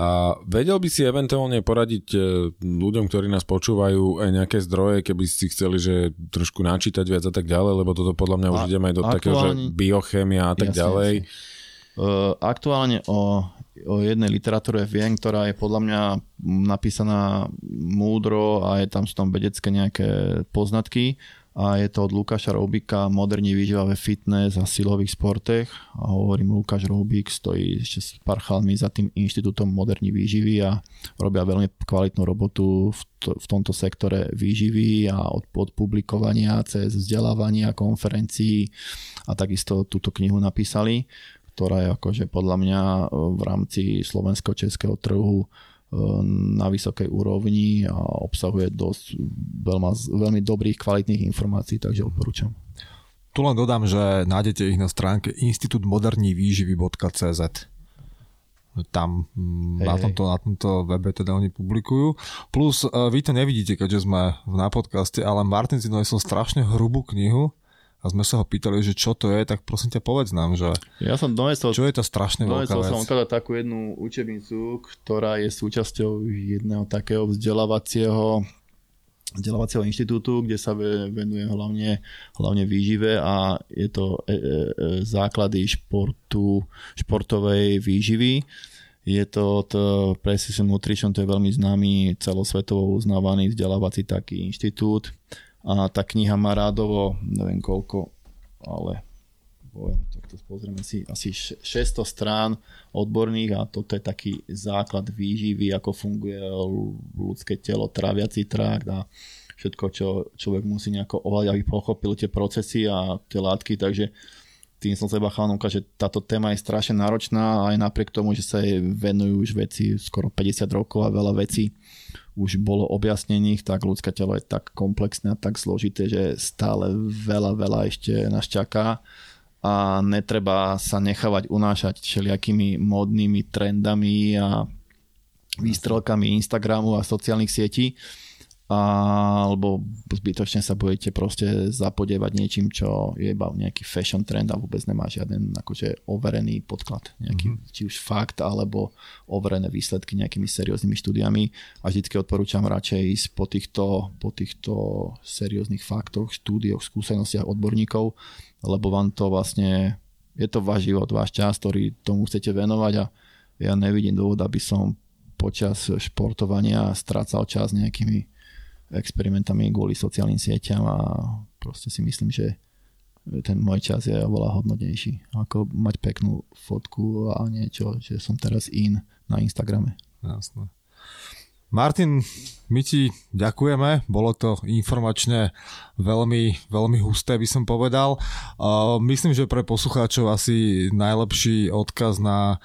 A vedel by si eventuálne poradiť eh, ľuďom, ktorí nás počúvajú, aj nejaké zdroje, keby si chceli, že trošku načítať viac a tak ďalej, lebo toto podľa mňa už a, ideme aj do takého, že biochémia a tak jasne, ďalej. Jasne. Uh, aktuálne o o jednej literatúre viem, ktorá je podľa mňa napísaná múdro a je tam, sú tam vedecké nejaké poznatky. A je to od Lukáša Roubika Moderní výživa ve fitness a silových sportech. A hovorím Lukáš Roubik stojí ešte s pár za tým inštitútom moderní výživy a robia veľmi kvalitnú robotu v, to, v tomto sektore výživy a od, od cez vzdelávania, konferencií a takisto túto knihu napísali ktorá je akože podľa mňa e, v rámci slovensko-českého trhu e, na vysokej úrovni a obsahuje dosť veľmi, veľmi dobrých, kvalitných informácií, takže odporúčam. Tu len dodám, že nájdete ich na stránke institutmodernivýživy.cz tam mm, hej, na, tomto, na tomto webe teda oni publikujú. Plus e, vy to nevidíte, keďže sme na podcaste, ale Martin si donesol strašne hrubú knihu, a sme sa ho pýtali, že čo to je, tak prosím ťa povedz nám, že ja som donesol, čo je to strašne veľká vec. som teda takú jednu učebnicu, ktorá je súčasťou jedného takého vzdelávacieho vzdelávacieho inštitútu, kde sa venuje hlavne, hlavne výžive a je to e, e, e, základy športu, športovej výživy. Je to od Precision Nutrition, to je veľmi známy celosvetovo uznávaný vzdelávací taký inštitút a tá kniha má rádovo, neviem koľko, ale poviem, to pozrieme si, asi 600 strán odborných a toto je taký základ výživy, ako funguje ľudské telo, tráviaci trakt a všetko, čo človek musí nejako ovládať, aby pochopil tie procesy a tie látky, takže tým som sa iba chalanúka, že táto téma je strašne náročná aj napriek tomu, že sa jej venujú už veci skoro 50 rokov a veľa vecí už bolo objasnených, tak ľudské telo je tak komplexné a tak zložité, že stále veľa, veľa ešte nás čaká. A netreba sa nechávať unášať všelijakými modnými trendami a výstrelkami Instagramu a sociálnych sietí alebo zbytočne sa budete proste zapodievať niečím, čo je iba nejaký fashion trend a vôbec nemá žiaden akože overený podklad, nejaký, mm-hmm. či už fakt, alebo overené výsledky nejakými serióznymi štúdiami a vždycky odporúčam radšej ísť po týchto, po týchto serióznych faktoch, štúdioch, skúsenostiach odborníkov, lebo vám to vlastne, je to váš život, váš čas, ktorý tomu chcete venovať a ja nevidím dôvod, aby som počas športovania strácal čas nejakými experimentami kvôli sociálnym sieťam a proste si myslím, že ten môj čas je oveľa hodnotnejší, ako mať peknú fotku a niečo, že som teraz in na Instagrame. Jasné. Martin, my ti ďakujeme, bolo to informačne veľmi, veľmi husté, by som povedal. myslím, že pre poslucháčov asi najlepší odkaz na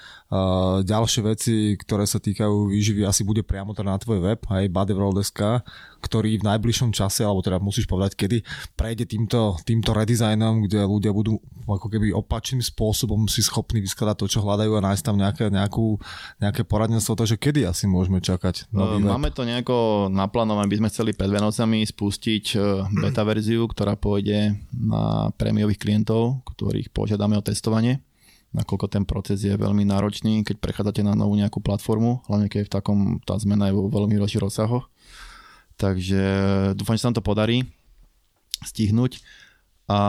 ďalšie veci, ktoré sa týkajú výživy, asi bude priamo teda na tvoj web, aj bodyworld.sk, ktorý v najbližšom čase, alebo teda musíš povedať, kedy prejde týmto, týmto redesignom, kde ľudia budú ako keby opačným spôsobom si schopní vyskladať to, čo hľadajú a nájsť tam nejaké, nejakú, nejaké poradenstvo, takže kedy asi môžeme čakať? Web? Máme to nejako naplánované, by sme chceli pred Venocami spustiť e, beta verziu, ktorá pôjde na prémiových klientov, ktorých požiadame o testovanie nakoľko ten proces je veľmi náročný, keď prechádzate na novú nejakú platformu, hlavne keď je v takom, tá zmena je vo veľmi rozších rozsahoch. Takže dúfam, že sa nám to podarí stihnúť a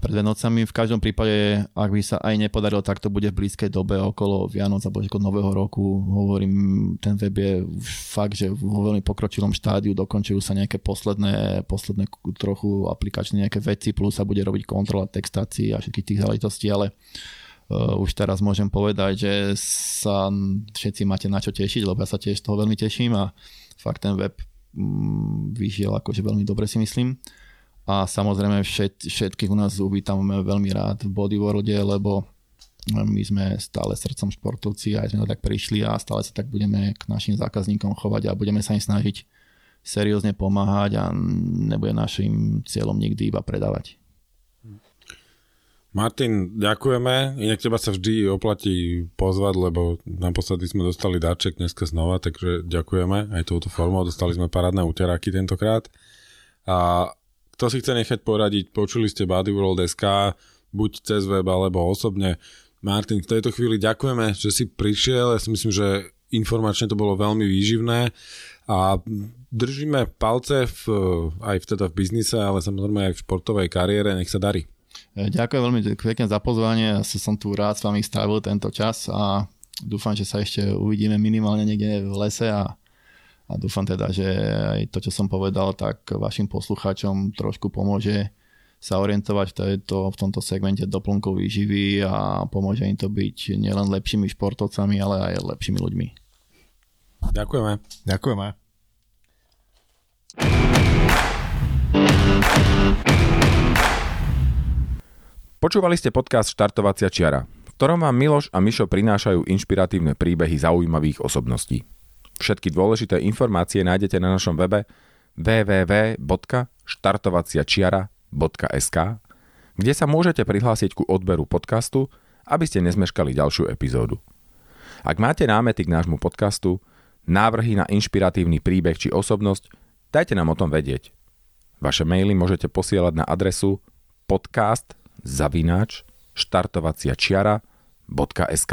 pred Vianocami. V každom prípade, ak by sa aj nepodarilo, tak to bude v blízkej dobe okolo Vianoc alebo okolo Nového roku. Hovorím, ten web je fakt, že vo veľmi pokročilom štádiu dokončujú sa nejaké posledné, posledné trochu aplikačné nejaké veci, plus sa bude robiť kontrola textácií a všetkých tých záležitostí, ale uh, už teraz môžem povedať, že sa všetci máte na čo tešiť, lebo ja sa tiež toho veľmi teším a fakt ten web um, vyšiel akože veľmi dobre si myslím a samozrejme všet, všetkých u nás uvítame veľmi rád v Bodyworlde, lebo my sme stále srdcom športovci a aj sme tak prišli a stále sa tak budeme k našim zákazníkom chovať a budeme sa im snažiť seriózne pomáhať a nebude našim cieľom nikdy iba predávať. Martin, ďakujeme. Inak teba sa vždy oplatí pozvať, lebo naposledy sme dostali dáček dneska znova, takže ďakujeme aj touto formou. Dostali sme parádne uteráky tentokrát. A kto si chce nechať poradiť, počuli ste Bodyworld.sk, buď cez web alebo osobne. Martin, v tejto chvíli ďakujeme, že si prišiel. Ja si myslím, že informačne to bolo veľmi výživné a držíme palce v, aj v, teda v biznise, ale samozrejme aj v športovej kariére. Nech sa darí. Ďakujem veľmi pekne za pozvanie. Ja som tu rád s vami strávil tento čas a dúfam, že sa ešte uvidíme minimálne niekde v lese a a dúfam teda, že aj to, čo som povedal, tak vašim poslucháčom trošku pomôže sa orientovať v, tejto, v tomto segmente doplnkov výživy a pomôže im to byť nielen lepšími športovcami, ale aj lepšími ľuďmi. Ďakujeme. Ďakujeme. Počúvali ste podcast Štartovacia čiara, v ktorom vám Miloš a Mišo prinášajú inšpiratívne príbehy zaujímavých osobností. Všetky dôležité informácie nájdete na našom webe www.štartovaciačiara.sk, kde sa môžete prihlásiť ku odberu podcastu, aby ste nezmeškali ďalšiu epizódu. Ak máte námety k nášmu podcastu, návrhy na inšpiratívny príbeh či osobnosť, dajte nám o tom vedieť. Vaše maily môžete posielať na adresu podcast zavináč štartovaciačiara.sk.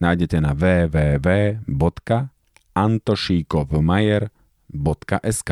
nájdete na www.antošíkovmajer.sk.